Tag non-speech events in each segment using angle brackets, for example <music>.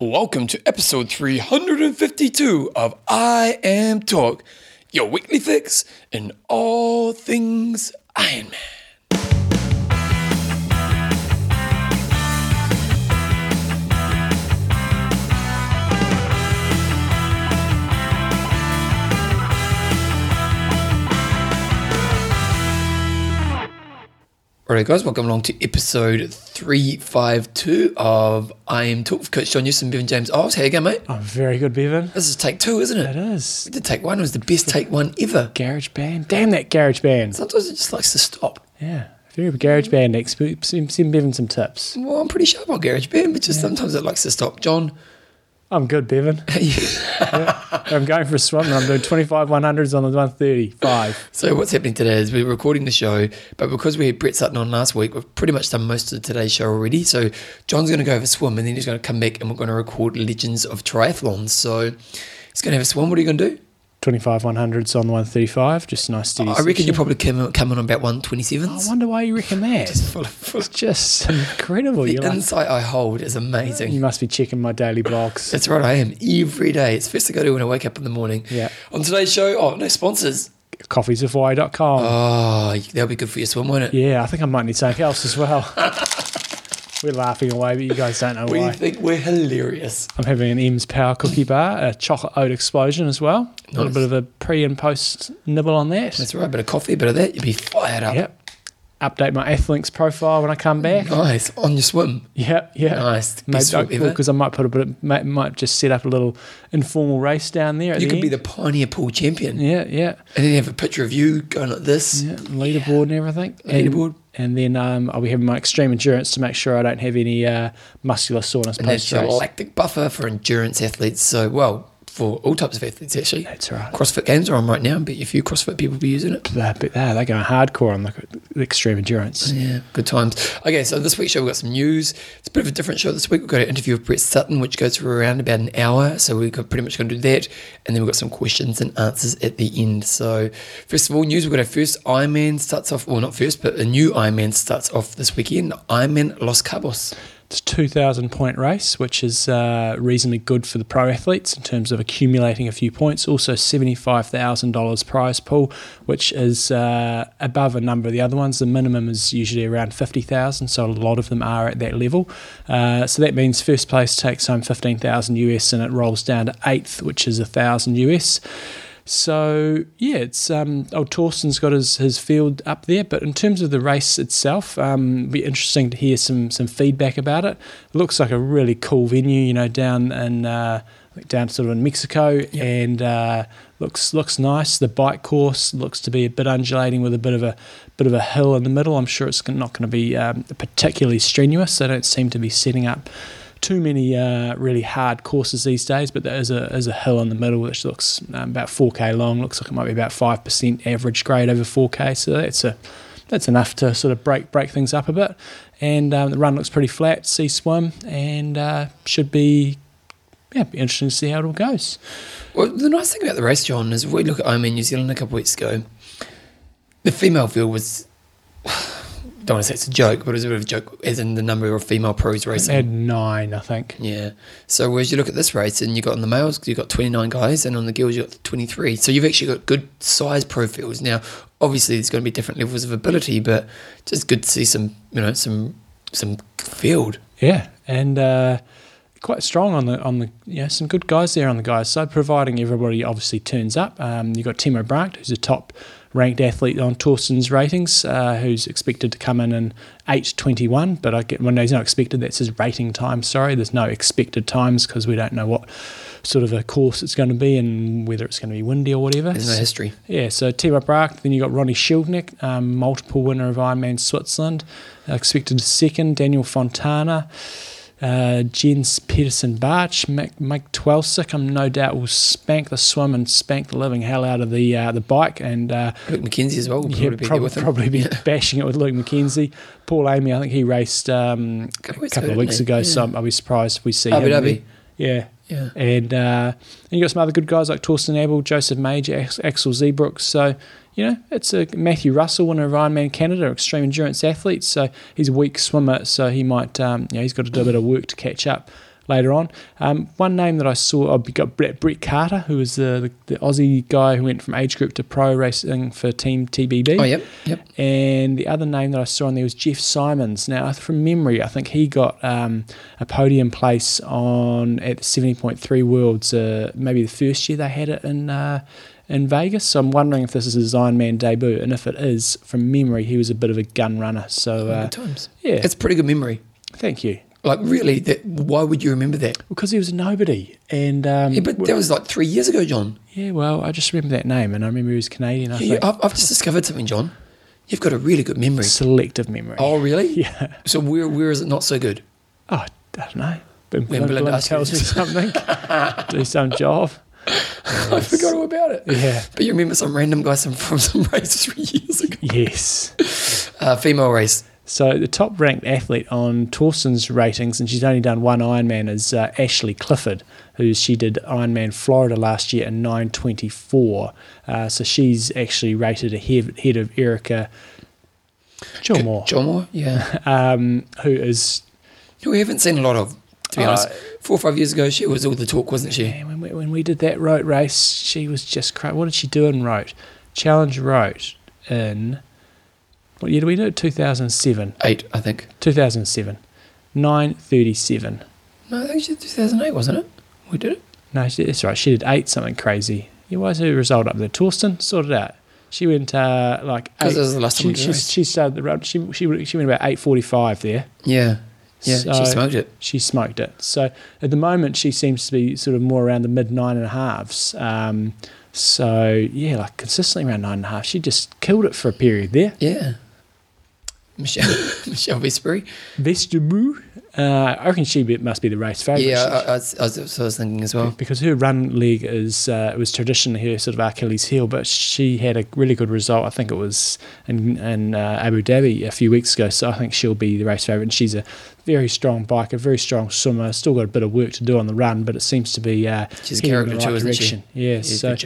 Welcome to episode 352 of IMTalk, your weekly fix in all things Iron Man. Alright, guys, welcome along to episode 352 of IMTalk with Coach John Newsom, Bevan James Oz. How you going, mate? I'm very good, Bevan. This is take two, isn't it? It is. We did take one. It was the best take one ever. Garage band. Damn that garage band. Sometimes it just likes to stop. Yeah. If you're a garage band expert, send, Bevan some tips. Well, I'm pretty sharp on GarageBand, but just sometimes it likes to stop. John, I'm good, Bevan. <laughs> I'm going for a swim and I'm doing 25 100s on the 135. so what's happening today is we're recording the show, but because we had Brett Sutton on last week, we've pretty much done most of today's show already. So John's going to go have a swim and then he's going to come back and we're going to record Legends of Triathlons. So he's going to have a swim. What are you going to do? 25 100s on the 135. Just nice steady I reckon section. you probably come on about 127s. I wonder why you reckon that. <laughs> full of, It's just incredible. the You're like, insight I hold is amazing. you must be checking my daily blogs. That's right, I am every day. It's first thing I do when I wake up in the morning. Yeah. On today's show, oh, no sponsors. Coffeesofhawaii.com. Oh, that'll be good for your swim, won't it? yeah, I think I might need something else as well. <laughs> We're laughing away, but you guys don't know We why. We think we're hilarious. I'm having an M's Power Cookie Bar, a chocolate oat explosion as well. A little Nice. bit of a pre and post nibble on that. That's right, A bit of coffee, a bit of that, you'd be fired up. Yep. Update my Athlinks profile when I come back. Nice. On your swim. Yep, yeah. Nice. Swim ever. because I might put a bit, of, might, might just set up a little informal race down there. At You the could be the Pioneer Pool champion. yeah, yeah, And then have a picture of you going like this. yeah. Leaderboard and everything. And- Leaderboard. And, then um, I'll be having my extreme endurance to make sure I don't have any uh, muscular soreness And that's your lactic buffer for endurance athletes. So, well, for all types of athletes, actually. That's right. CrossFit games are on right now. I bet a few CrossFit people will be using it. They're, they're, they're going hardcore on the extreme endurance. Yeah, good times. Okay, so this week's show we've got some news. It's a bit of a different show this week. We've got an interview with Brett Sutton, which goes for around about an hour. So we're pretty much going to do that. And then we've got some questions and answers at the end. So, first of all, news we've got our first Ironman starts off, well, not first, but a new Ironman starts off this weekend Ironman Los Cabos. It's a 2,000 point race, which is uh, reasonably good for the pro athletes in terms of accumulating a few points. Also, $75,000 prize pool, which is uh, above a number of the other ones. The minimum is usually around 50,000, so a lot of them are at that level. Uh, so that means first place takes home 15,000 US and it rolls down to eighth, which is 1,000 US. So yeah, it's um, old Torsten's got his, his field up there, but in terms of the race itself, um, it'd be interesting to hear some some feedback about it. It looks like a really cool venue, you know, down in uh, down sort of in Mexico, and uh, looks looks nice. The bike course looks to be a bit undulating with a bit of a bit of a hill in the middle. I'm sure it's not going to be um, particularly strenuous. They don't seem to be setting up too many uh, really hard courses these days, but there is a a hill in the middle which looks um, about 4k long. Looks like it might be about five percent average grade over 4k. So that's a that's enough to sort of break break things up a bit. And um, the run looks pretty flat, sea swim, and uh, should be yeah, be interesting to see how it all goes. Well, the nice thing about the race, John, is if we look at Ironman New Zealand a couple of weeks ago, the female field was. Don't want to say it's a joke, but it was a bit of a joke, as in the number of female pros racing. They had nine, I think. Yeah. So whereas you look at this race and you got on the males, you got 29 guys, and on the girls you got 23. So you've actually got good size profiles. Now, obviously, there's going to be different levels of ability, but just good to see some, you know, some some field. Yeah, and uh, quite strong on the on the yeah some good guys there on the guys side, providing everybody obviously turns up. Um, you got Timo Bracht, who's a top ranked athlete on Torsten's ratings, uh, who's expected to come in in eight twenty one. But I get when he's not expected, that's his rating time. Sorry, there's no expected times because we don't know what sort of a course it's going to be and whether it's going to be windy or whatever. There's no history. yeah, so Timo Bracht, then you got Ronnie Schildknecht, um, multiple winner of Ironman Switzerland, expected second, Daniel Fontana, uh, Jens Petersen-Bach, Mike, Mike Twelsiek, I'm no doubt will spank the swim and spank the living hell out of the uh, the bike and uh, Luke McKenzie as well. Will yeah, probably be there prob- him. probably be bashing it with Luke McKenzie. Paul Amey, I think he raced um, a Couple couple of weeks ago, so I'll be surprised if we see Abu him. Dhabi. Yeah, Yeah. and uh, and you got some other good guys like Torsten Abel, Joseph Major, Axel Zeebroek. So you know, it's a Matthew Russell, winner of Ironman Canada, extreme endurance athlete. So he's a weak swimmer, so he might, um, you know, he's got to do a bit of work to catch up. later on. Um, one name that I saw, I've got Brett, Brett Carter, who was the, the, the Aussie guy who went from age group to pro racing for Team TBB. Oh, yep, yep. And the other name that I saw on there was Jeff Symonds. Now, from memory, I think he got um, a podium place on at the 70.3 Worlds, uh, maybe the first year they had it in. Uh, in Vegas, so I'm wondering if this is his Ironman debut, and if it is, from memory, he was a bit of a gun runner. So, uh, Good times. yeah, It's pretty good memory. thank you. Like, really, that, why would you remember that? Because he was a nobody, and um, Yeah, but that was like three years ago, John. yeah, well, I just remember that name, and I remember he was Canadian. I Yeah, think I've, I've just discovered something, John. You've got a really good memory. selective memory. Oh, really? <laughs> yeah. So where where is it not so good? Oh, I don't know. But When Belinda Belinda tells me something, <laughs> do some job. <laughs> I forgot all about it. Yeah. But you remember some random guy some, <laughs> from some race three years ago? Yes. <laughs> Uh, female race. So the top ranked athlete on Torsten's ratings, and she's only done one Ironman, is uh, Ashley Clifford, who she did Ironman Florida last year in 924. Uh, so she's actually rated ahead, ahead of Erica Gilmore, Moore, yeah. um, who is Who we haven't seen a lot of, to be Uh, honest. Four or five years ago, she was all the talk, wasn't she? Man, when we, when we did that road race, she was just cra What did she do in road? Challenge road in what year did we do? it? 2007. Eight, I think. 2007. 937. No, I think she did 2008, wasn't it? We did it. No, she, that's right. She did eight something crazy. Yeah, why is her result up there? Torsten sorted out. She went uh, like Because it was the last time She, did she, she started the round. She, she she went about eight forty five there. Yeah. Yeah, So- she smoked it. she smoked it. So at the moment, she seems to be sort of more around the mid nine and a halves. Um, so yeah, like consistently around nine and a half. She just killed it for a period there. Yeah. Michelle, <laughs> Michelle Vesterby. Vestibu, uh, I reckon she must be the race favourite. Yeah, I, I, was, I, was, I was thinking as well. because her run leg is uh, it was traditionally her sort of Achilles heel, but she had a really good result. I think it was in, in uh, Abu Dhabi a few weeks ago. So I think she'll be the race favourite. And she's a very strong biker, very strong swimmer. Still got a bit of work to do on the run, but it seems to be uh, She's a heading in the right too, isn't she? direction. Yeah. So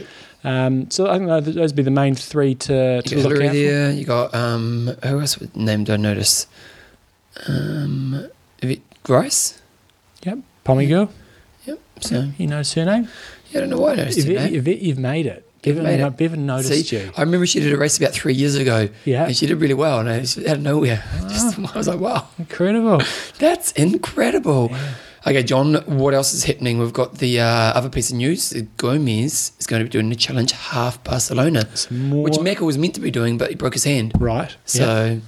um, so I think those would be the main three to, to look out for. You got um, who else with name do I notice? Um, Yvette Grice. Yep. Pommy girl. Yep. So You know her name. yeah, I don't know why I noticed mate. Yvette, you've made it. Bevan, made it. Bevan noticed See, you. I remember she did a race about three years ago. Yeah. and she did really well, and I just, out of nowhere, <laughs> Ah. just, I was like, "Wow, Incredible. <laughs> that's incredible!" Okay, John, what else is happening? We've got the uh, other piece of news. Gomez is going to be doing the challenge half Barcelona, more. which Macca was meant to be doing, but he broke his hand. right. yeah. So,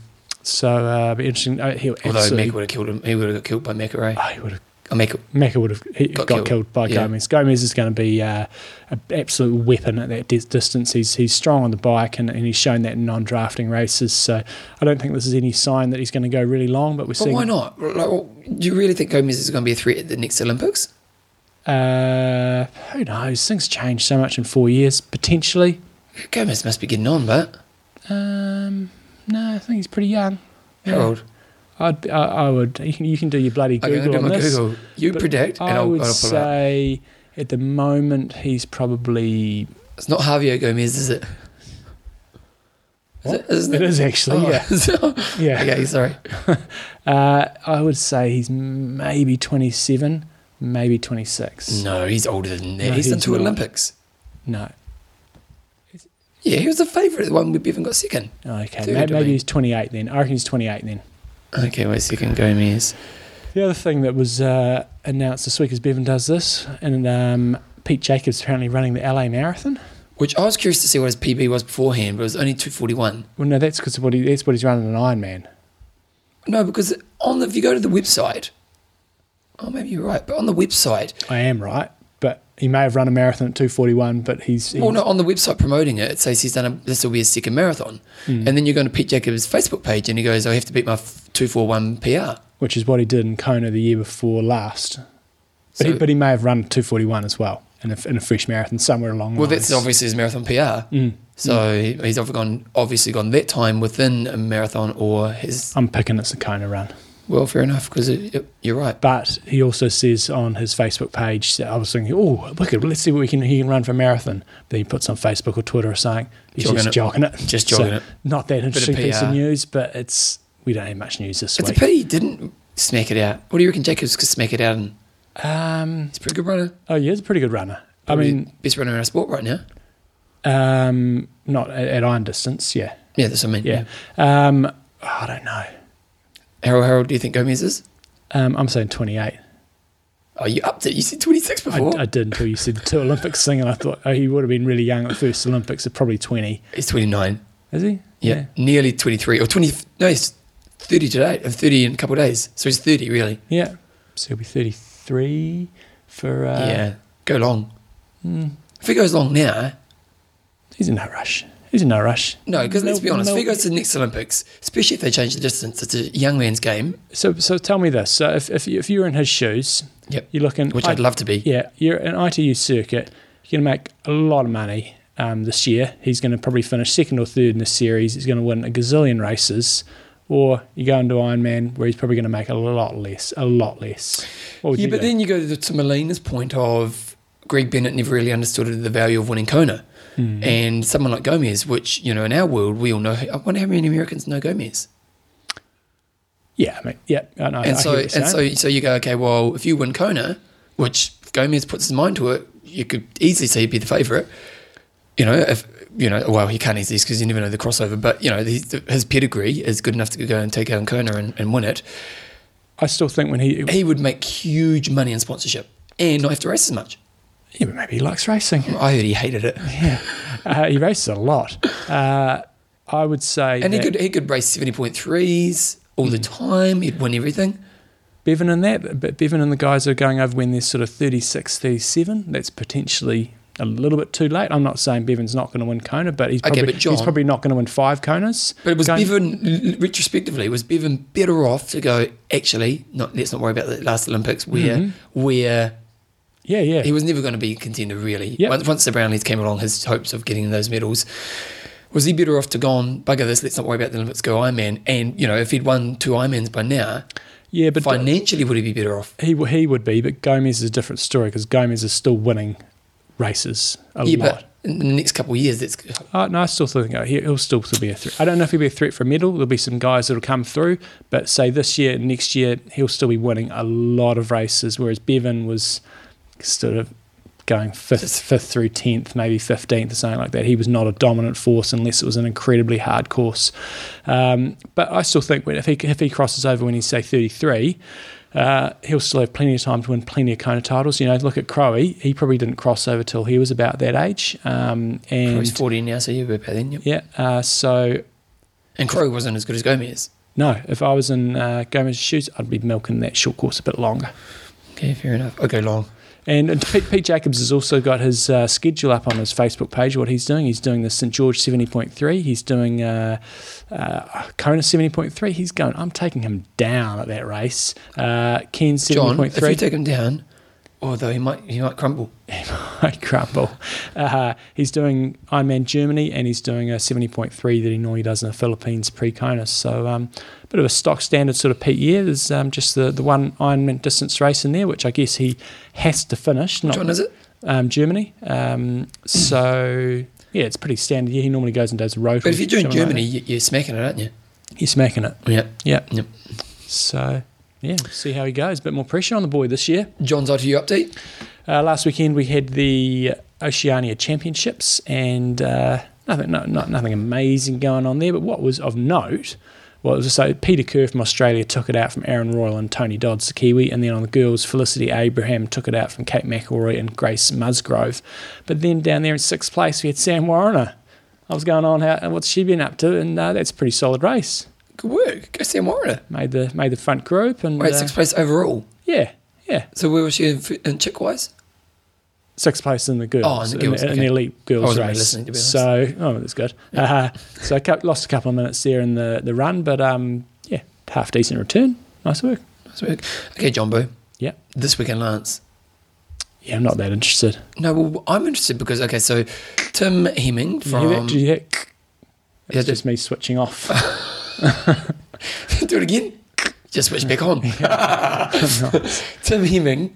So uh, be interesting. Uh, he'll although. Macca would have killed him, he would have got killed by Macca, right? Oh, he would have. Oh, Macca. Macca would have Got got, killed. killed, by Yeah. Gomez. Gomez is going to be uh, an absolute weapon at that dis- distance. He's he's strong on the bike and, and he's shown that in non-drafting races. So I don't think this is any sign that he's going to go really long. But we're But seeing. why not? Like, well, do you really think Gomez is going to be a threat at the next Olympics? Uh, who knows? Things change so much in four years. Potentially. Gomez must be getting on, but Um, no, I think he's pretty young. how old? I'd, I, I would. You can you can do your bloody Okay, Google I'll do on my this. Google. You predict, and I I'll, would I'll it say at the moment he's probably It's not Javier Gomez, is it? Is it, isn't it is actually Oh, yeah <laughs> yeah. okay, sorry. <laughs> Uh, I would say he's maybe 27, maybe 26. No, he's older than that. No, he's he's two not. Olympics. No. Yeah, he was the favourite, the one we've even got second. Okay, Dude, maybe, maybe he's 28 then. I reckon he's 28 then. Okay, wait, second Gomez. The other thing that was uh, announced this week is Bevan does this, and um, Pete Jacobs apparently running the LA Marathon. Which I was curious to see what his PB was beforehand, but it was only 241. Well, no, that's because what he, that's what he's running an Ironman. No, because on the, if you go to the website, oh, maybe you're right, but on the website, I am right, but he may have run a marathon at 241, but he's, he's well, no, on the website promoting it, it says he's done a, this will be his second marathon. Hmm. And then you're going to Pete Jacobs' Facebook page and he goes, I have to beat my 241 PR. which is what he did in Kona the year before last. But, he, but he may have run 241 as well in a, in a fresh marathon somewhere along the way. Well, that's obviously his marathon PR. Mm. So he, he's obviously gone, obviously gone that time within a marathon or his. I'm picking it's a Kona run. Well, fair enough, because you're right. But he also says on his Facebook page that I was thinking, oh, look let's see what we can he can run for a marathon. Then he puts on Facebook or Twitter saying he's Jogging just it. jogging it. Just jogging So, it. Not that interesting piece of news, but it's we don't have much news this week It's a pity he didn't smack it out. What do you reckon Jacobs could smack it out in? Um, He's a pretty good runner. oh, yeah, he's a pretty good runner. I Probably mean, best runner in our sport right now. um, not at, at iron distance, yeah. Yeah, that's what I mean. Yeah. Um, I don't know. How, how old do you think Gomez is? Um, I'm saying 28. Oh, you upped it. You said 26 before. I did until you said the two Olympics thing, and I thought oh, he would have been really young at the first Olympics, at probably 20. he's 29. Is he? Yeah, nearly 23 or 20. No, he's 30 today. uh, 30 in a couple of days. So he's 30 really. Yeah. So he'll be 33 for. Uh, yeah, go long. mm, If he goes long now, he's in no rush. He's in no rush. no, because let's be honest, if he goes to the next Olympics, especially if they change the distance, it's a young man's game. So, so tell me this. So, if, if, you, if you're in his shoes, Yep. you're looking. Which I- I'd love to be. Yeah, you're an ITU circuit. You're going to make a lot of money um, this year. He's going to probably finish second or third in the series. He's going to win a gazillion races. Or you go into Ironman where he's probably going to make a lot less. A lot less. Yeah, but do? then you go to, to Melina's point of Greg Bennett never really understood the value of winning Kona. Hmm. And someone like Gomez, which, you know, in our world, we all know. I wonder how many Americans know Gomez. yeah, I mean, yeah. I know, and hear so, and so, so you go, okay, well, if you win Kona, which Gomez puts his mind to it, you could easily say he'd be the favourite. You know, if you know, well, he can't easily because you never know the crossover. But you know, his, his pedigree is good enough to go and take out Kona and, and win it. I still think when he, He would make huge money in sponsorship and not have to race as much. Yeah, but maybe he likes racing. I heard he hated it, Yeah, uh, he races a lot. Uh, I would say, and he could he could race seventy point threes all the time. He'd win everything. Bevan and that, but Bevan and the guys are going over when they're sort of 36, 37. That's potentially a little bit too late. I'm not saying Bevan's not going to win Kona, but he's Okay, probably, but John- he's probably not going to win five Konas. But it was Going- Bevan, retrospectively, was Bevan better off to go, actually, not, let's not worry about the last Olympics, where, Mm-hmm. where Yeah, yeah. he was never going to be a contender, really. Yep. Once, once the Brownlees came along, his hopes of getting those medals, was he better off to go on, bugger this, let's not worry about the Olympics, go Ironman? And, you know, if he'd won two Ironmans by now, yeah, but financially, would he be better off? he, he would be, but Gomez is a different story because Gomez is still winning races a yeah, lot. but in the next couple of years, that's Uh, no, I still think uh, he- he'll still be a threat. I don't know if he'll be a threat for a medal. There'll be some guys that'll come through, but say this year, and next year, he'll still be winning a lot of races. Whereas Bevan was sort of going fifth, fifth through tenth, maybe fifteenth or something like that. He was not a dominant force unless it was an incredibly hard course. Um, but I still think when, if he if he crosses over when he's say thirty three. Uh, he'll still have plenty of time to win plenty of Kona titles. You know, look at Crowe. He probably didn't cross over till he was about that age. Um, and he's 40 now, so you're about then. Yep. yeah. Uh, so And Crow wasn't as good as Gomez. no, if I was in uh, Gomez's shoes, I'd be milking that short course a bit longer. Okay, fair enough. I'll go long. And, and Pete, Pete Jacobs has also got his uh, schedule up on his Facebook page. What he's doing, he's doing the St George seventy point three. He's doing uh, uh, Kona seventy point three. He's going. I'm taking him down at that race. Uh, Ken seventy John, point if you take him down, although he might, he might crumble. <laughs> I crumble. Uh, he's doing Ironman Germany and he's doing a 70.3 that he normally does in the Philippines pre Kona. So, um, a bit of a stock standard sort of Pete year. There's um, just the, the one Ironman distance race in there, which I guess he has to finish. Which Not one is it? um, Germany. Um, so, yeah, it's pretty standard. Yeah, he normally goes and does a road. But if you're doing like Germany, you- you're smacking it, aren't you? he's smacking it. Yeah. Yeah. Yep. So, yeah, see how he goes. bit more pressure on the boy this year. John's ITU update. Uh, last weekend we had the Oceania Championships, and uh, nothing, no, not, nothing amazing going on there. But what was of note was so Peter Kerr from Australia took it out from Aaron Royle and Tony Dodds, the Kiwi, and then on the girls, Felicity Abram took it out from Kate McElroy and Grace Musgrove. But then down there in sixth place we had Sam Warriner. I was going on how what's she been up to, and uh, that's a pretty solid race. Good work. Go Sam Warriner. Made the made the front group, and Right, uh, sixth place overall. yeah, yeah, So where was she in, in chick wise? sixth place in the girls, Oh, in the girls, in, okay. the elite girls really race. be so, oh, that's good. Uh, so I kept, lost a couple of minutes there in the, the run, but um, yeah, half decent return. Nice work. Nice work. Okay, Jumbo. Yeah, This weekend, Lance. yeah, I'm not that interested. No, well, I'm interested because okay, so Tim Hemming Did you hear that? from you hear? Yeah, It's just me switching off. <laughs> <laughs> do it again. Just switch back on. <laughs> Tim Hemming,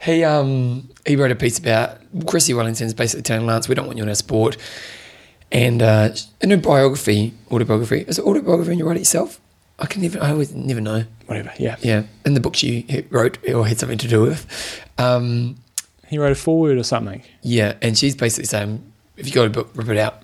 he um he wrote a piece about Chrissie Wellington's basically telling Lance we don't want you in our sport, and uh, in a biography, autobiography, is it autobiography and you write it yourself? I can never. I always never know. Whatever. Yeah. Yeah, in the book she wrote or had something to do with. Um, He wrote a foreword or something. yeah, and she's basically saying, if you got a book, rip it out.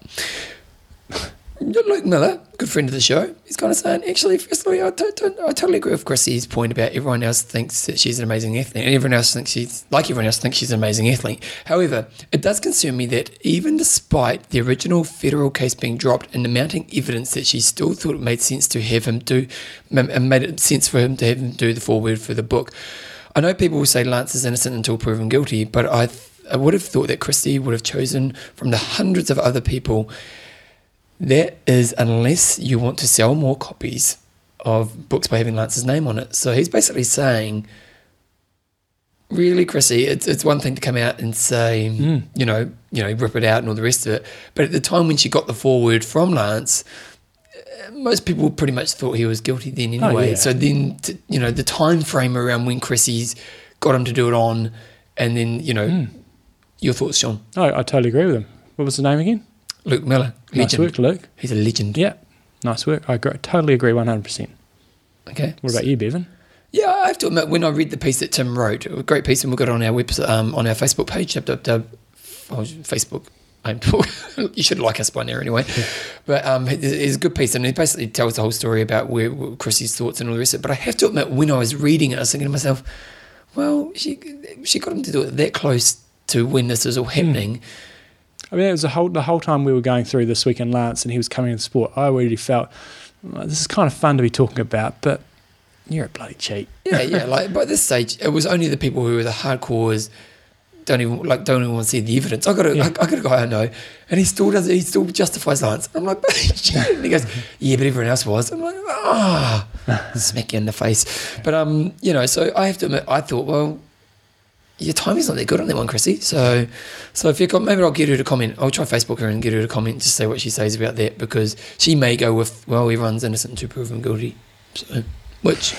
Luke Miller, good friend of the show, he's kind of saying, actually, firstly, I, don't, don't- I totally agree with Chrissy's point about everyone else thinks that she's an amazing athlete, and everyone else thinks she's, like everyone else, thinks she's an amazing athlete. However, it does concern me that even despite the original federal case being dropped and the mounting evidence that she still thought it made sense to have him do, and made it sense for him to have him do the foreword for the book. I know people will say Lance is innocent until proven guilty, but I, th- I would have thought that Christie would have chosen from the hundreds of other people that is unless you want to sell more copies of books by having Lance's name on it. So he's basically saying, really, Chrissy, it's it's one thing to come out and say, hmm. you know, you know, rip it out and all the rest of it. But at the time when she got the forward from Lance, most people pretty much thought he was guilty then oh, anyway. yeah. So then, t- you know, the time frame around when Chrissy's got him to do it on, and then you know, hmm. your thoughts, Sean. Oh, I totally agree with him. What was the name again? Luke Miller, Nice legend. work, Luke. He's a legend. Yeah. Nice work. I agree, totally agree 100%. Okay. What about you, Bevan? Yeah, I have to admit, when I read the piece that Tim wrote, a great piece, and we've got it on our website, um, on our Facebook page, www, oh, Facebook. I'm <laughs> you should like us by now anyway. <laughs> But um, it- it's a good piece, and it basically tells the whole story about where, where Chrissy's thoughts and all the rest of it. But I have to admit, when I was reading it, I was thinking to myself, well, she she got him to do it that close to when this was all happening. I mean, it was the whole the whole time we were going through this weekend Lance and he was coming into sport. I already felt "Well, this is kind of fun to be talking about, but you're a bloody cheat. Yeah, yeah. Like by this stage, it was only the people who were the hardcores don't even like don't even want to see the evidence. I got a, Yeah. I, I got a guy I know, and he still does. He still justifies Lance. I'm like. <laughs> And he goes, yeah, but everyone else was. I'm like, ah, <laughs> smack you in the face. But um, you know, so I have to admit, I thought, well. Your timing's not that good on that one, Chrissy. So, so if you com- maybe I'll get her to comment. I'll try Facebook her and get her to comment to say what she says about that because she may go with, well, everyone's innocent until proven guilty. So, which,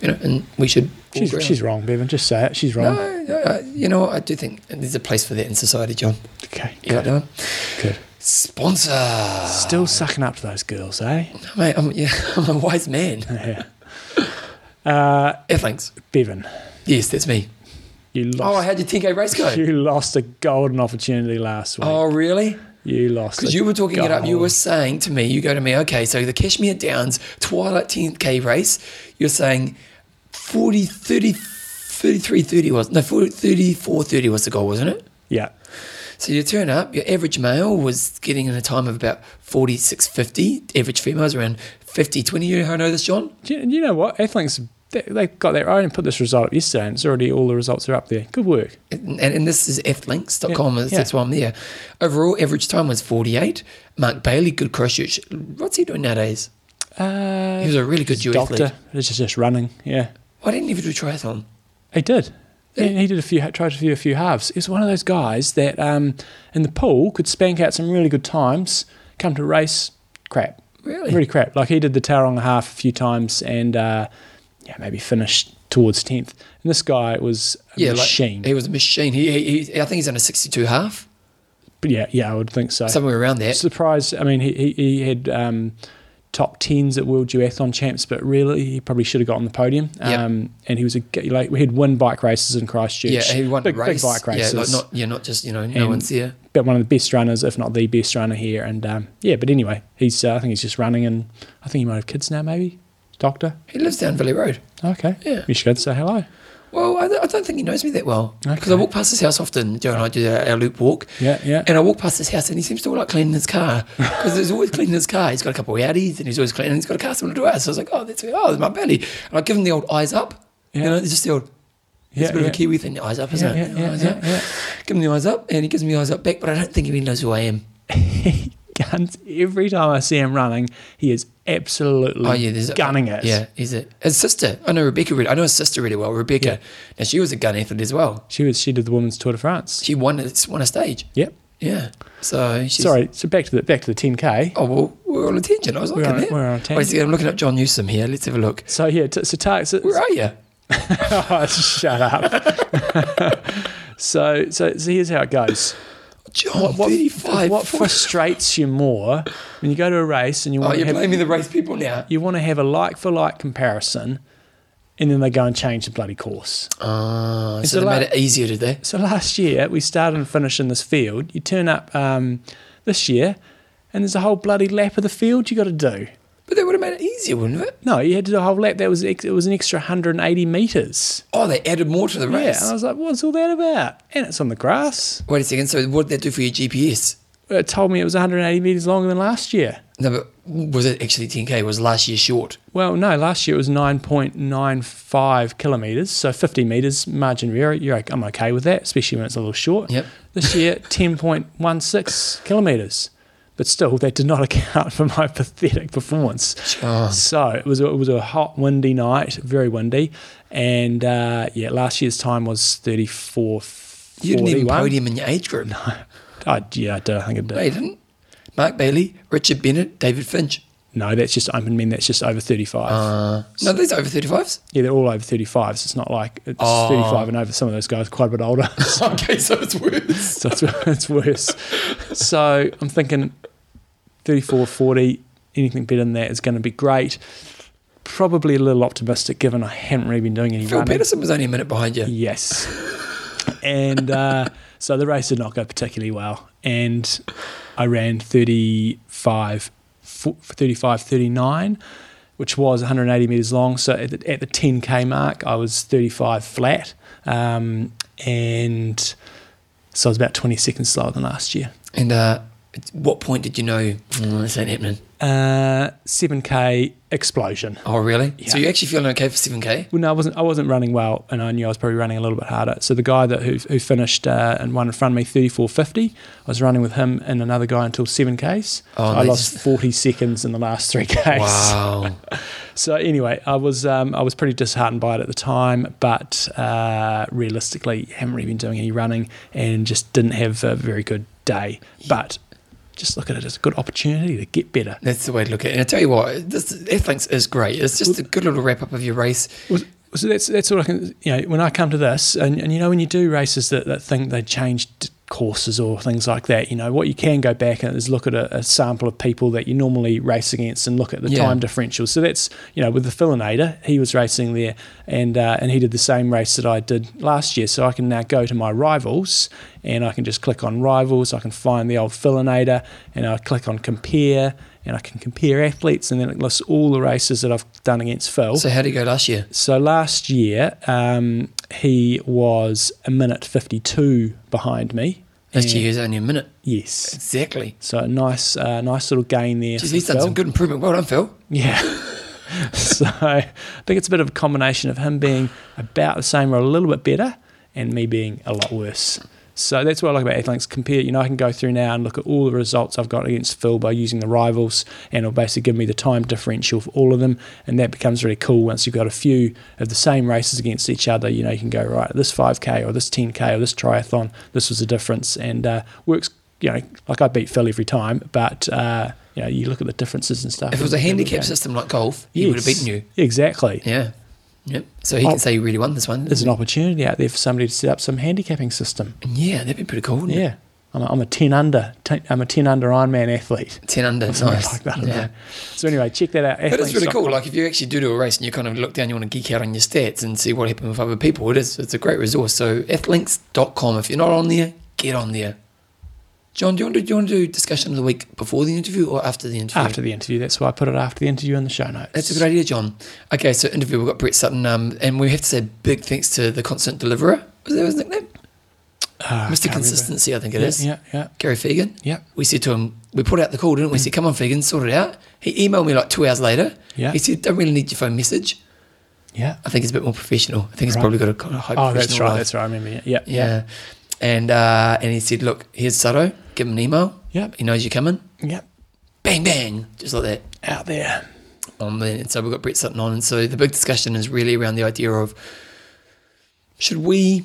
you know, and we should. She's, she's wrong, Bevan. Just say it. She's wrong. No, no, I- you know what? I do think there's a place for that in society, John. Okay, like good. good. Sponsor. Still sucking up to those girls, eh? Mate, I'm, yeah, <laughs> I'm a wise man. <laughs> Yeah. Uh, Yeah, thanks. Bevan, Yes, that's me. You Oh, lost. how'd your 10k race go? <laughs> you lost a golden opportunity last week. Oh, really? you lost. Because you were talking it up. You were saying to me, you go to me, okay, so the Kashmir Downs Twilight 10k race, you're saying 40, 30, 33, 30 was, no, 40, 34, 30 was the goal, wasn't it? Yeah. So you turn up, your average male was getting in a time of about 46.50, average females around 50.20. You know how I know this, John? Do you, you know what? Athlinks, they, they got their own and put this result up yesterday, and it's already all the results are up there. Good work. And, and this is flinks.com, Yeah, that's yeah. why I'm there. Overall, average time was 48. Mark Bailey, good cross What's he doing nowadays? Uh, He was a really good he's a duathlete. doctor. It's just, just running. Yeah. Why didn't he do a triathlon? He did. Yeah, he did a few, tried to do a few halves. He's one of those guys that um, in the pool could spank out some really good times, come to race, crap. Really? Really crap. Like he did the Tauranga half a few times and uh, yeah, maybe finished towards 10th. And this guy was a Yeah, machine. like he was a machine. He, he, he I think he's on a 62 half, but yeah, yeah, I would think so. somewhere around that. Surprised. I mean, he, he, he had um, top tens at World Duathlon Champs, but really he probably should have got on the podium. Yep. Um, and he was a like we had win bike races in Christchurch. Yeah, he won big, race. big bike races. Yeah, like not yeah, not just you know, no And- one's there. but one of the best runners, if not the best runner here. And um, yeah, but anyway, he's uh, I think he's just running, and I think he might have kids now, maybe. Doctor. He lives down Valley Road. Okay. Yeah. You should go to say hello. Well, I, I don't think he knows me that well because I walk past his house often. Joe and I do our, our loop walk. Yeah, yeah. And I walk past his house and he seems to like cleaning his car <laughs> because he's always cleaning his car. He's got a couple of Audis and he's always cleaning. He's got a car similar to ours. So I was like, oh, that's oh, there's my belly. And I give him the old eyes up. You know, it's just the old. It's Yeah, a bit of a Kiwi thing, the eyes up, isn't Yeah, it? yeah, yeah, eyes yeah, up. yeah. Give him the eyes up and he gives me the eyes up back, but I don't think he really knows who I am. <laughs> Guns. Every time I see him running, he is absolutely Oh yeah, there's a- gunning it. Yeah, he's a his sister. I know Rebecca. Really, I know his sister really well. Rebecca. Yeah. Now she was a gun athlete as well. She was. She did the women's Tour de France. She won a, won a stage. Yep. Yeah. So she's Sorry. So back to the back to the 10k. Oh well, we're on a tangent. I was We're looking on- at. we're on a tangent. second, I'm looking up John Newsom here. Let's have a look. So yeah. T- so tar- so, Where are you? <laughs> oh, shut up. <laughs> so, so so here's how it goes. John, what, what, 35. what frustrates you more when you go to a race and you oh, want you're have, blaming the race people now. you want to have a like for like comparison, and then they go and change the bloody course. Ah, It's so a they made it easier, did they? So last year we started and finished in this field. You turn up um, this year, and there's a whole bloody lap of the field you got to do. But they would have made it easier, wouldn't it? No, you had to do a whole lap. That was ex- it was an extra 180 meters. Oh, they added more to the Yeah, race. and I was like, what's all that about? And it's on the grass. Wait a second. So what did that do for your GPS? Uh, it told me it was 180 meters longer than last year. No, but was it actually 10k? Was last year short? Well, no, last year it was 9.95 kilometres, so 50 metres margin of error. You're, okay- I'm okay with that, especially when it's a little short. Yep. This year, 10.16 kilometres. But still, that did not <laughs> account for my pathetic performance. John. So it was, a, it was a hot, windy night, very windy. And uh, yeah, last year's time was 34. You didn't even 41. podium in your age group. <laughs> I, yeah, I did. I think I did. No, didn't. Mark Bailey, Richard Bennett, David Finch. No, that's just, open men. that's just over 35. Uh, no, these are over 35s. Yeah, they're all over 35s. It's not like it's Oh. 35 and over. Some of those guys are quite a bit older. <laughs> okay, so it's worse. <laughs> so it's, it's worse. So I'm thinking 34, 40, anything better than that is going to be great. Probably a little optimistic given I haven't really been doing any Phil running. Pedersen was only a minute behind you. Yes. and uh, so the race did not go particularly well. And I ran 35, fo- 35 39, which was 180 metres long. So at the, at the 10k mark, I was 35 flat. Um, and so I was about 20 seconds slower than last year. And uh, at what point did you know "Mm, this ain't happening? Uh, 7k explosion. Oh, really? Yeah. So you're actually feeling okay for 7k? Well, no, I wasn't. I wasn't running well, and I knew I was probably running a little bit harder. So the guy that who, who finished uh, and one in front of me, thirty four fifty, I was running with him and another guy until seven k's. Oh, so I lost just- forty seconds in the last three k's. Wow. <laughs> So anyway, I was um, I was pretty disheartened by it at the time, but uh, realistically, haven't really been doing any running and just didn't have a very good day. But just look at it as a good opportunity to get better. That's the way to look at it. And I tell you what, this Athlinks is great. It's just a good little wrap up of your race. So that's that's what I can. You know, when I come to this, and, and you know, when you do races that, that think they changed courses or things like that, you know, what you can go back and is look at a, a sample of people that you normally race against and look at the Yeah. time differential. So that's you know, with the Fillinator, he was racing there, and uh, and he did the same race that I did last year. So I can now go to my rivals, and I can just click on rivals. I can find the old Fillinator, and I click on compare. And I can compare athletes, and then it lists all the races that I've done against Phil. So how did it go last year? So last year, um, he was a minute 52 behind me. Last year was only a minute. Yes. Exactly. So a nice, uh, nice little gain there. Jeez, he's done Phil. some good improvement. Well done, Phil. Yeah. <laughs> so I think it's a bit of a combination of him being about the same or a little bit better and me being a lot worse. So that's what I like about Athlinks. Compare, you know, I can go through now and look at all the results I've got against Phil by using the rivals, and it'll basically give me the time differential for all of them, and that becomes really cool once you've got a few of the same races against each other. You know, you can go right this 5k or this 10k or this triathlon. This was the difference, and uh, works. You know, like I beat Phil every time, but uh, you know, you look at the differences and stuff. If it was a and- handicap system like golf, he would have beaten you. Exactly. Yeah. Yep. So he Oh. can say he really won this one. There's an opportunity out there for somebody to set up some handicapping system. Yeah, that'd be pretty cool. Yeah. I'm a, I'm a 10 under. I'm a 10 under Ironman athlete. Ten under. Or something Nice. like that. Yeah. So anyway, check that out. But it's really cool. Like if you actually do do a race and you kind of look down, you want to geek out on your stats and see what happened with other people. It is. It's a great resource. So athlinks.com. If you're not on there, get on there. John, do you want to do, you want to do discussion of the week before the interview or after the interview? After the interview. That's why I put it after the interview in the show notes. That's a good idea, John. Okay, so interview we've got Brett Sutton, um, and we have to say big thanks to the constant deliverer. Was that his nickname? Ah, Mr. Consistency, I think it remember. is. Yeah, yeah, Gary Fegan. yeah. We said to him, we put out the call, didn't we? We said, come on, Fegan, sort it out. He emailed me like two hours later. Yeah. He said, don't really need your phone message. Yeah. I think he's a bit more professional. I think he's Right. probably got a kind of high Oh, that's right. life. That's right. I remember. Yeah. Yeah. Yeah. And uh, and he said, look, here's Sutto. Give him an email. Yep. He knows you're coming. Yeah. Bang, bang. Just like that. Out there. Um, and so we've got Brett Sutton on. And so the big discussion is really around the idea of should we,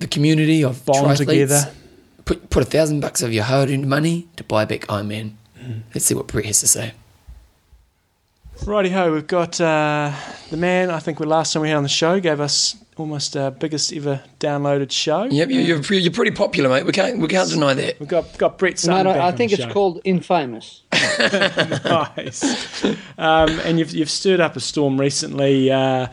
the community of Bond together. put, put a thousand bucks of your hard earned money to buy back Ironman? Mm. Let's see what Brett has to say. Righty ho, we've got uh, the man. I think the last time we had on the show gave us almost our biggest ever downloaded show. Yep, you- you're, you're pretty popular, mate. We can't we can't deny that. We've got got Brett Sutton. Mate, back I, I think it's show. called infamous. <laughs> nice. Um, and you've, you've stirred up a storm recently uh,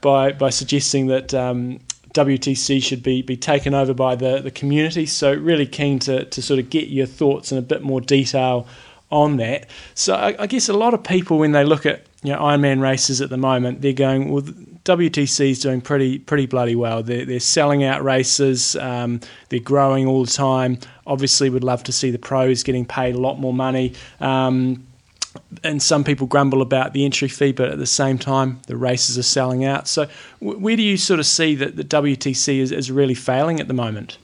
by by suggesting that um, WTC should be, be taken over by the, the community. So really keen to, to sort of get your thoughts in a bit more detail on that. So I, I guess a lot of people when they look at you know Ironman races at the moment, they're going well. WTC is doing pretty pretty bloody well. They're, they're selling out races. Um, they're growing all the time. Obviously, would love to see the pros getting paid a lot more money. Um, and some people grumble about the entry fee, but at the same time, the races are selling out. So, where do you sort of see that the WTC is, is really failing at the moment?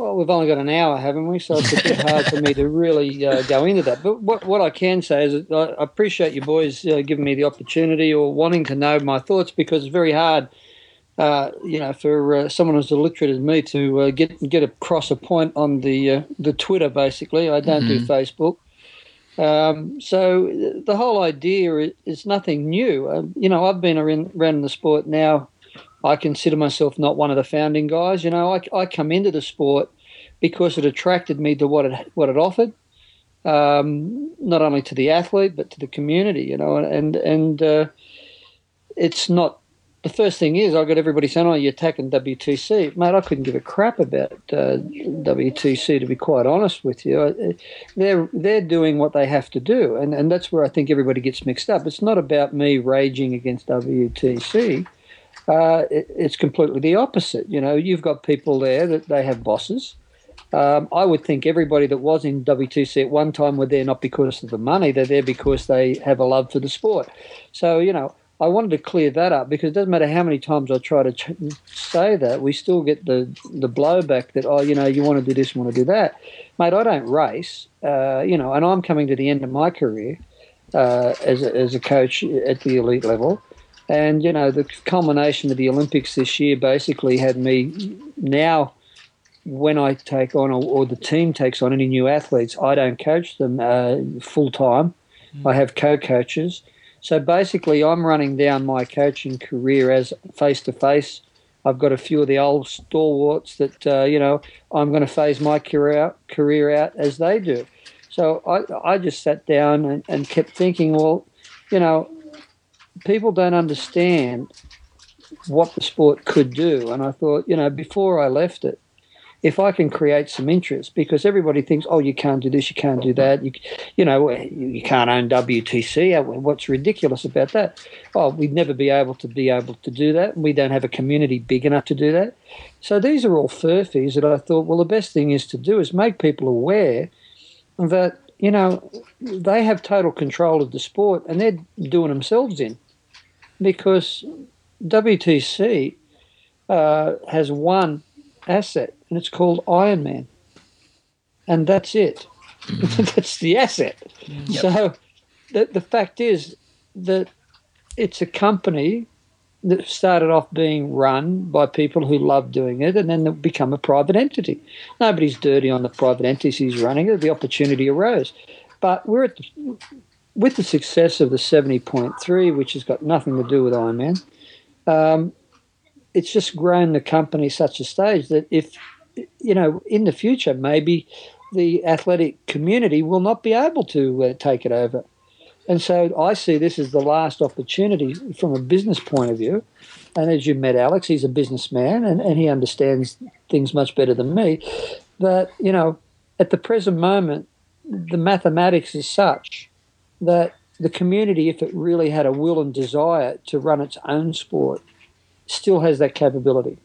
Well, we've only got an hour, haven't we? So it's a bit hard for me to really uh, go into that. But what, what I can say is that I appreciate you boys uh, giving me the opportunity or wanting to know my thoughts because it's very hard, uh, you know, for uh, someone as illiterate as me to uh, get get across a point on the uh, the Twitter. Basically, I don't do Facebook. Um, so the whole idea is, nothing new. You know, I've been around, around the sport now I consider myself not one of the founding guys. You know, I, I come into the sport because it attracted me to what it what it offered, um, not only to the athlete but to the community. You know, and and uh, it's not the first thing is I got everybody saying, "Oh, you're attacking WTC, mate." I couldn't give a crap about uh, WTC to be quite honest with you. They're they're doing what they have to do, and and that's where I think everybody gets mixed up. It's not about me raging against WTC uh, it, it's completely the opposite. You know, you've got people there that they have bosses. Um, I would think everybody that was in WTC at one time were there not because of the money; they're there because they have a love for the sport. So, you know, I wanted to clear that up because it doesn't matter how many times I try to ch- say that, we still get the the blowback that oh, you know, you want to do this, want to do that, mate. I don't race, uh, you know, and I'm coming to the end of my career uh, as a, as a coach at the elite level. And you know, the culmination of the Olympics this year basically had me now. When I take on, or, or the team takes on any new athletes, I don't coach them uh, full time. I have co-coaches. So basically, I'm running down my coaching career as face to face. I've got a few of the old stalwarts that uh, you know I'm going to phase my career out, career out as they do. So I, I just sat down and, and kept thinking, well, you know, people don't understand what the sport could do. And I thought, you know, before I left it, if I can create some interest, because everybody thinks, oh, you can't do this, you can't do that, you, you know, you, can't own WTC. Uh, what's ridiculous about that? Oh, we'd never be able to be able to do that. We don't have a community big enough to do that. So these are all furphies that I thought, well, the best thing is to do is make people aware that you know they have total control of the sport and they're doing themselves in because WTC uh, has one asset and it's called Ironman, and that's it. <laughs> that's the asset. So the the fact is that it's a company that started off being run by people who love doing it and then become a private entity. Nobody's dirty on the private entities running it. The opportunity arose. But we're at the, with the success of the 70.3, which has got nothing to do with Ironman, um, it's just grown the company such a stage that if, you know, in the future, maybe the athletic community will not be able to uh, take it over. And so I see this as the last opportunity from a business point of view. And as you met Alex, he's a businessman and, and he understands things much better than me. That, you know, at the present moment, the mathematics is such that the community, if it really had a will and desire to run its own sport, still has that capability.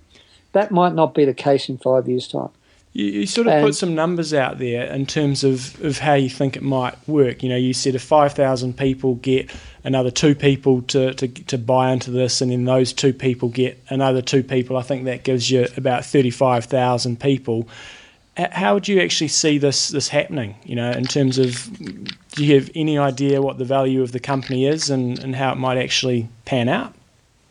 That might not be the case in five years' time. You, you sort of And- put some numbers out there in terms of, of how you think it might work. You know, you said if 5,000 people get another two people to, to, to buy into this, and then those two people get another two people, I think that gives you about 35,000 people. How would you actually see this, this happening? You know, in terms of, do you have any idea what the value of the company is and, and how it might actually pan out?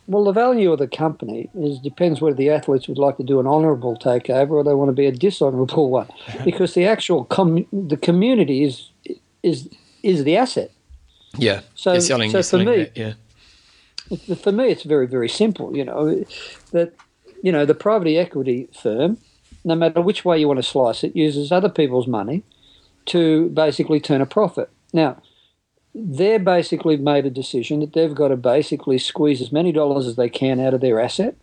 Well, the value of the company is depends whether the athletes would like to do an honourable takeover or they want to be a dishonourable one, <laughs> because the actual com- the community is is is the asset. Yeah. So, selling, so for me, that, yeah. for me, it's very, very simple. You know, that you know the private equity firm, no matter which way you want to slice it, uses other people's money to basically turn a profit. Now, they're basically made a decision that they've got to basically squeeze as many dollars as they can out of their asset,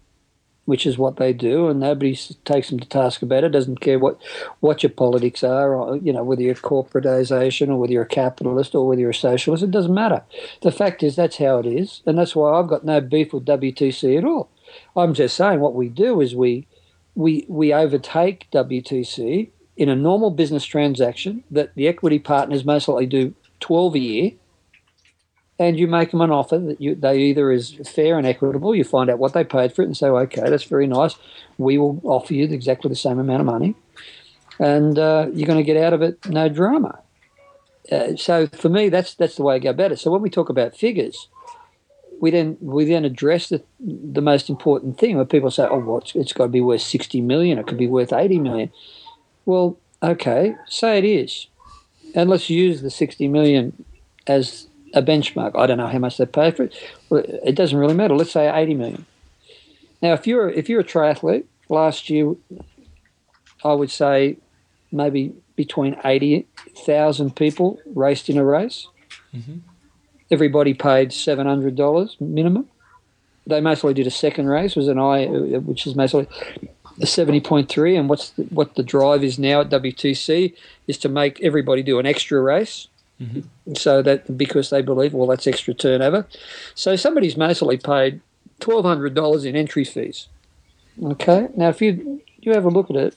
which is what they do, and nobody takes them to task about it. Doesn't care what what your politics are, or, you know, whether you're corporatization or whether you're a capitalist or whether you're a socialist. It doesn't matter. The fact is that's how it is, and that's why I've got no beef with WTC at all. I'm just saying what we do is we we we overtake WTC in a normal business transaction that the equity partners most likely do 12 a year and you make them an offer that you, they either is fair and equitable. You find out what they paid for it and say, okay, that's very nice. We will offer you exactly the same amount of money, and uh, you're going to get out of it no drama. Uh, so for me, that's that's the way I go about it. So when we talk about figures, we then we then address the the most important thing. Where people say, oh, well, it's, got to be worth sixty million. It could be worth eighty million. Well, okay, say it is, and let's use the sixty million as a benchmark. I don't know how much they pay for it. It doesn't really matter. Let's say 80 million. Now, if you're if you're a triathlete, last year, I would say maybe between 80,000 people raced in a race. Mm-hmm. Everybody paid $700 minimum. They mostly did a second race, was an I, which is mostly a 70.3. And what's the, what the drive is now at WTC is to make everybody do an extra race Mm-hmm. So that because they believe, well, that's extra turnover. So somebody's mostly paid twelve hundred dollars in entry fees. Okay, now if you you have a look at it,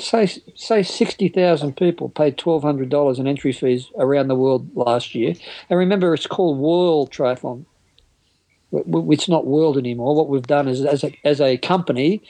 say say sixty thousand people paid twelve hundred dollars in entry fees around the world last year, and remember it's called World Triathlon. It's not world anymore. What we've done is, as a, as a company,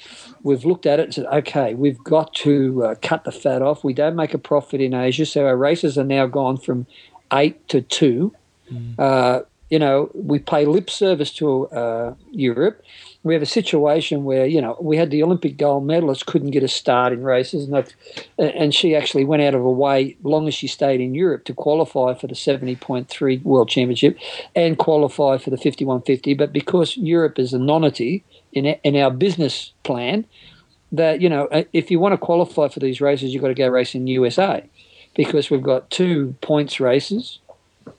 we've looked at it and said, okay, we've got to uh, cut the fat off. We don't make a profit in Asia, so our races are now gone from eight to two. Mm. Uh, you know, we pay lip service to uh, Europe. We have a situation where you know we had the Olympic gold medalist couldn't get a start in races, and and she actually went out of her way, long as she stayed in Europe, to qualify for the seventy point three World Championship, and qualify for the fifty one fifty. But because Europe is a nonity in in our business plan, that you know if you want to qualify for these races, you've got to go race in USA because we've got two points races,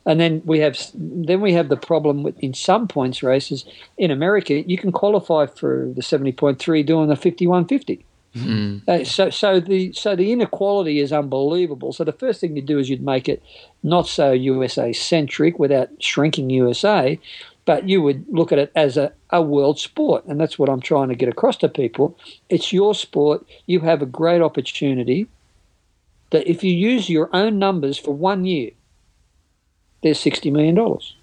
and then we have then we have the problem with in some points races in America you can qualify for the seventy point three doing the fifty one fifty. Mm. Uh, so, so the so the inequality is unbelievable. So the first thing you do is you'd make it not so USA centric without shrinking USA, but you would look at it as a, a world sport, and that's what I'm trying to get across to people. It's your sport. You have a great opportunity that if you use your own numbers for one year, there's sixty million dollars.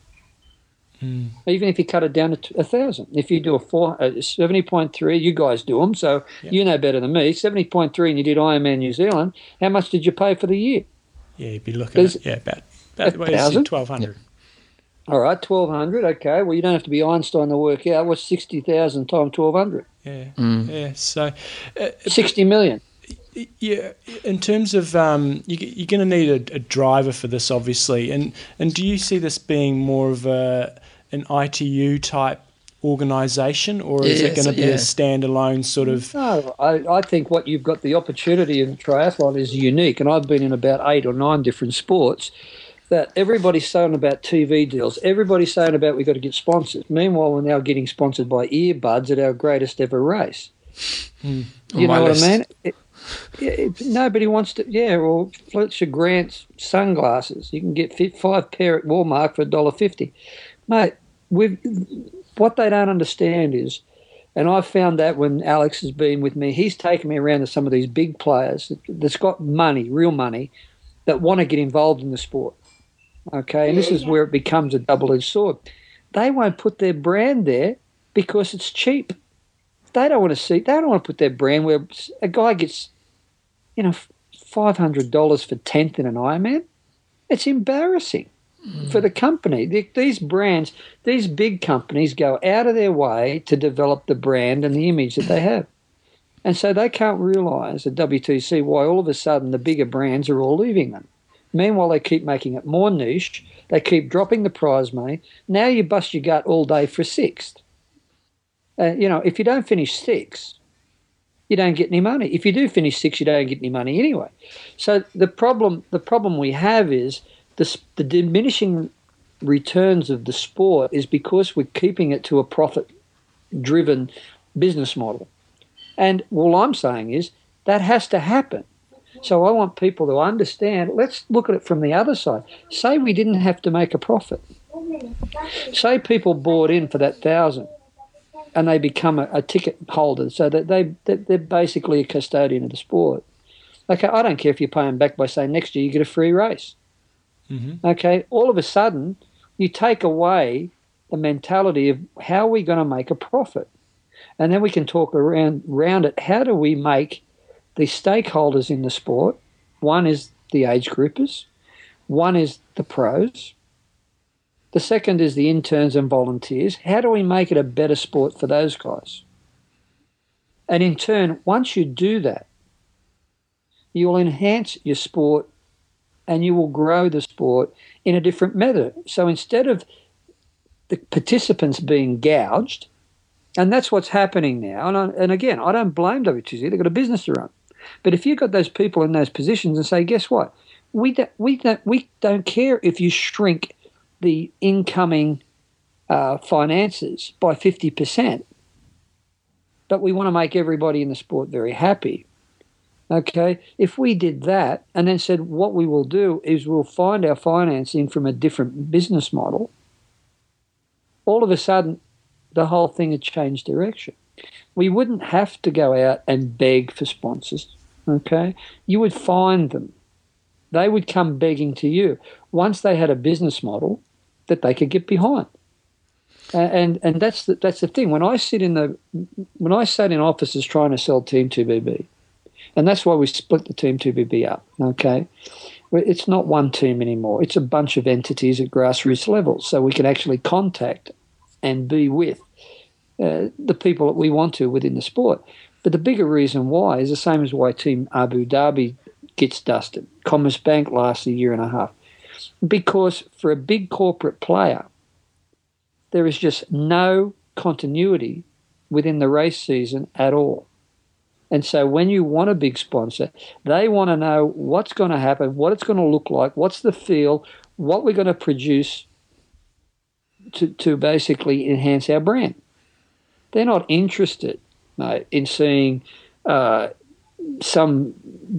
Mm. Even if you cut it down to a thousand, if you do a four a seventy point three, you guys do them, so yep. you know better than me. Seventy point three, and you did Ironman New Zealand. How much did you pay for the year? Yeah, you'd be looking at yeah about about thousand, twelve hundred. All right, twelve hundred. Okay, well you don't have to be Einstein to work out what's sixty thousand times twelve hundred. Yeah, mm. yeah. So uh, sixty million. Yeah, in terms of um, you, are going to need a, a, driver for this, obviously, and and do you see this being more of a an ITU type organisation, or is yes, it going to be yeah. a standalone sort of? No, I, I think what you've got the opportunity in triathlon is unique, and I've been in about eight or nine different sports. That everybody's saying about TV deals, everybody's saying about we've got to get sponsors. Meanwhile, we're now getting sponsored by earbuds at our greatest ever race. Mm, you know what list. I mean? It, yeah, nobody wants to. Yeah, or Fletcher Grant's sunglasses. You can get five pair at Walmart for a dollar fifty, mate. With what they don't understand is, and I've found that when Alex has been with me, he's taken me around to some of these big players that's got money, real money, that want to get involved in the sport. Okay, and this is where it becomes a double-edged sword. They won't put their brand there because it's cheap. They don't want to see. They don't want to put their brand where a guy gets you know, five hundred dollars for tenth in an Ironman. It's embarrassing mm. for the company. The, these brands, these big companies, go out of their way to develop the brand and the image that they have, and so they can't realise at WTC why all of a sudden the bigger brands are all leaving them. Meanwhile, they keep making it more niche. They keep dropping the prize money. Now you bust your gut all day for sixth. Uh, you know, if you don't finish sixth, you don't get any money. If you do finish sixth, you don't get any money anyway. So the problem, the problem we have is the, the diminishing returns of the sport is because we're keeping it to a profit-driven business model. And all I'm saying is that has to happen. So I want people to understand. Let's look at it from the other side. Say we didn't have to make a profit. Say people bought in for that thousand, and they become a, a ticket holder, so that they they're basically a custodian of the sport. Okay, I don't care if you pay them back by saying next year you get a free race. Mm-hmm. Okay, all of a sudden you take away the mentality of how are we going to make a profit, and then we can talk around around it. How do we make the stakeholders in the sport? One is the age groupers, one is the pros, the second is the interns and volunteers. How do we make it a better sport for those guys? And in turn, once you do that, you will enhance your sport and you will grow the sport in a different method. So instead of the participants being gouged, and that's what's happening now. And, I, and again, I don't blame WTC, they've got a business to run. But if you've got those people in those positions and say, guess what? We, don't, we, don't, we don't care if you shrink the incoming uh, finances by 50%. But we want to make everybody in the sport very happy. Okay, if we did that and then said what we will do is we'll find our financing from a different business model, all of a sudden the whole thing had changed direction. We wouldn't have to go out and beg for sponsors. Okay, you would find them. They would come begging to you once they had a business model that they could get behind. And and that's the, that's the thing. When I sit in the when I sat in offices trying to sell Team TBB, and that's why we split the Team TBB up. Okay, it's not one team anymore. It's a bunch of entities at grassroots levels, so we can actually contact and be with uh, the people that we want to within the sport. But the bigger reason why is the same as why Team Abu Dhabi gets dusted. Commerzbank lasts a year and a half because for a big corporate player, there is just no continuity within the race season at all. And so when you want a big sponsor, they want to know what's going to happen, what it's going to look like, what's the feel, what we're going to produce to, to basically enhance our brand. They're not interested mate, in seeing uh, some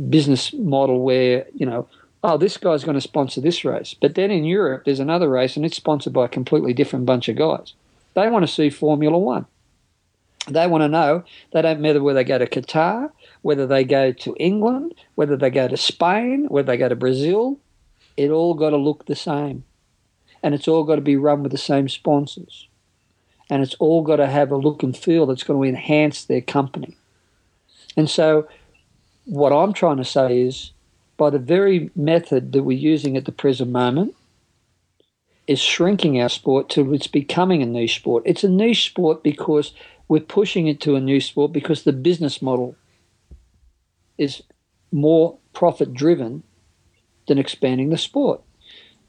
business model where, you know, oh, this guy's going to sponsor this race. But then in Europe, there's another race and it's sponsored by a completely different bunch of guys. They want to see Formula One. They want to know, they don't matter whether they go to Qatar, whether they go to England, whether they go to Spain, whether they go to Brazil, it all got to look the same. And it's all got to be run with the same sponsors. And it's all got to have a look and feel that's going to enhance their company. And so, what I'm trying to say is by the very method that we're using at the present moment, is shrinking our sport till it's becoming a niche sport. It's a niche sport because we're pushing it to a new sport because the business model is more profit driven than expanding the sport.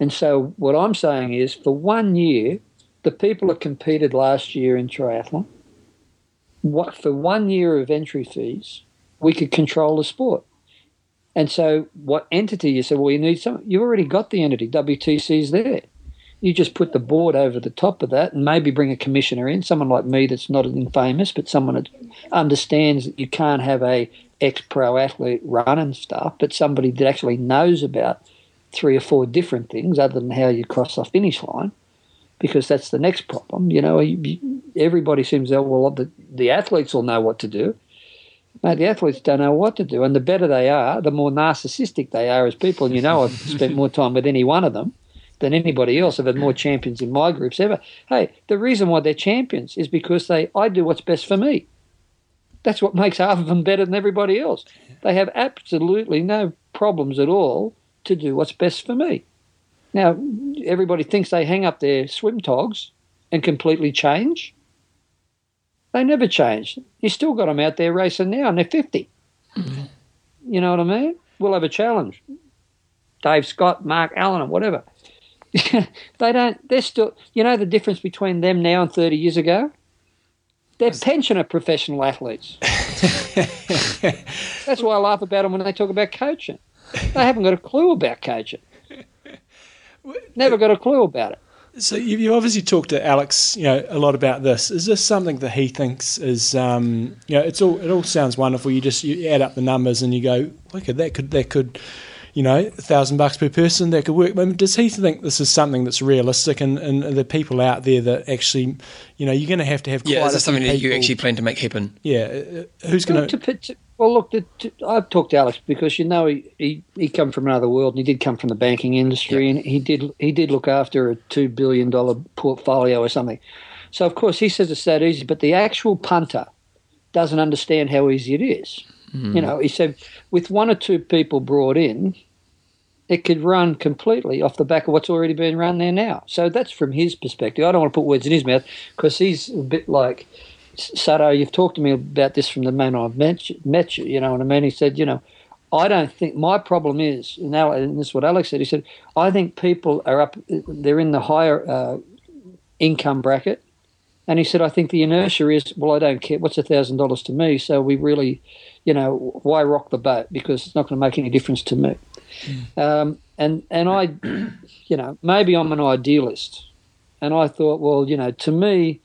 And so what I'm saying is for one year, the people that competed last year in triathlon, what for one year of entry fees, we could control the sport. And so, what entity you said, well, you need some, You've already got the entity, WTC's there. You just put the board over the top of that and maybe bring a commissioner in, someone like me that's not famous, but someone that understands that you can't have a ex pro athlete run and stuff, but somebody that actually knows about three or four different things other than how you cross the finish line, because that's the next problem. You know, everybody seems to, well, the, the athletes will know what to do. Mate, the athletes don't know what to do. And the better they are, the more narcissistic they are as people. And you know, I've spent more time with any one of them than anybody else. I've had more champions in my groups ever. Hey, the reason why they're champions is because they I do what's best for me. That's what makes half of them better than everybody else. They have absolutely no problems at all to do what's best for me. Now, everybody thinks they hang up their swim togs and completely change. They never changed. You still got them out there racing now, and they're 50. Mm-hmm. You know what I mean? We'll have a challenge. Dave Scott, Mark Allen, or whatever. <laughs> they don't. They're still. You know the difference between them now and thirty years ago. They're pensioner professional athletes. <laughs> That's why I laugh about them when they talk about coaching. They haven't got a clue about coaching. <laughs> Never got a clue about it. So you, you obviously talked to Alex, you know, a lot about this. Is this something that he thinks is, um, you know, it's all it all sounds wonderful. You just you add up the numbers and you go, look at that could that could, you know, a thousand bucks per person that could work. I mean, does he think this is something that's realistic and, and the people out there that actually, you know, you're going to have to have Yeah, quite is a this something few that you actually plan to make happen? Yeah, uh, who's going Well, to, to, well, look, the, I've talked to Alex because you know he, he, he come from another world, and he did come from the banking industry, and he did he did look after a two billion dollar portfolio or something. So of course he says it's that easy, but the actual punter doesn't understand how easy it is. Hmm. You know, he said with one or two people brought in, it could run completely off the back of what's already been run there now. So that's from his perspective. I don't want to put words in his mouth because he's a bit like Sutto. You've talked to me about this from the man I've met you, met you. You know what I mean? He said, you know, I don't think my problem is, and, Al- and this is what Alex said. He said, I think people are up, they're in the higher uh, income bracket. And he said, I think the inertia is, well, I don't care. What's a thousand dollars to me? So we really, you know, why rock the boat? Because it's not going to make any difference to me. Um, and and I, you know, maybe I'm an idealist, and I thought, well, you know, to me,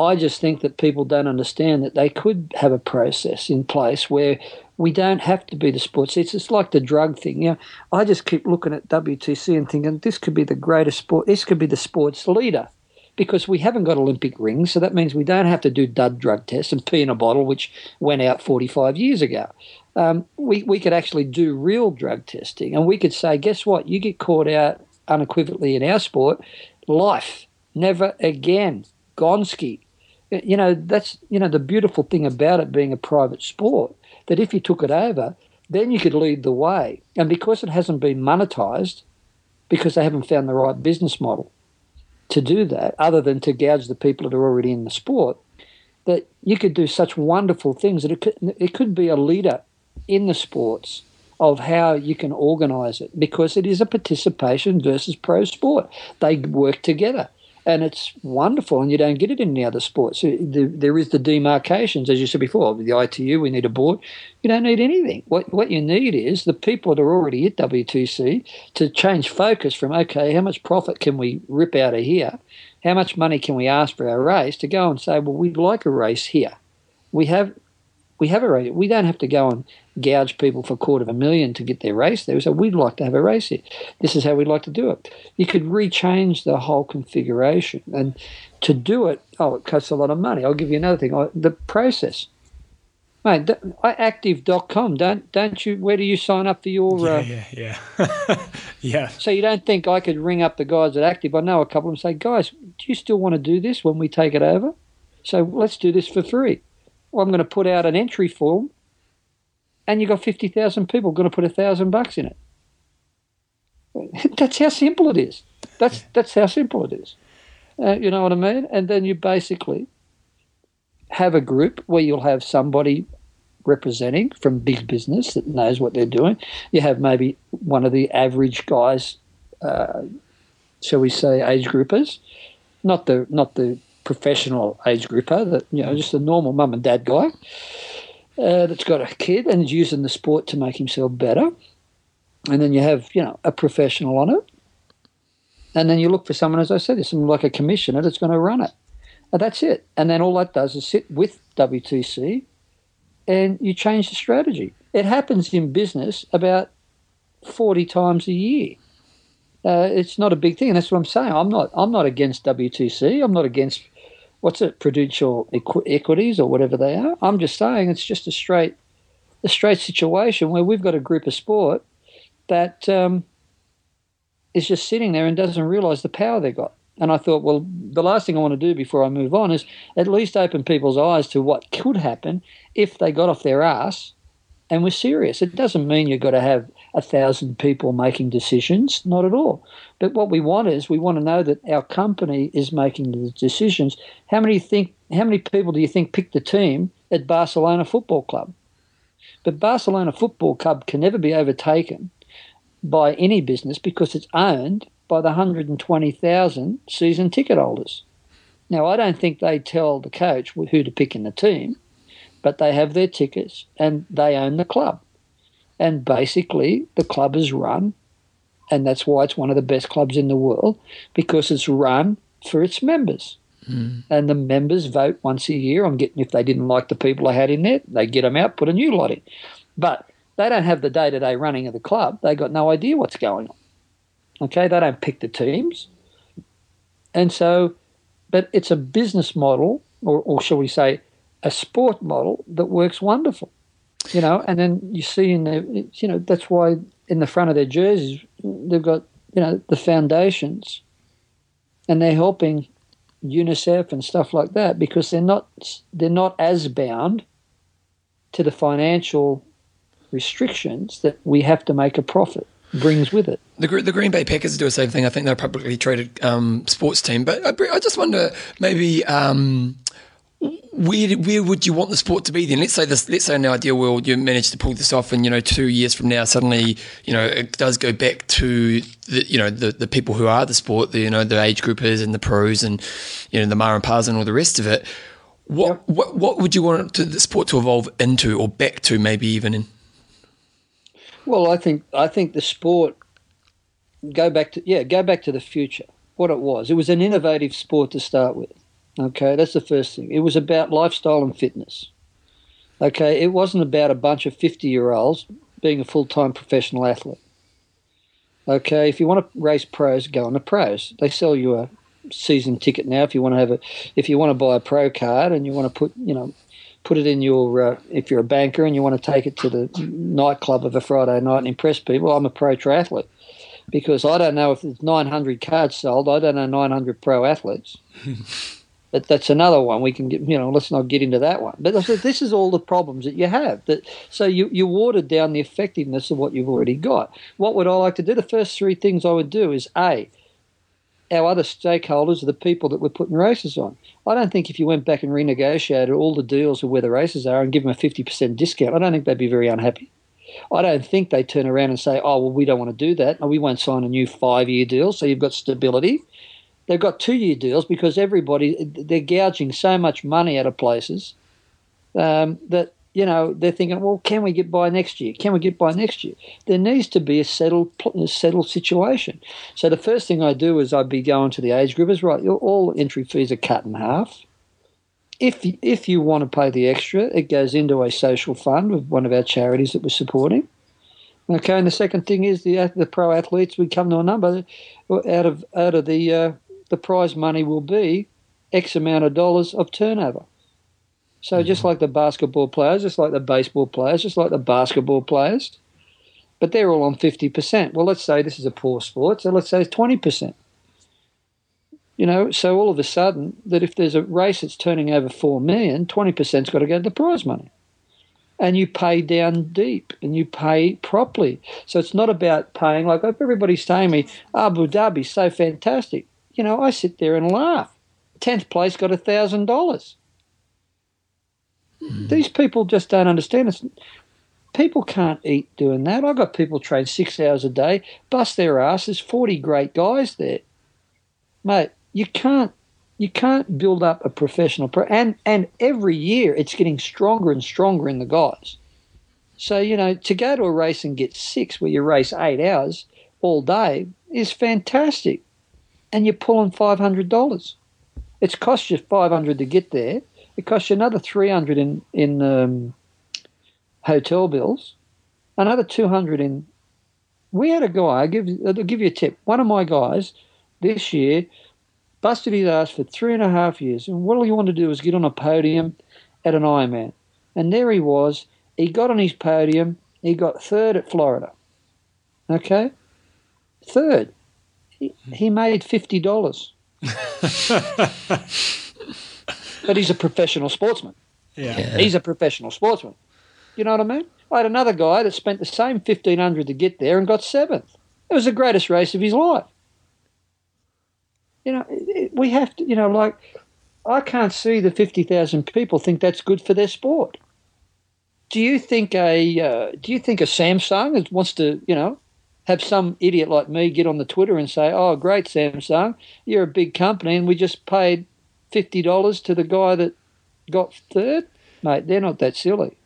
I just think that people don't understand that they could have a process in place where we don't have to be the sports. It's just like the drug thing. You know, I just keep looking at WTC and thinking this could be the greatest sport. This could be the sports leader because we haven't got Olympic rings, so that means we don't have to do dud drug tests and pee in a bottle, which went out 45 years ago. Um, we, we could actually do real drug testing and we could say, guess what? You get caught out unequivocally in our sport, life, never again, Gonski. You know, that's, you know, the beautiful thing about it being a private sport, that if you took it over, then you could lead the way. And because it hasn't been monetized, because they haven't found the right business model, to do that other than to gouge the people that are already in the sport that you could do such wonderful things that it could, it could be a leader in the sports of how you can organize it because it is a participation versus pro sport they work together and it's wonderful and you don't get it in any other sports. The, there is the demarcations as you said before the ITU we need a board. You don't need anything. What what you need is the people that are already at WTC to change focus from okay how much profit can we rip out of here? How much money can we ask for our race to go and say well we'd like a race here. We have we have a race we don't have to go and gouge people for a quarter of a million to get their race there so we'd like to have a race here this is how we'd like to do it you could rechange the whole configuration and to do it oh it costs a lot of money i'll give you another thing the process Mate, active.com, don't don't you? Where do you sign up for your? uh, yeah, yeah, yeah, <laughs> yeah. so you don't think I could ring up the guys at Active? I know a couple of them say, guys, do you still want to do this when we take it over? So let's do this for free. Well, I'm going to put out an entry form, and you've got fifty thousand people going to put a thousand bucks in it. <laughs> That's how simple it is. That's that's how simple it is. Uh, you know what I mean? And then you basically have a group where you'll have somebody representing from big business that knows what they're doing. You have maybe one of the average guys, uh, shall we say, age groupers, not the not the professional age grouper, that you know, just a normal mum and dad guy uh, that's got a kid and is using the sport to make himself better. And then you have you know a professional on it, and then you look for someone, as I said, someone like a commissioner that's going to run it. And that's it. And then all that does is sit with WTC and you change the strategy. It happens in business about 40 times a year. Uh, it's not a big thing, and that's what I'm saying. I'm not. I'm not against WTC. I'm not against what's it, prudential equ- equities or whatever they are. I'm just saying it's just a straight, a straight situation where we've got a group of sport that um, is just sitting there and doesn't realise the power they've got. And I thought, well, the last thing I want to do before I move on is at least open people's eyes to what could happen if they got off their ass and were serious. It doesn't mean you've got to have a thousand people making decisions, not at all. But what we want is we want to know that our company is making the decisions. How many think? How many people do you think picked the team at Barcelona Football Club? But Barcelona Football Club can never be overtaken by any business because it's owned by the 120,000 season ticket holders. Now, I don't think they tell the coach who to pick in the team, but they have their tickets and they own the club. And basically, the club is run, and that's why it's one of the best clubs in the world because it's run for its members. Mm. And the members vote once a year on getting, if they didn't like the people they had in there, they get them out, put a new lot in. But they don't have the day to day running of the club. They got no idea what's going on. Okay, they don't pick the teams. And so, but it's a business model, or, or shall we say, a sport model that works wonderful. You know, and then you see in the, you know, that's why in the front of their jerseys they've got, you know, the foundations, and they're helping UNICEF and stuff like that because they're not they're not as bound to the financial restrictions that we have to make a profit brings with it. The, the Green Bay Packers do the same thing. I think they're a publicly traded um, sports team. But I, I, just wonder maybe um, where where would you want the sport to be then? Let's say this. Let's say in the ideal world you manage to pull this off, and you know two years from now suddenly you know it does go back to the you know the, the people who are the sport, the you know the age groupers and the pros and you know the Mar and Pars and all the rest of it. What yep. what what would you want to, the sport to evolve into or back to maybe even in? Well, I think I think the sport go back to yeah go back to the future. What it was, it was an innovative sport to start with. Okay, that's the first thing. It was about lifestyle and fitness. Okay, it wasn't about a bunch of fifty-year-olds being a full-time professional athlete. Okay, if you want to race pros, go on the pros. They sell you a season ticket now. If you want to have a, if you want to buy a pro card and you want to put, you know, put it in your uh, if you're a banker and you want to take it to the nightclub of a Friday night and impress people. I'm a pro triathlete because I don't know if there's 900 cards sold. I don't know 900 pro athletes. <laughs> but that's another one we can get. You know, let's not get into that one. But this is all the problems that you have. That so you you watered down the effectiveness of what you've already got. What would I like to do? The first three things I would do is a our other stakeholders are the people that we're putting races on. I don't think if you went back and renegotiated all the deals of where the races are and give them a 50% discount, I don't think they'd be very unhappy. I don't think they turn around and say, oh, well, we don't want to do that. We won't sign a new five year deal. So you've got stability. They've got two year deals because everybody, they're gouging so much money out of places um, that you know, they're thinking, well, can we get by next year? Can we get by next year? There needs to be a settled, a settled situation. So the first thing I do is I'd be going to the age groupers, right? All entry fees are cut in half. If if you want to pay the extra, it goes into a social fund with one of our charities that we're supporting. Okay, and the second thing is the the pro athletes. We come to a number out of out of the uh, the prize money will be X amount of dollars of turnover. So mm-hmm. just like the basketball players, just like the baseball players, just like the basketball players, but they're all on 50%. Well, let's say this is a poor sport, so let's say it's 20%. You know, so all of a sudden, that if there's a race that's turning over 4 million, 20%'s got to go to the prize money. And you pay down deep and you pay properly. So it's not about paying like everybody's saying me, Abu Dhabi's so fantastic. You know, I sit there and laugh. 10th place got a $1,000 Mm. These people just don't understand. It's, people can't eat doing that. I've got people train six hours a day, bust their ass. There's 40 great guys there. Mate, you can't you can't build up a professional pro and and every year it's getting stronger and stronger in the guys. So, you know, to go to a race and get six where you race eight hours all day is fantastic. And you're pulling five hundred dollars. It's cost you five hundred to get there it costs you another 300 in, in um, hotel bills, another 200 in. We had a guy, I'll give, I'll give you a tip. One of my guys this year busted his ass for three and a half years. And what all he wanted to do was get on a podium at an Ironman. And there he was. He got on his podium. He got third at Florida. Okay? Third. He, he made $50. <laughs> but he's a professional sportsman. Yeah. yeah. He's a professional sportsman. You know what I mean? I had another guy that spent the same 1500 to get there and got seventh. It was the greatest race of his life. You know, it, we have to, you know, like, I can't see the 50,000 people think that's good for their sport. Do you think a uh, do you think a Samsung wants to, you know, have some idiot like me get on the Twitter and say, "Oh, great Samsung, you're a big company, and we just paid fifty dollars to the guy that got third, mate." They're not that silly.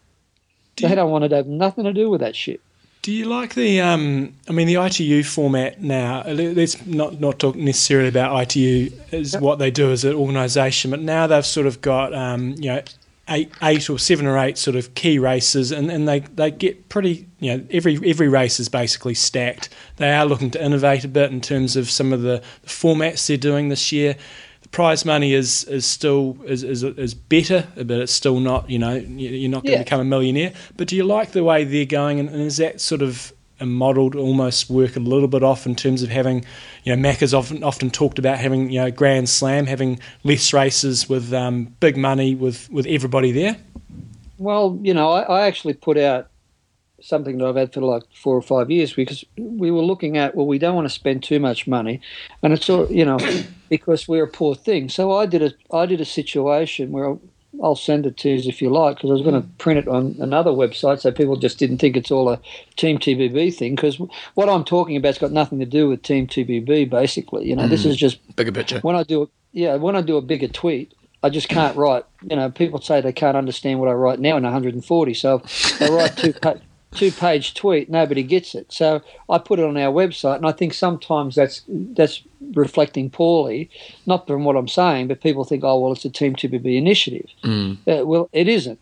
Do they you, don't want to have nothing to do with that shit. Do you like the? Um, I mean, the ITU format now. Let's not not talk necessarily about ITU as yep. what they do as an organisation, but now they've sort of got um, you know eight, eight or seven or eight sort of key races, and, and they, they get pretty, you know, every every race is basically stacked. They are looking to innovate a bit in terms of some of the, the formats they're doing this year. The prize money is is still is, is, is better, but it's still not, you know, you're not going to become a millionaire. But do you like the way they're going, and, and is that sort of a model to almost work a little bit off in terms of having, you know, Mac has often often talked about having, you know, Grand Slam, having less races with um, big money with, with everybody there. Well, you know, I, I, actually put out something that I've had for like four or five years because we were looking at, well, we don't want to spend too much money, and it's all, you know, <coughs> because we're a poor thing. So I did a I did a situation where I'll send it to you if you like because I was going to print it on another website so people just didn't think it's all a Team TBB thing because what I'm talking about's got nothing to do with Team TBB basically. You know, mm. this is just bigger picture. When I do, yeah, when I do a bigger tweet, I just can't write. You know, people say they can't understand what I write now in 140, so I write two two page tweet, nobody gets it. So I put it on our website, and I think sometimes that's that's reflecting poorly, not from what I'm saying, but people think, oh well, it's a Team TBB initiative. Mm. Uh, well, it isn't.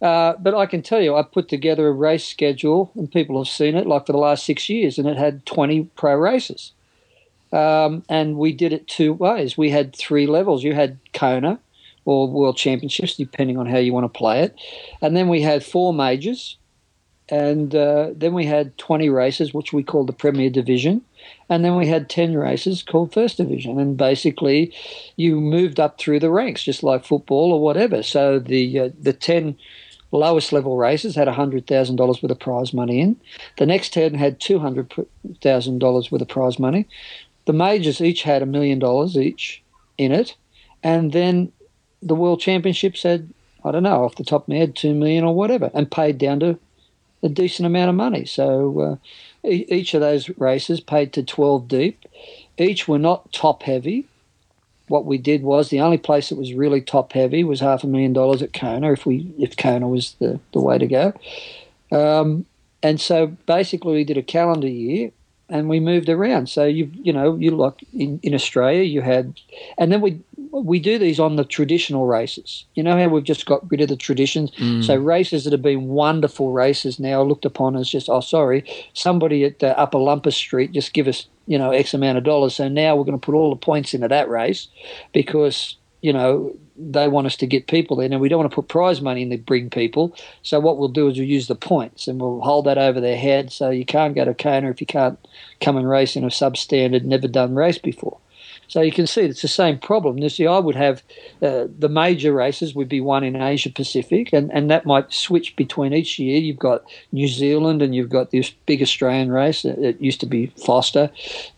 Uh, but I can tell you, I put together a race schedule, and people have seen it, like for the last six years, and it had 20 pro races. Um, and we did it two ways. We had three levels. You had Kona or World Championships, depending on how you want to play it, and then we had four majors and uh, then we had 20 races, which we called the Premier Division, and then we had 10 races called First Division. And basically, you moved up through the ranks, just like football or whatever. So the uh, the 10 lowest level races had $100,000 worth of prize money in. The next 10 had $200,000 worth of prize money. The majors each had a million dollars each in it. And then the World Championships had, I don't know, off the top of my head, two million or whatever, and paid down to a decent amount of money. So uh, e- each of those races paid to 12 deep. Each were not top heavy. What we did was the only place that was really top heavy was half a million dollars at Kona, if we if Kona was the, the way to go. Um, and so basically, we did a calendar year, and we moved around. So you you know you like in, in Australia you had, and then we we do these on the traditional races. You know how we've just got rid of the traditions. Mm. So races that have been wonderful races now looked upon as just oh sorry, somebody at the Upper Lumper Street just give us you know X amount of dollars. So now we're going to put all the points into that race because you know they want us to get people there. Now we don't want to put prize money in to bring people. So what we'll do is we'll use the points and we'll hold that over their head. So you can't go to Kona if you can't come and race in a substandard, never done race before. So you can see it's the same problem. You see, I would have uh, the major races would be one in Asia Pacific, and, and that might switch between each year. You've got New Zealand, and you've got this big Australian race. It used to be Forster.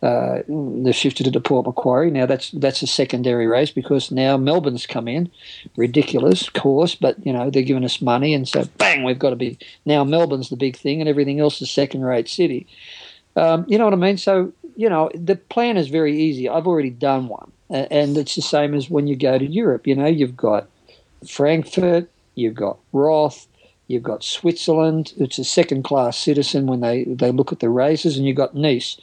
Uh, they've shifted it to Port Macquarie. Now that's that's a secondary race because now Melbourne's come in. Ridiculous, course, but you know they're giving us money, and so bang, we've got to be now Melbourne's the big thing, and everything else is second-rate city. Um, you know what I mean? So you know, the plan is very easy. I've already done one, and it's the same as when you go to Europe. You know, you've got Frankfurt, you've got Roth, you've got Switzerland. It's a second-class citizen when they they look at the races, and you've got Nice.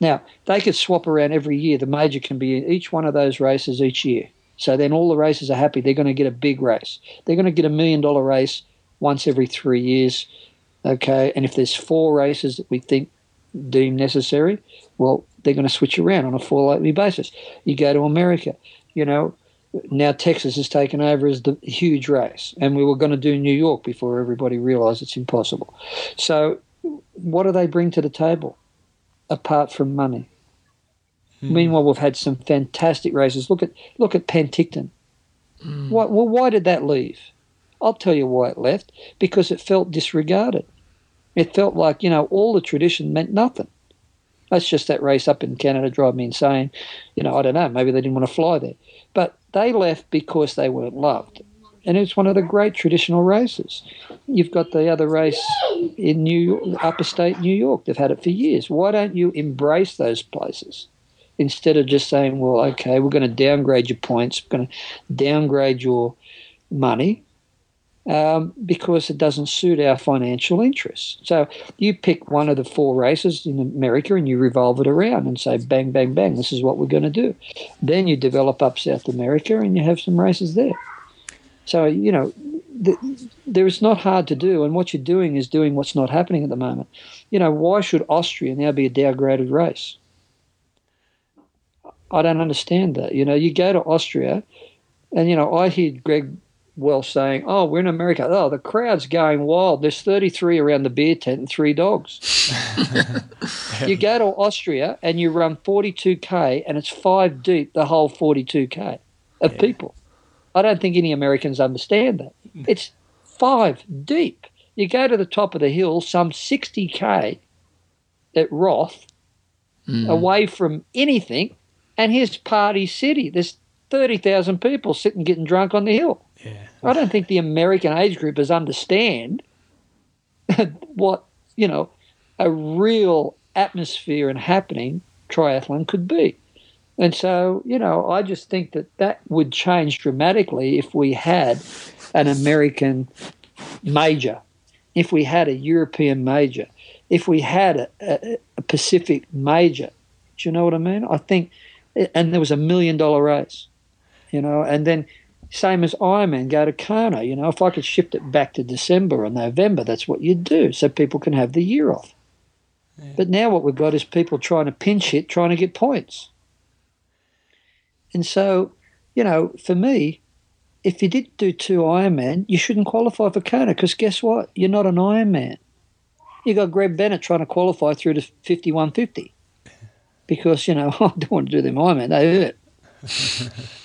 Now they could swap around every year. The major can be in each one of those races each year. So then all the races are happy. They're going to get a big race. They're going to get a million dollar race once every three years. Okay, and if there's four races that we think deem necessary, well, they're going to switch around on a fortnightly basis. You go to America, you know, now Texas has taken over as the huge race, and we were going to do New York before everybody realized it's impossible. So, what do they bring to the table apart from money? Hmm. Meanwhile, we've had some fantastic races. Look at look at Penticton. Hmm. Why, well, why did that leave? I'll tell you why it left. Because it felt disregarded. It felt like you know all the tradition meant nothing. That's just that race up in Canada drive me insane. You know, I don't know. Maybe they didn't want to fly there, but they left because they weren't loved. and it's one of the great traditional races. You've got the other race in New York, upper state New York. They've had it for years. Why don't you embrace those places instead of just saying, "Well, okay, we're going to downgrade your points, we're going to downgrade your money." Um, because it doesn't suit our financial interests. So you pick one of the four races in America and you revolve it around and say, bang, bang, bang, this is what we're going to do. Then you develop up South America and you have some races there. So, you know, the, there is not hard to do, and what you're doing is doing what's not happening at the moment. You know, why should Austria now be a downgraded race? I don't understand that. You know, you go to Austria, and, you know, I hear Greg Welch saying, Oh, we're in America. Oh, the crowd's going wild. There's 33 around the beer tent and three dogs. <laughs> you go to Austria and you run 42K, and it's five deep the whole 42K of yeah. people. I don't think any Americans understand that. It's five deep. You go to the top of the hill, some 60k at Roth, mm. away from anything, and here's Party City. There's 30,000 people sitting getting drunk on the hill. Yeah. I don't think the American age groupers understand <laughs> what, you know, a real atmosphere and happening triathlon could be. And so, you know, I just think that that would change dramatically if we had an American major, if we had a European major, if we had a, a, a Pacific major. Do you know what I mean? I think, and there was a million dollar race, you know, and then same as Ironman, go to Kona. You know, if I could shift it back to December or November, that's what you'd do, so people can have the year off. Yeah. But now what we've got is people trying to pinch it, trying to get points. And so, you know, for me, if you did do two Ironman, you shouldn't qualify for Kona because guess what? You're not an Ironman. You got Greg Bennett trying to qualify through to 5150 <laughs> because, you know, <laughs> I don't want to do them Ironman. They hurt. <laughs>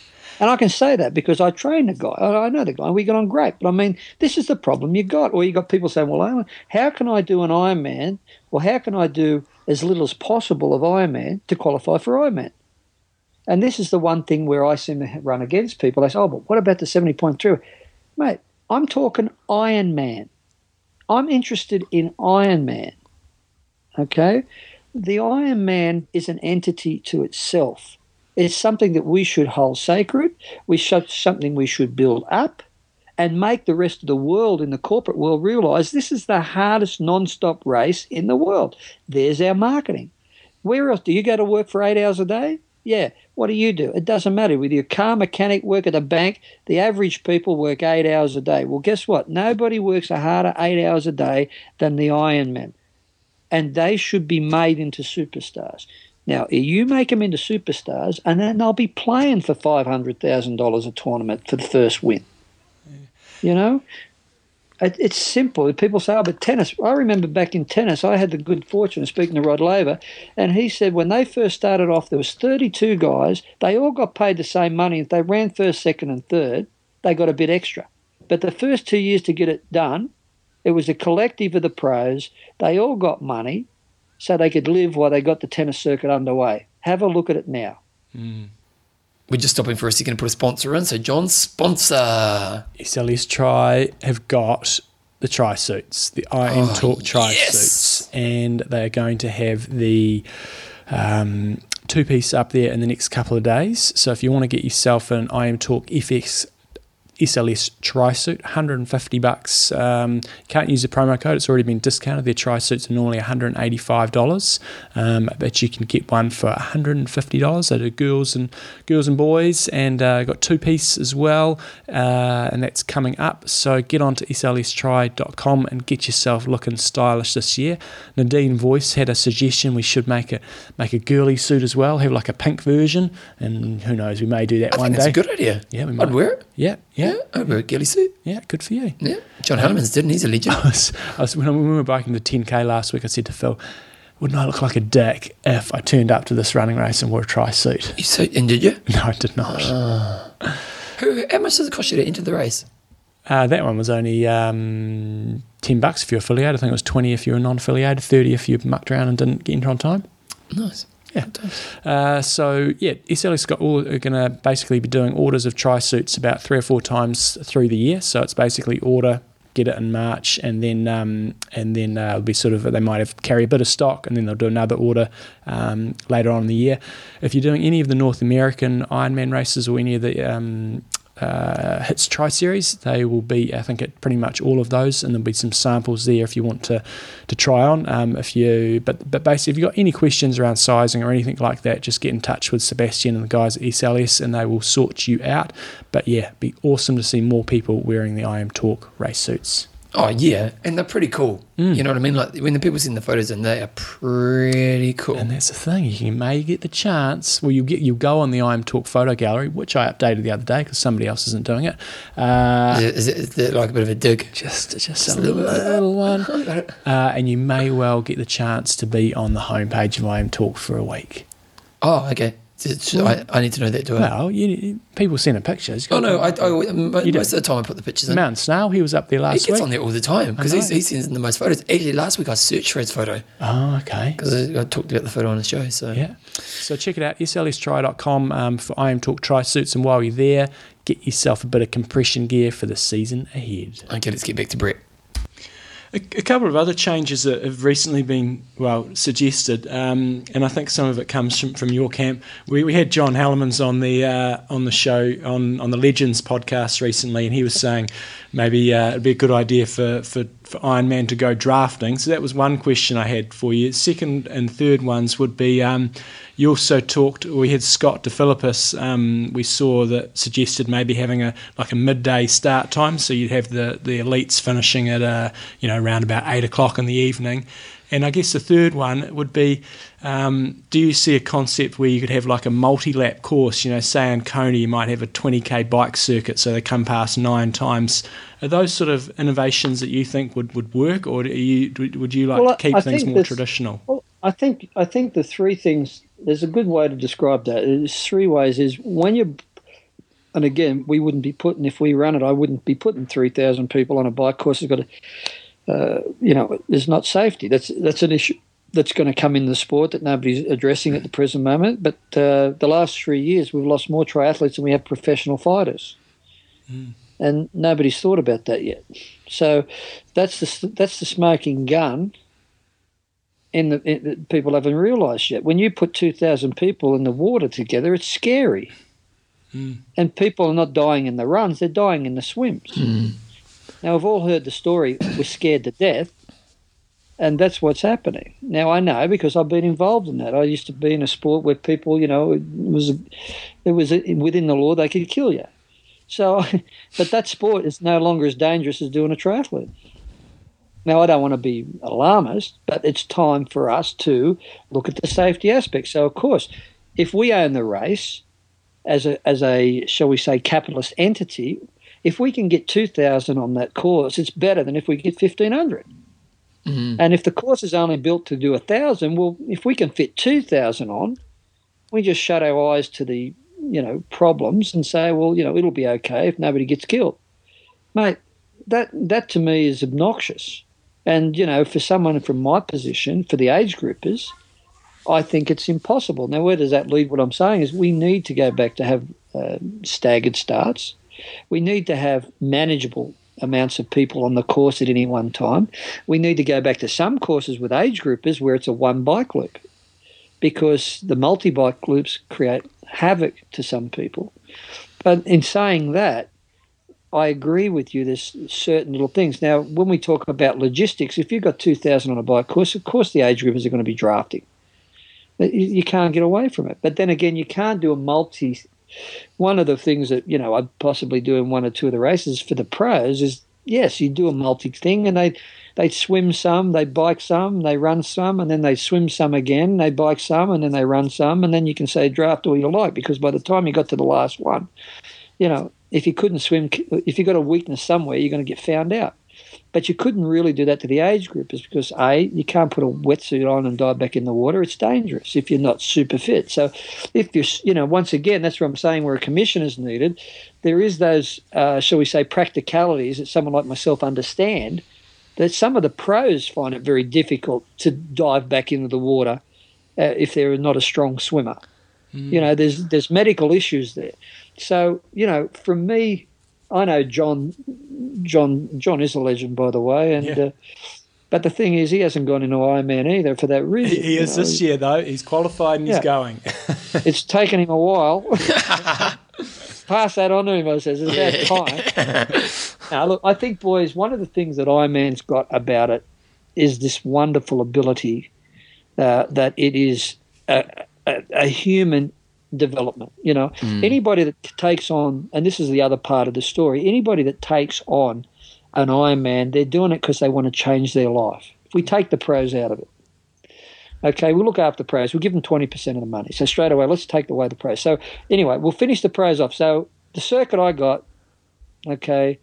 and I can say that because I trained the guy. I know the guy. We got on great. But I mean, this is the problem you got. Or you got people saying, well, how can I do an Ironman? Well, how can I do as little as possible of Ironman to qualify for Ironman? And this is the one thing where I seem to run against people. They say, oh, but what about the 70.3? Mate, I'm talking Iron Man. I'm interested in Iron Man. Okay? The Iron Man is an entity to itself. It's something that we should hold sacred. We should something we should build up and make the rest of the world in the corporate world realize this is the hardest non-stop race in the world. There's our marketing. Where else do you go to work for eight hours a day? Yeah. What do you do? It doesn't matter. With your car mechanic, work at a bank, the average people work eight hours a day. Well, guess what? Nobody works a harder eight hours a day than the Ironman. And they should be made into superstars. Now, you make them into superstars, and then they'll be playing for $500,000 a tournament for the first win. You know? it's simple. People say, oh, but tennis. I remember back in tennis, I had the good fortune of speaking to Rod Laver, and he said when they first started off, there was 32 guys. They all got paid the same money. If they ran first, second, and third, they got a bit extra. But the first two years to get it done, it was a collective of the pros. They all got money so they could live while they got the tennis circuit underway. Have a look at it now. Mm. We're just stopping for a second to put a sponsor in. So, John, sponsor. SLS Tri have got the tri suits, the IM oh, Talk tri yes. suits, and they are going to have the um, two piece up there in the next couple of days. So, if you want to get yourself an IM Talk FX SLS tri-suit, 150 bucks. Um, can't use the promo code; it's already been discounted. Their tri-suits are normally 185 dollars, um, but you can get one for 150 dollars. They do girls and girls and boys, and uh, got two piece as well, uh, and that's coming up. So get on to slstri.com and get yourself looking stylish this year. Nadine Voice had a suggestion we should make a make a girly suit as well, have like a pink version, and who knows, we may do that I one day. That's a good idea. Yeah, we might. I'd wear it. Yeah, yeah, yeah over a ghillie suit. Yeah, good for you. Yeah, John um, didn't. He's a legend. <laughs> I was, I was, when, we were biking the 10k last week, I said to Phil, wouldn't I look like a dick if I turned up to this running race and wore a tri suit? You so, and did you? <laughs> No, I did not. Uh, who? How much does it cost you to enter the race? Uh, that one was only um, 10 bucks if you're affiliated. I think it was 20 if you were non affiliated, 30 if you mucked around and didn't get in on time. Nice. Yeah. Uh, so yeah, SLS got all are going to basically be doing orders of tri suits about three or four times through the year. So it's basically order, get it in March, and then um, and then uh, it'll be sort of they might have carry a bit of stock, and then they'll do another order um, later on in the year. If you're doing any of the North American Ironman races or any of the um, uh, HITS Tri Series. They will be, I think, at pretty much all of those, and there'll be some samples there if you want to to try on. Um, if you, but but basically, if you've got any questions around sizing or anything like that, just get in touch with Sebastian and the guys at SLS, and they will sort you out. But yeah, be awesome to see more people wearing the IMTalk race suits. Oh yeah, and they're pretty cool. Mm. You know what I mean? Like when the people see the photos, and they are pretty cool. And that's the thing. You may get the chance. Well, you get you go on the IMTalk photo gallery, which I updated the other day because somebody else isn't doing it. Uh, is, it, is, it, like a bit of a dig? Just just, just a little, little one. <laughs> Uh, and you may well get the chance to be on the homepage of IMTalk for a week. Oh, okay. I, I, need to know that, do I? Well, you, people send a pictures. Oh, no, I, I, most of the time I put the pictures in. Mountain Snail, he was up there last week. He gets week. on there all the time because he sends in the most photos. Actually, last week I searched for his photo. Oh, okay. Because I, I, talked about the photo on the show. So Yeah. So check it out, slstry.com um, for IMTalk Tri Suits. And while you're there, get yourself a bit of compression gear for the season ahead. Okay, let's get back to Brett. A, a, couple of other changes that have recently been well suggested, um, and I think some of it comes from, from your camp. We, we had John Hellemans on the uh, on the show on, on the Legends podcast recently, and he was saying maybe uh, it'd be a good idea for, for, for Ironman to go drafting. So that was one question I had for you. Second and third ones would be. Um, you also talked. We had Scott DeFilippis. Um, we saw that suggested maybe having a like a midday start time, so you'd have the the elites finishing at a you know around about eight o'clock in the evening. And I guess the third one would be um, do you see a concept where you could have like a multi lap course? You know, say in Kona, you might have a 20k bike circuit, so they come past nine times. Are those sort of innovations that you think would, would work, or you, would you like well, to keep I things more traditional? Well, I think I think the three things there's a good way to describe that. There's three ways. Is when you and again, we wouldn't be putting if we run it. I wouldn't be putting three thousand people on a bike course. It's got to, uh, you know, there's not safety. That's that's an issue that's going to come in the sport that nobody's addressing at the present moment. But uh, the last three years, we've lost more triathletes than we have professional fighters, mm. and nobody's thought about that yet. So that's the that's the smoking gun in the, in, people haven't realised yet. When you put two thousand people in the water together, it's scary, mm. and people are not dying in the runs; they're dying in the swims. Mm. Now, we've all heard the story. We're scared to death, and that's what's happening. Now, I know because I've been involved in that. I used to be in a sport where people, you know, it was it was within the law; they could kill you. So, <laughs> but that sport is no longer as dangerous as doing a triathlon. Now, I don't want to be alarmist, but it's time for us to look at the safety aspect. So, of course, if we own the race as a, as a shall we say, capitalist entity, if we can get 2,000 on that course, it's better than if we get 1,500. Mm-hmm. And if the course is only built to do 1,000, well, if we can fit 2,000 on, we just shut our eyes to the you know problems and say, well, you know, it'll be okay if nobody gets killed. Mate, that that to me is obnoxious. And, you know, for someone from my position, for the age groupers, I think it's impossible. Now, where does that lead? What I'm saying is we need to go back to have uh, staggered starts. We need to have manageable amounts of people on the course at any one time. We need to go back to some courses with age groupers where it's a one bike loop because the multi bike loops create havoc to some people. But in saying that, I agree with you. There's certain little things. Now, when we talk about logistics, if you've got 2,000 on a bike course, of course the age groupers are going to be drafting. You can't get away from it. But then again, you can't do a multi. One of the things that, you know, I'd possibly do in one or two of the races for the pros is yes, you do a multi thing and they they swim some, they bike some, they run some, and then they swim some again, they bike some, and then they run some, and then you can say draft all you like because by the time you got to the last one, you know, if you couldn't swim, if you got a weakness somewhere, you're going to get found out. But you couldn't really do that to the age group, is because a you can't put a wetsuit on and dive back in the water. It's dangerous if you're not super fit. So, if you're, you know, once again, that's what I'm saying. Where a commission is needed, there is those, uh, shall we say, practicalities that someone like myself understand. That some of the pros find it very difficult to dive back into the water uh, if they're not a strong swimmer. You know, there's there's medical issues there. So you know, from me, I know John. John John is a legend, by the way, and. Yeah. Uh, but the thing is, he hasn't gone into Ironman either for that reason. He is know. this year though. He's qualified and he's Yeah. going. <laughs> It's taken him a while. <laughs> Pass that on to him, I says. It's about time. now, look, I think, boys, one of the things that Ironman's got about it is this wonderful ability uh, that it is a, a, a human development. You know, mm. anybody that takes on, and this is the other part of the story, anybody that takes on an Ironman, they're doing it because they want to change their life. If we take the pros out of it, Okay, we'll look after the pros. We'll give them 20% of the money. So straight away, let's take away the pros. So anyway, we'll finish the pros off. So the circuit I got, okay,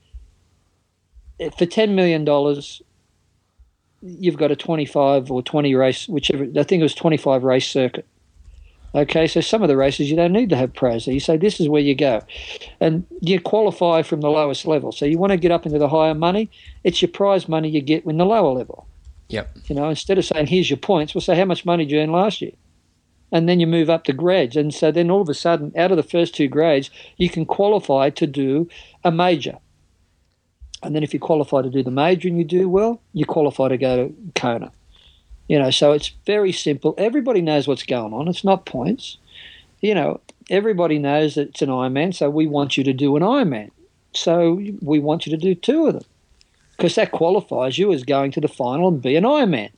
for $10 million, you've got a 25 or 20 race, whichever, I think it was 25 race circuit. Okay, so some of the races you don't need to have pros. So you say this is where you go. And you qualify from the lowest level. So you want to get up into the higher money, it's your prize money you get in the lower level. Yep. You know, instead of saying, here's your points, we'll say, how much money did you earn last year? And then you move up to grades. And so then all of a sudden, out of the first two grades, you can qualify to do a major. And then if you qualify to do the major and you do well, you qualify to go to Kona. You know, so it's very simple. Everybody knows what's going on. It's not points. You know, everybody knows that it's an Ironman, so we want you to do an Ironman. So we want you to do two of them because that qualifies you as going to the final and be an Ironman.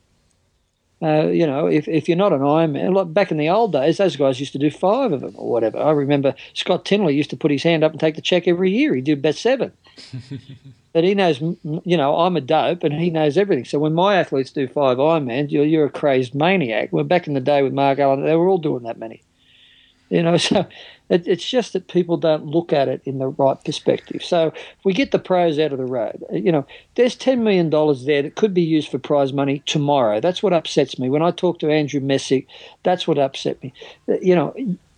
Uh, you know, if, if you're not an Ironman, like back in the old days, those guys used to do five of them or whatever. I remember Scott Tinley used to put his hand up and take the check every year. He did about seven. <laughs> but he knows, you know, I'm a dope and he knows everything. So when my athletes do five Ironmans, you're, you're a crazed maniac. Well, back in the day with Mark Allen, they were all doing that many. You know, <laughs> so it, it's just that people don't look at it in the right perspective. So if we get the pros out of the road, uh, you know, there's $10 million there that could be used for prize money tomorrow. That's what upsets me. When I talk to Andrew Messick, that's what upset me. Uh, you know,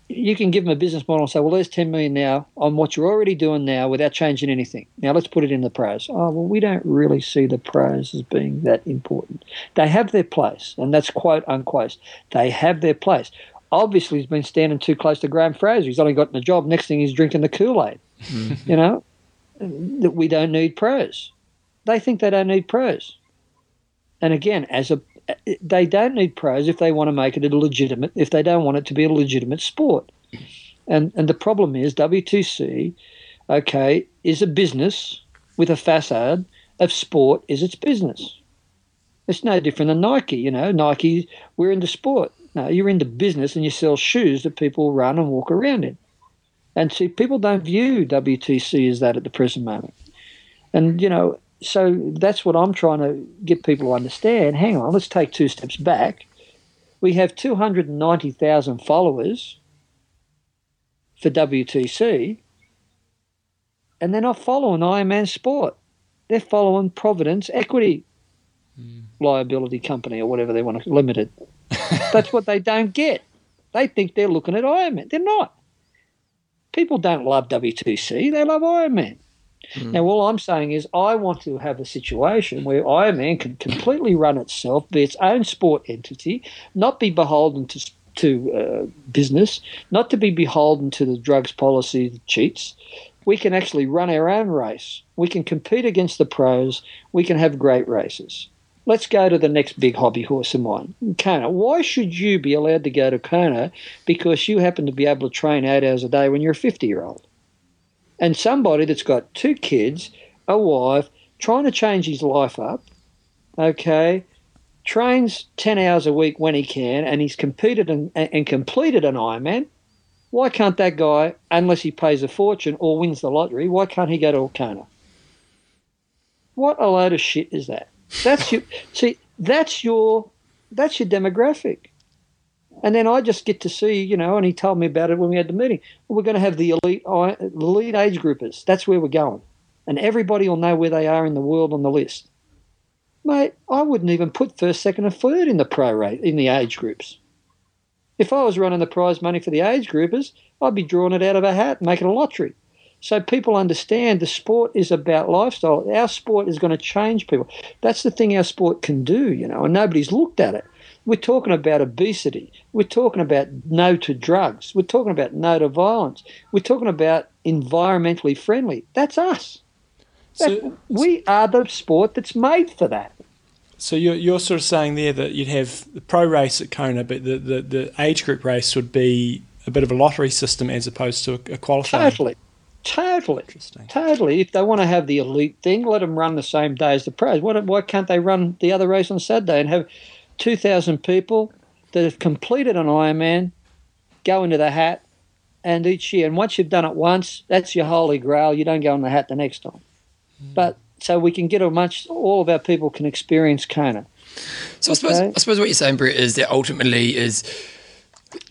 you can give them a business model and say, well, there's 10 million now on what you're already doing now without changing anything. Now let's put it in the pros. Oh, well, we don't really see the pros as being that important. They have their place, and that's quote unquote. They have their place. Obviously, he's been standing too close to Graham Fraser. He's only gotten the job. Next thing, he's drinking the Kool Aid. Mm-hmm. You know, that we don't need pros. They think they don't need pros. And again, as a they don't need pros if they want to make it a legitimate if they don't want it to be a legitimate sport. And and the problem is WTC, okay, is a business with a facade of sport is its business. It's no different than Nike, you know. Nike, we're into sport. No, you're into business and you sell shoes that people run and walk around in. And see, people don't view WTC as that at the present moment. And, you know, so that's what I'm trying to get people to understand. Hang on, let's take two steps back. We have 290,000 followers for WTC, and they're not following Ironman Sport. They're following Providence Equity hmm. Liability Company or whatever they want to limited. <laughs> That's what they don't get. They think they're looking at Ironman. They're not. People don't love WTC, they love Ironman. Now, all I'm saying is, I want to have a situation where Ironman can completely run itself, be its own sport entity, not be beholden to to uh, business, not to be beholden to the drugs policy that cheats. We can actually run our own race. We can compete against the pros. We can have great races. Let's go to the next big hobby horse of mine, Kona. Why should you be allowed to go to Kona because you happen to be able to train eight hours a day when you're a 50 year old? And somebody that's got two kids, a wife, trying to change his life up, okay, trains 10 hours a week when he can, and he's competed and, and completed an Ironman, why can't that guy, unless he pays a fortune or wins the lottery, why can't he go to Kona? What a load of shit is that? That's your <laughs> see. That's your that's your demographic. And then I just get to see, you know, and he told me about it when we had the meeting. We're going to have the elite, elite age groupers. That's where we're going, and everybody will know where they are in the world on the list. Mate, I wouldn't even put first, second, and third in the pro rate in the age groups. If I was running the prize money for the age groupers, I'd be drawing it out of a hat and making a lottery. So people understand the sport is about lifestyle. Our sport is going to change people. That's the thing our sport can do, you know, and nobody's looked at it. We're talking about obesity. We're talking about no to drugs. We're talking about no to violence. We're talking about environmentally friendly. That's us. So, we are the sport that's made for that. So you're, you're sort of saying there that you'd have the pro race at Kona, but the, the, the age group race would be a bit of a lottery system as opposed to a, a qualifying. Totally. Totally. Interesting. Totally. If they want to have the elite thing, let them run the same day as the pros. Why, why can't they run the other race on Saturday and have 2,000 people that have completed an Ironman go into the hat and each year? And once you've done it once, that's your holy grail. You don't go in the hat the next time. Mm. But so we can get a much, all of our people can experience Kona. So I suppose, I suppose what you're saying, Brett, is that ultimately is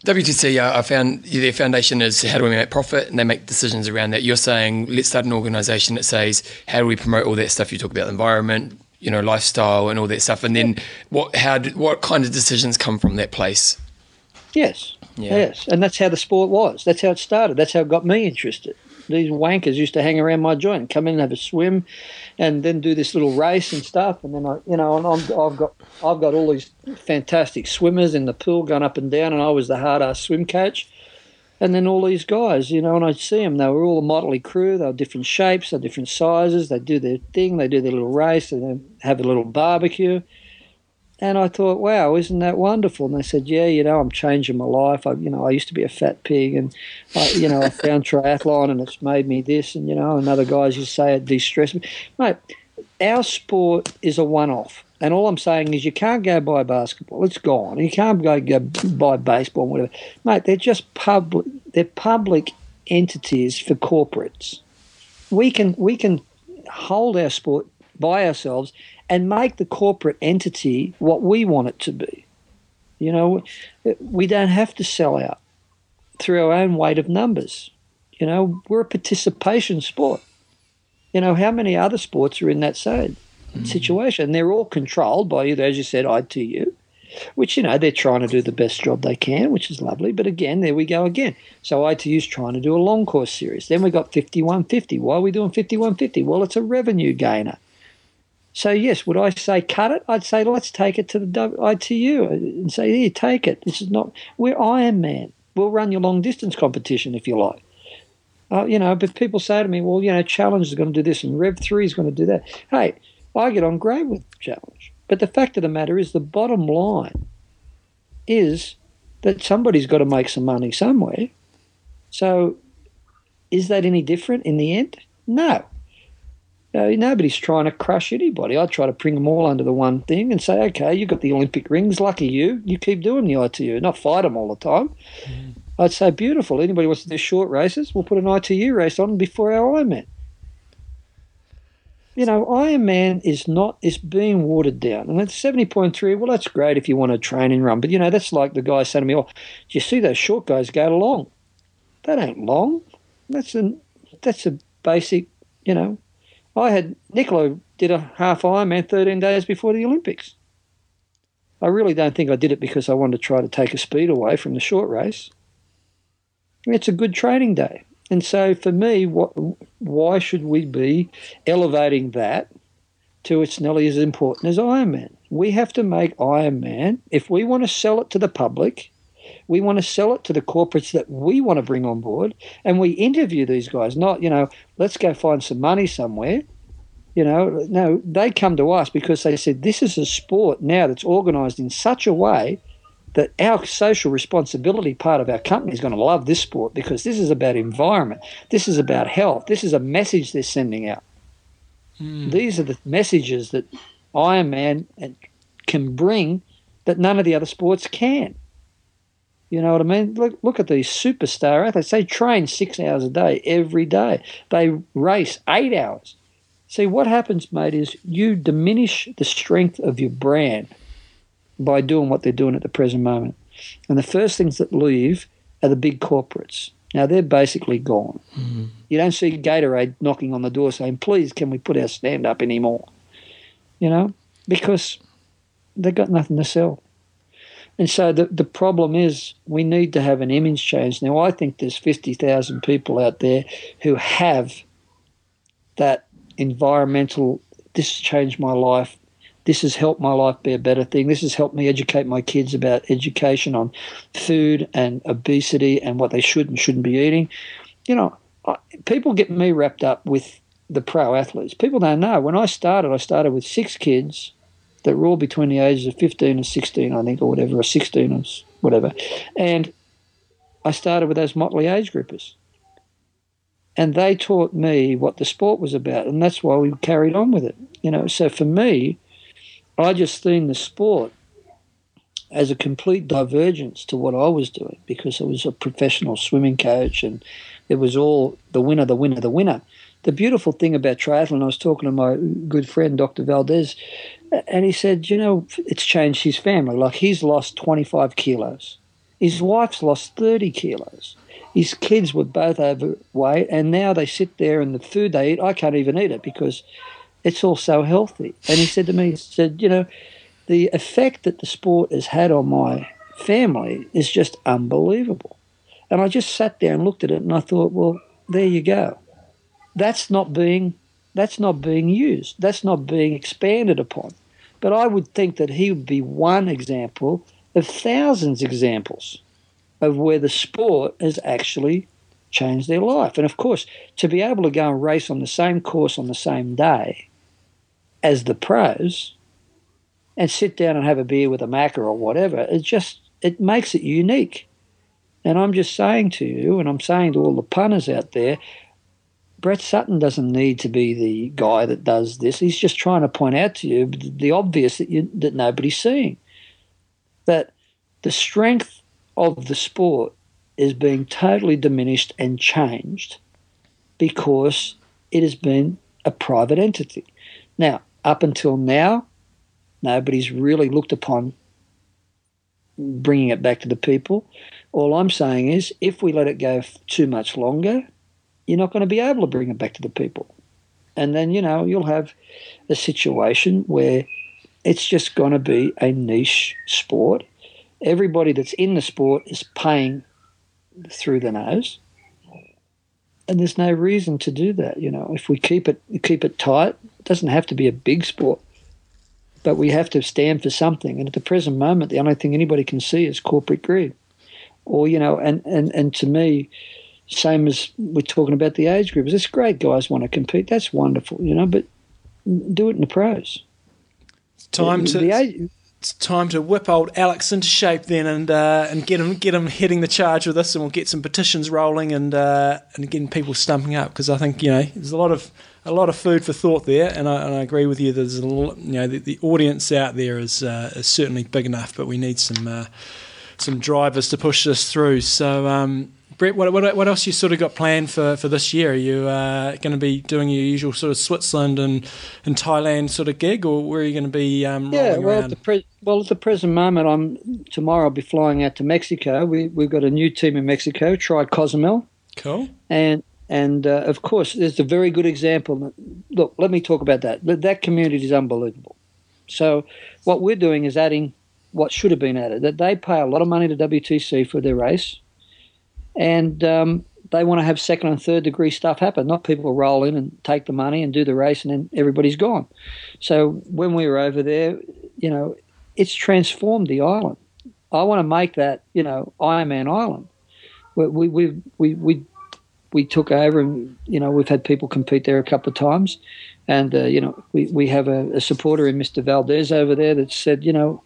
WTC, I found their foundation is how do we make profit, and they make decisions around that. You're saying let's start an organisation that says how do we promote all that stuff you talk about, the environment, you know, lifestyle, and all that stuff, and then what how what kind of decisions come from that place? Yes, yeah. yes, and that's how the sport was. That's how it started. That's how it got me interested these wankers used to hang around my joint, come in and have a swim, and then do this little race and stuff. And then I, you know, and i have got I've got all these fantastic swimmers in the pool going up and down, and I was the hard ass swim coach. And then all these guys, you know, and I'd see them. They were all a motley crew. They were different shapes, they were different sizes. They do their thing. They do their little race. They have a little barbecue. And I thought, wow, isn't that wonderful? And they said, yeah, you know, I'm changing my life. I, you know, I used to be a fat pig, and I, you know, I found triathlon, and it's made me this, and you know, and other guys to say it de-stressed me. Mate, our sport is a one-off, and all I'm saying is you can't go buy basketball; it's gone. You can't go go buy baseball, whatever. Mate, they're just public. They're public entities for corporates. We can we can hold our sport by ourselves and make the corporate entity what we want it to be. You know, we don't have to sell out through our own weight of numbers. You know, we're a participation sport. You know, how many other sports are in that same mm. situation? They're all controlled by either, as you said, ITU, which, you know, they're trying to do the best job they can, which is lovely. But again, there we go again. So ITU's trying to do a long course series. Then we got 5150. Why are we doing 5150? Well, it's a revenue gainer. So yes, would I say cut it? I'd say let's take it to the ITU and say here, take it. This is not we're Iron Man. We'll run your long distance competition if you like. Uh, you know, but people say to me, well, you know, Challenge is going to do this and Rev3 is going to do that. Hey, I get on great with the Challenge, but the fact of the matter is, the bottom line is that somebody's got to make some money somewhere. So, is that any different in the end? No. Uh, nobody's trying to crush anybody. I try to bring them all under the one thing and say, okay, you've got the Olympic rings. Lucky you. You keep doing the ITU, not fight them all the time. Mm. I'd say beautiful. Anybody wants to do short races, we'll put an ITU race on before our Ironman. You know, Ironman is not is being watered down, and it's seventy point three. Well, that's great if you want to train and run, but you know that's like the guy saying to me, "Oh, do you see those short guys go long? That ain't long. That's a that's a basic, you know, I had Nicola did a half Ironman 13 days before the Olympics. I really don't think I did it because I wanted to try to take a speed away from the short race. It's a good training day. And so for me, what, why should we be elevating that to it's nearly as important as Iron Man? We have to make Iron Man, if we want to sell it to the public, we want to sell it to the corporates that we want to bring on board, and we interview these guys. Not you know, let's go find some money somewhere. You know, no, they come to us because they said this is a sport now that's organised in such a way that our social responsibility part of our company is going to love this sport because this is about environment, this is about health, this is a message they're sending out. Mm. These are the messages that Ironman can bring that none of the other sports can. You know what I mean? Look, look at these superstar athletes. They train six hours a day every day. They race eight hours. See, what happens, mate, is you diminish the strength of your brand by doing what they're doing at the present moment. And the first things that leave are the big corporates. Now, they're basically gone. Mm-hmm. You don't see Gatorade knocking on the door saying, please, can we put our stand up anymore? You know, because they've got nothing to sell. And so the, the problem is we need to have an image change. Now, I think there's 50,000 people out there who have that environmental, this has changed my life. This has helped my life be a better thing. This has helped me educate my kids about education on food and obesity and what they should and shouldn't be eating. You know, people get me wrapped up with the pro athletes. People don't know. When I started, I started with six kids that were all between the ages of 15 and 16, I think, or whatever, or 16 or whatever. And I started with those motley age groupers. And they taught me what the sport was about, and that's why we carried on with it. You know, so for me, I just seen the sport as a complete divergence to what I was doing because I was a professional swimming coach and it was all the winner, the winner, the winner. The beautiful thing about triathlon, I was talking to my good friend Dr. Valdez, and he said, you know, it's changed his family. Like he's lost 25 kilos, his wife's lost 30 kilos. His kids were both overweight, and now they sit there and the food they eat, I can't even eat it because it's all so healthy. And he said to me, he said, you know, the effect that the sport has had on my family is just unbelievable. And I just sat there and looked at it and I thought, well, there you go. That's not being that's not being used. That's not being expanded upon. But I would think that he would be one example of thousands of examples of where the sport has actually changed their life. And of course, to be able to go and race on the same course on the same day as the pros and sit down and have a beer with a Macca or whatever, it just it makes it unique. And I'm just saying to you, and I'm saying to all the punters out there, Brett Sutton doesn't need to be the guy that does this. He's just trying to point out to you the obvious that you, that nobody's seeing. That the strength of the sport is being totally diminished and changed because it has been a private entity. Now, up until now, nobody's really looked upon bringing it back to the people. All I'm saying is if we let it go too much longer, you're not going to be able to bring it back to the people. And then, you know, you'll have a situation where it's just going to be a niche sport. Everybody that's in the sport is paying through the nose and there's no reason to do that. You know, if we keep it keep it tight, it doesn't have to be a big sport, but we have to stand for something. And at the present moment, the only thing anybody can see is corporate greed, or you know, and and and to me, same as we're talking about the age groups. It's great guys want to compete. That's wonderful, you know, but do it in the pros. Time the, to. The age, it's time to whip old Alex into shape then, and uh, and get him get him heading the charge with us, and we'll get some petitions rolling and uh, and getting people stumping up because I think you know there's a lot of a lot of food for thought there, and I, and I agree with you. There's a lot, you know the, the audience out there is uh, is certainly big enough, but we need some uh, some drivers to push this through. So um, Brett, what, what, what else you sort of got planned for, for this year? Are you uh, going to be doing your usual sort of Switzerland and, and Thailand sort of gig, or where are you going to be um, yeah, well, around? At the pre- well, at the present moment, I'm tomorrow I'll be flying out to Mexico. We, we've got a new team in Mexico, Tri Cozumel. Cool. And and uh, of course, there's a very good example. Look, let me talk about that. That community is unbelievable. So what we're doing is adding what should have been added. That they pay a lot of money to WTC for their race and um, they want to have second and third degree stuff happen, not people roll in and take the money and do the race and then everybody's gone. So when we were over there, you know, it's transformed the island. I want to make that, you know, Ironman Island. We we we we we, took over, and you know, we've had people compete there a couple of times, and uh, you know, we we have a, a supporter in Mr. Valdez over there that said, you know,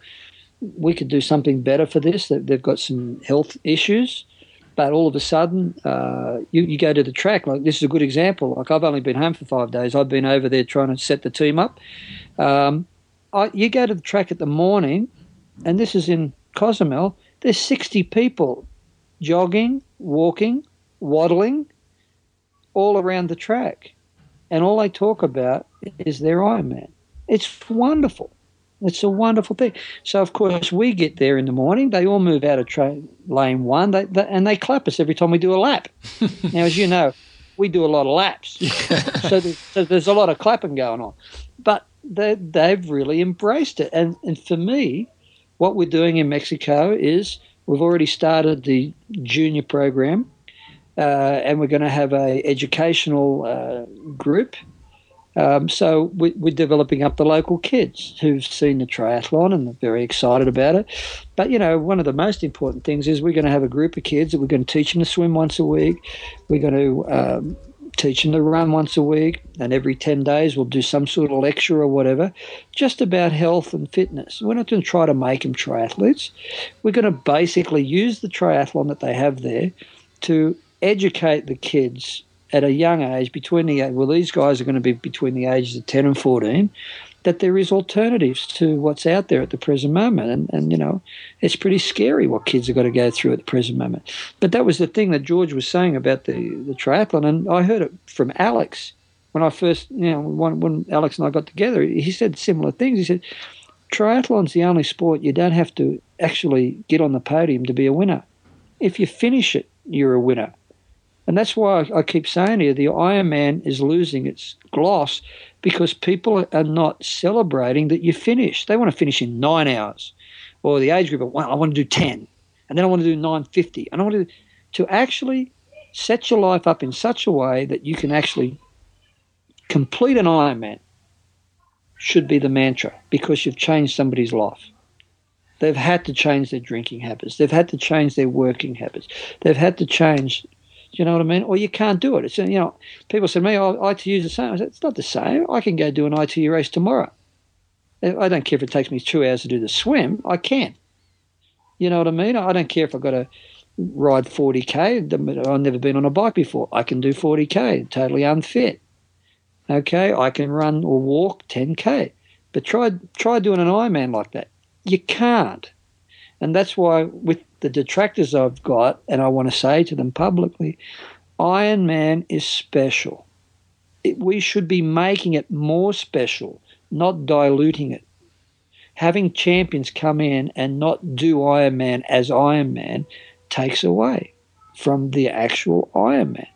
we could do something better for this. They've got some health issues but all of a sudden, uh, you, you go to the track. Like this is a good example. Like I've only been home for five days. I've been over there trying to set the team up. Um, I, you go to the track at the morning, and this is in Cozumel. There's 60 people jogging, walking, waddling, all around the track, and all they talk about is their Ironman. It's wonderful. It's a wonderful thing. So, of course, we get there in the morning. They all move out of train, lane one, they, they, and they clap us every time we do a lap. <laughs> now, as you know, we do a lot of laps. so, there's, so there's a lot of clapping going on. But they, they've really embraced it. And, and for me, what we're doing in Mexico is we've already started the junior program, and we're going to have a educational uh, group. Um, so we, we're developing up the local kids who've seen the triathlon and they're very excited about it. But you know, one of the most important things is we're going to have a group of kids that we're going to teach them to swim once a week. We're going to um, teach them to run once a week, and every 10 days we'll do some sort of lecture or whatever, just about health and fitness. We're not going to try to make them triathletes. We're going to basically use the triathlon that they have there to educate the kids at a young age between the well these guys are going to be between the ages of 10 and 14 that there is alternatives to what's out there at the present moment. And, and you know, it's pretty scary what kids have got to go through at the present moment. But that was the thing that George was saying about the, the triathlon. And I heard it from Alex when I first, you know, when, when Alex and I got together. He said similar things. He said, triathlon's the only sport you don't have to actually get on the podium to be a winner. If you finish it, you're a winner. And that's why I keep saying here the Ironman is losing its gloss because people are not celebrating that you finish. They want to finish in nine hours, or the age group. Well, I want to do ten, and then I want to do nine fifty, and I want to to actually set your life up in such a way that you can actually complete an Ironman. Should be the mantra because you've changed somebody's life. They've had to change their drinking habits. They've had to change their working habits. They've had to change you know what I mean? Or you can't do it. It's you know, people say to me, "Oh, ITU is the same." I said, "It's not the same. I can go do an ITU race tomorrow. I don't care if it takes me two hours to do the swim. I can. You know what I mean? I don't care if I've got to ride 40k. I've never been on a bike before. I can do 40k. Totally unfit. Okay, I can run or walk 10k. But try try doing an Ironman like that. You can't. And that's why with the detractors I've got, and I want to say to them publicly, Iron Man is special. It, we should be making it more special, not diluting it. Having champions come in and not do Iron Man as Iron Man takes away from the actual Iron Man.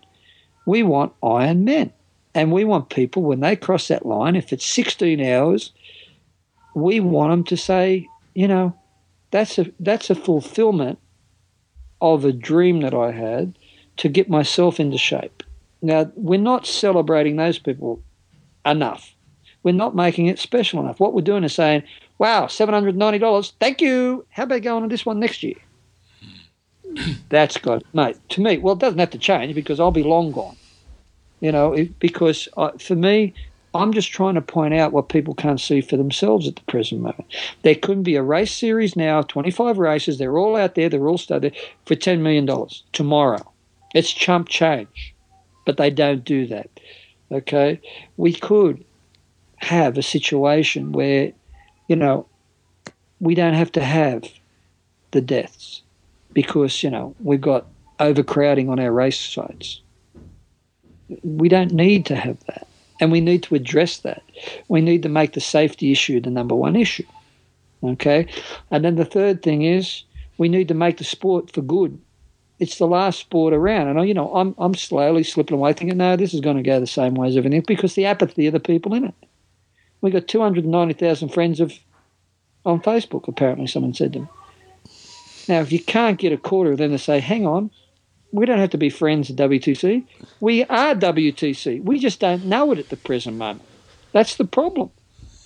We want Iron Men. And we want people, when they cross that line, if it's 16 hours, we want them to say, you know, that's a that's a fulfillment of a dream that I had to get myself into shape. Now we're not celebrating those people enough. We're not making it special enough. What we're doing is saying, "Wow, seven hundred ninety dollars. Thank you. How about going on this one next year?" <clears throat> That's got mate. To me, well, it doesn't have to change because I'll be long gone. You know, it, because I, for me, I'm just trying to point out what people can't see for themselves at the present moment. There couldn't be a race series now, 25 races. They're all out there. They're all studied for $10 million tomorrow. It's chump change, but they don't do that. Okay? We could have a situation where, you know, we don't have to have the deaths because, you know, we've got overcrowding on our race sites. We don't need to have that. And we need to address that. We need to make the safety issue the number one issue. Okay? And then the third thing is we need to make the sport for good. It's the last sport around. And, you know, I'm, I'm slowly slipping away thinking, no, this is going to go the same way as everything because the apathy of the people in it. We got 290,000 friends of on Facebook, apparently, someone said to me. Now, if you can't get a quarter of them to say, hang on, we don't have to be friends at WTC. We are WTC. We just don't know it at the present moment. That's the problem.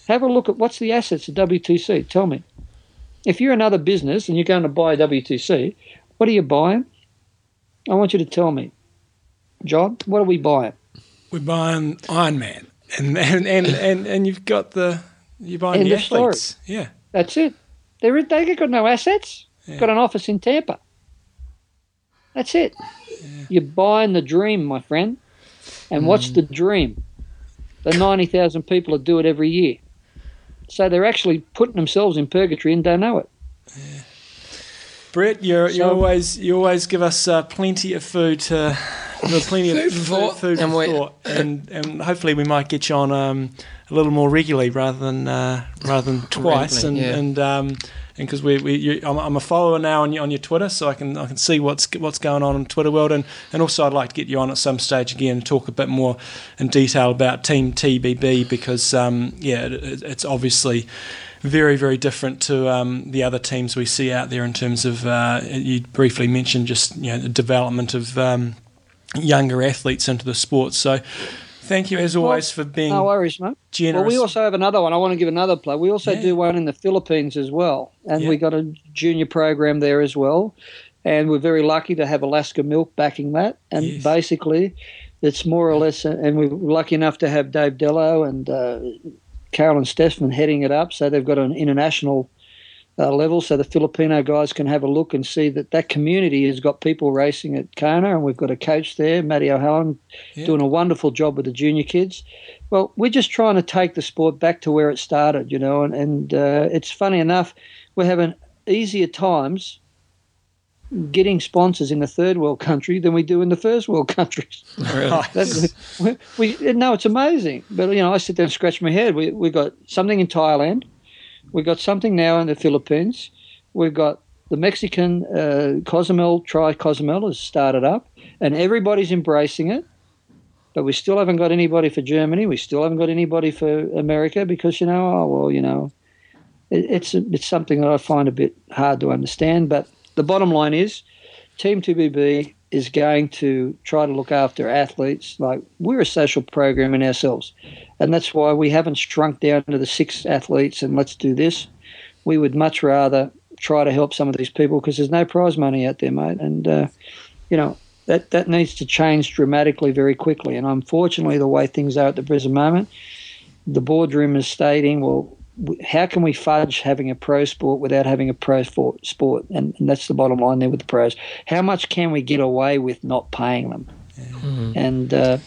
Have a look at what's the assets of WTC. Tell me. If you're another business and you're going to buy WTC, what are you buying? I want you to tell me. John, what are we buying? We're buying Iron Man. And and, and, and, and you've got the you're buying End the athletes. Story. Yeah. That's it. They're, they got no assets. Yeah. Got an office in Tampa. That's it. Yeah. You're buying the dream, my friend. And mm. what's the dream? The 90,000 people that do it every year. So they're actually putting themselves in purgatory and don't know it. Yeah. Brett, you you always you always give us uh, plenty of food to plenty of food, food and, for thought, and and hopefully we might get you on um, a little more regularly rather than uh, rather than twice, and yeah. and um, and because we, we you, I'm, I'm, a follower now on your, on your Twitter, so I can I can see what's what's going on in Twitter world, and, and also I'd like to get you on at some stage again and talk a bit more in detail about Team TBB because um, yeah, it, it's obviously very, very different to um, the other teams we see out there in terms of. Uh, you briefly mentioned just you know the development of um, younger athletes into the sport. So, thank you as always for being No worries, mate. generous. Well, we also have another one. I want to give another plug. We also Yeah. do one in the Philippines as well, and Yeah. we got a junior program there as well. And we're very lucky to have Alaska Milk backing that. And Yes. basically, it's more or less, and we're lucky enough to have Dave Dellow and uh, Caroline Steffen heading it up. So they've got an international uh, level, so the Filipino guys can have a look and see that that community has got people racing at Kona, and we've got a coach there, Matty O'Hallan, Yeah. doing a wonderful job with the junior kids. Well, we're just trying to take the sport back to where it started, you know, and, and uh, it's funny enough, we're having easier times getting sponsors in the third world country than we do in the first world countries. <laughs> <laughs> That's, we, we no, it's amazing. But you know, I sit there and scratch my head. We we got something in Thailand, we got something now in the Philippines, we've got the Mexican uh, Cozumel Tri Cozumel has started up, and everybody's embracing it. But we still haven't got anybody for Germany. We still haven't got anybody for America because you know, oh well, you know, it, it's it's something that I find a bit hard to understand. But the bottom line is, Team TBB is going to try to look after athletes. Like we're a social program in ourselves, and that's why we haven't shrunk down to the six athletes and let's do this. We would much rather try to help some of these people because there's no prize money out there, mate, and uh, you know that that needs to change dramatically very quickly. And unfortunately, the way things are at the present moment, the boardroom is stating, well. W- How can we fudge having a pro sport without having a pro sport? sport? And, and that's the bottom line there with the pros. How much can we get away with not paying them? And uh,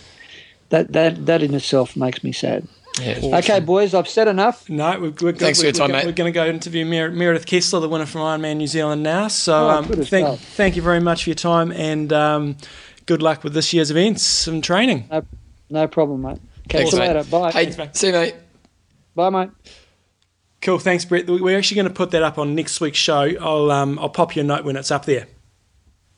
that that that in itself makes me sad. Yeah. Okay, boys, I've said enough. No, we're, we're, Thanks for your time, we're, mate. We're going to go interview Mer- Meredith Kessler, the winner from Ironman New Zealand now. So Oh, um, thank, well. thank you very much for your time and um, good luck with this year's events and training. No problem, mate. Catch Thanks, you mate. later. Bye. Hey, mate. see you, mate. Bye, mate. Cool, thanks, Brett. We're actually going to put that up on next week's show. I'll um, I'll pop you a note when it's up there.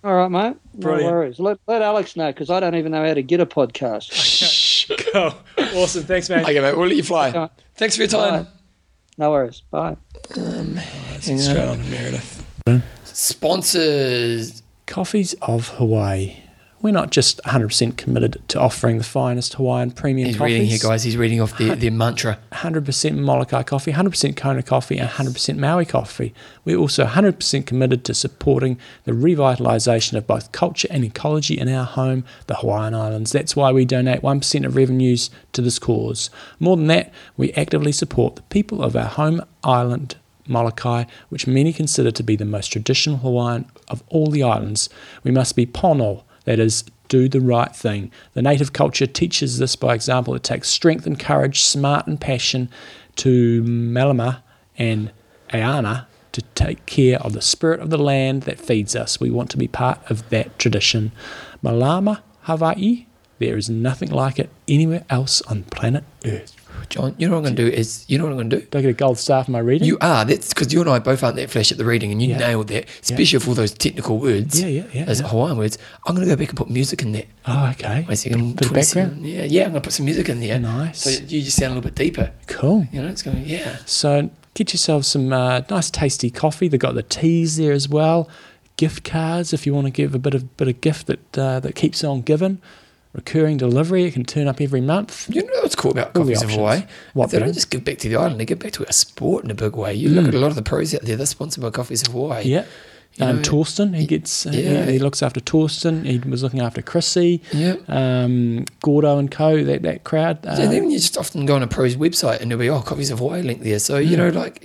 All right, mate. No Brilliant. worries. Let, let Alex know because I don't even know how to get a podcast. <laughs> Cool, awesome. Thanks, man. Okay, mate. We'll let you fly. Okay. Thanks for your time. No worries. Bye. Straight on to Meredith. Sponsors. Coffees of Hawaii. We're not just 100% committed to offering the finest Hawaiian premium He's coffees. reading here, guys. He's reading off their, their mantra. 100% Molokai coffee, 100% Kona coffee, and 100% Maui coffee. We're also 100% committed to supporting the revitalisation of both culture and ecology in our home, the Hawaiian Islands. That's why we donate 1% of revenues to this cause. More than that, we actively support the people of our home island, Molokai, which many consider to be the most traditional Hawaiian of all the islands. We must be pono, that is, do the right thing. The native culture teaches this by example. It takes strength and courage, smart and passion to Malama and Ayana to take care of the spirit of the land that feeds us. We want to be part of that tradition. Malama, Hawaii, there is nothing like it anywhere else on planet Earth. John, you know what I'm going to do is, you know what I'm going to do? Do I get a gold star for my reading? You are. That's because you and I both aren't that flash at the reading, and you Yeah. nailed that, especially for all those technical words. Yeah, yeah, yeah, Those yeah. Hawaiian words. I'm going to go back and put music in there. oh, okay. Wait a second. Bit of 27 background? Yeah, yeah. I'm going to put some music in there. Nice. So you just sound a little bit deeper. Cool. You know, it's going. to Yeah. So get yourself some uh, nice, tasty coffee. They've got the teas there as well. Gift cards if you want to give a bit of bit of gift that uh, that keeps on giving. Recurring delivery. It can turn up every month. You know what's cool about All coffees of. Hawaii? What, they don't just give back to the island; they give back to our sport in a big way. You look at a lot of the pros out there; they're sponsored by Coffees of Hawaii. Yeah. You Um, know, Torsten, he gets, uh, yeah. he, he looks after Torsten. He was looking after Chrissie, Yeah. um, Gordo and Co. That that crowd. Uh, So then you just often go on a pro's website and there'll be oh coffees of Hawaii link there. So you know, like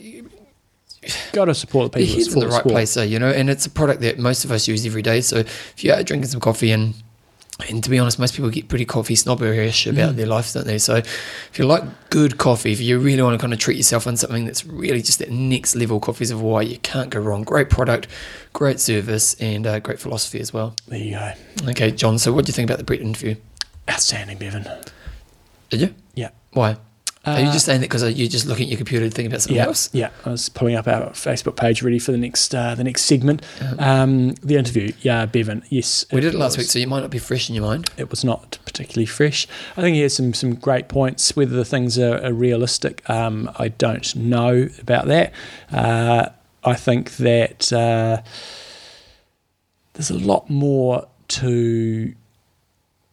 got to support the people. head's in the right sport. place there, you know, and it's a product that most of us use every day. So if you are drinking some coffee and and to be honest, most people get pretty coffee snobberish about Mm. their life, don't they? So if you like good coffee, if you really want to kind of treat yourself on something that's really just that next level coffees of Hawaii, you can't go wrong. Great product, great service, and uh, great philosophy as well. There you go. Okay, John. So what do you think about the Brett interview? Outstanding, Bevan. Did you? Yeah. Why? Are you Uh, just saying that because you're just looking at your computer and thinking about something yeah, else? Yeah, I was pulling up our Facebook page ready for the next uh, the next segment. Um, the interview, yeah, Bevan. Yes, We did it last was. week, so you might not be fresh in your mind. It was not particularly fresh. I think he has some some great points. Whether the things are, are realistic, um, I don't know about that. Uh, I think that uh, there's a lot more to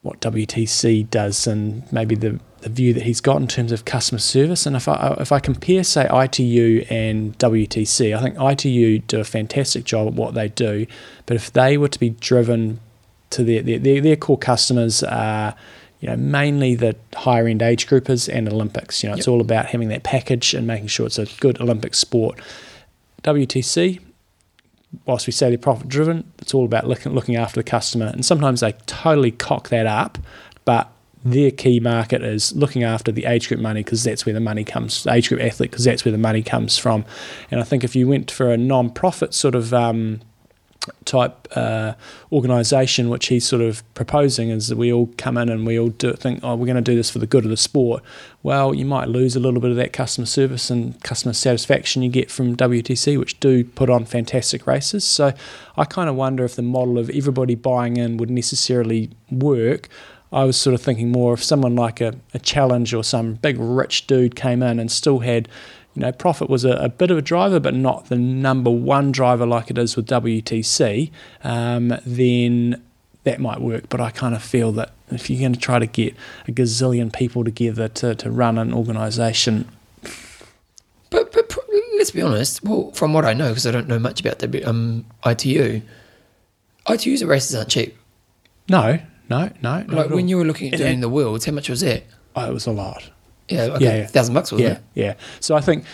what WTC does and maybe the, the view that he's got in terms of customer service. And if I if I compare say ITU and WTC, I think ITU do a fantastic job at what they do. But if they were to be driven to their their, their, their core customers are you know, mainly the higher end age groupers and Olympics. You know, it's Yep. all about having that package and making sure it's a good Olympic sport. WTC, whilst we say they're profit driven, it's all about looking looking after the customer. And sometimes they totally cock that up, but their key market is looking after the age group money because that's where the money comes, age group athlete because that's where the money comes from. And I think if you went for a non-profit sort of um, type uh, organisation, which he's sort of proposing, is that we all come in and we all do think, oh, we're going to do this for the good of the sport. Well, you might lose a little bit of that customer service and customer satisfaction you get from WTC, which do put on fantastic races. So I kind of wonder if the model of everybody buying in would necessarily work. I was sort of thinking more if someone like a, a challenge or some big rich dude came in and still had you know, profit was a, a bit of a driver, but not the number one driver like it is with WTC, um, then that might work. But I kind of feel that if you're going to try to get a gazillion people together to, to run an organisation, But, but pr- let's be honest. Well, from what I know, because I don't know much about the um, ITU, ITU's races aren't cheap. no, no, no. Like when you were looking at doing the worlds, how much was that? oh, it was a lot. Yeah, okay, Yeah, yeah. thousand bucks, wasn't yeah, it? yeah. So I think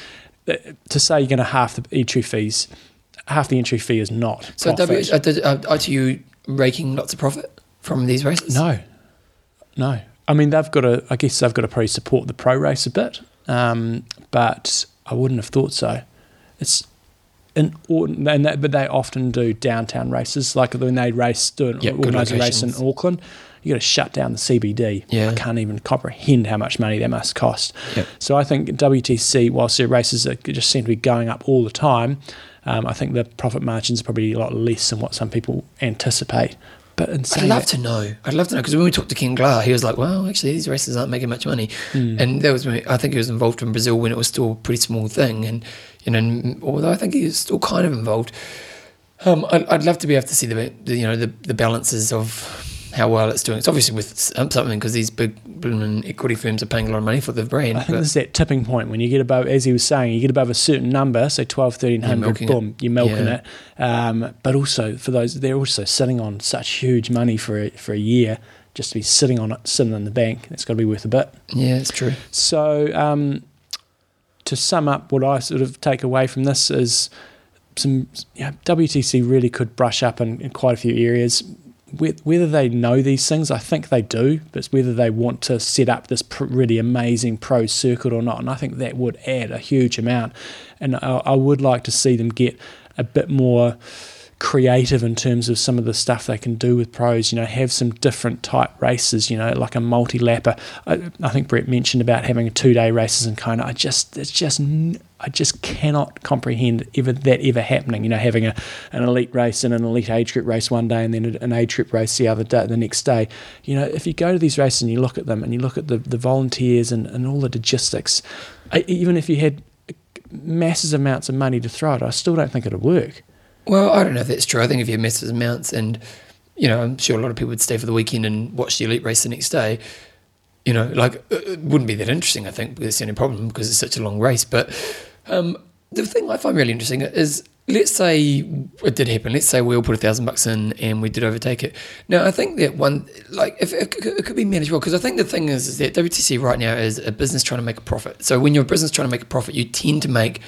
that to say you're going to half the entry fees, half the entry fee is not. So w, uh, did uh, ITU raking lots of profit from these races? No, no. I mean, they've got to. I guess they've got to probably support the pro race a bit, um, but I wouldn't have thought so. It's an and they, but they often do downtown races, like when they race do an Yep, good organise a race in. Auckland. You got to shut down the CBD. Yeah. I can't even comprehend how much money that must cost. Yep. So I think WTC, whilst their races are, just seem to be going up all the time, um, I think the profit margins are probably a lot less than what some people anticipate. But I'd love that- to know. I'd love to know because when we talked to Ken Glah, he was like, "Well, actually, these races aren't making much money." Hmm. And that was when I think he was involved in Brazil when it was still a pretty small thing, and you know, and although I think he's still kind of involved, um, I'd, I'd love to be able to see the, the you know the, the balances of how well it's doing. It's obviously with something because these big blooming equity firms are paying a lot of money for the brand. I think there's that tipping point when you get above, as he was saying, you get above a certain number, say 12, 1300, milking it. boom, you're milking Yeah. it. Um, but also for those, they're also sitting on such huge money for a, for a year, just to be sitting on it, sitting in the bank, it's got to be worth a bit. yeah, it's true. So um, to sum up, what I sort of take away from this is some yeah, WTC really could brush up in, in quite a few areas. Whether they know these things, I think they do, but it's whether they want to set up this pr- really amazing pro circuit or not. And I think that would add a huge amount. And I, I would like to see them get a bit more creative in terms of some of the stuff they can do with pros. You know, have some different type races. You know, like a multi lapper. I, I think Brett mentioned about having two day races in Kona. I just it's just I just cannot comprehend ever that ever happening. You know, having a an elite race and an elite age group race one day, and then an age group race the other day, the next day. You know, if you go to these races and you look at them and you look at the the volunteers and, and all the logistics, I, even if you had masses amounts of money to throw it, I still don't think it'd work. Well, I don't know if that's true. I think if you have massive amounts, and you know, I'm sure a lot of people would stay for the weekend and watch the elite race the next day. You know, like it it wouldn't be that interesting. I think that's the only problem because it's such a long race. But um, the thing I find really interesting is, let's say it did happen. Let's say we all put a thousand bucks in and we did overtake it. Now, I think that one, like, if it, could- it could be managed well because I think the thing is, is that WTC right now is a business trying to make a profit. So when you're a business trying to make a profit, you tend to make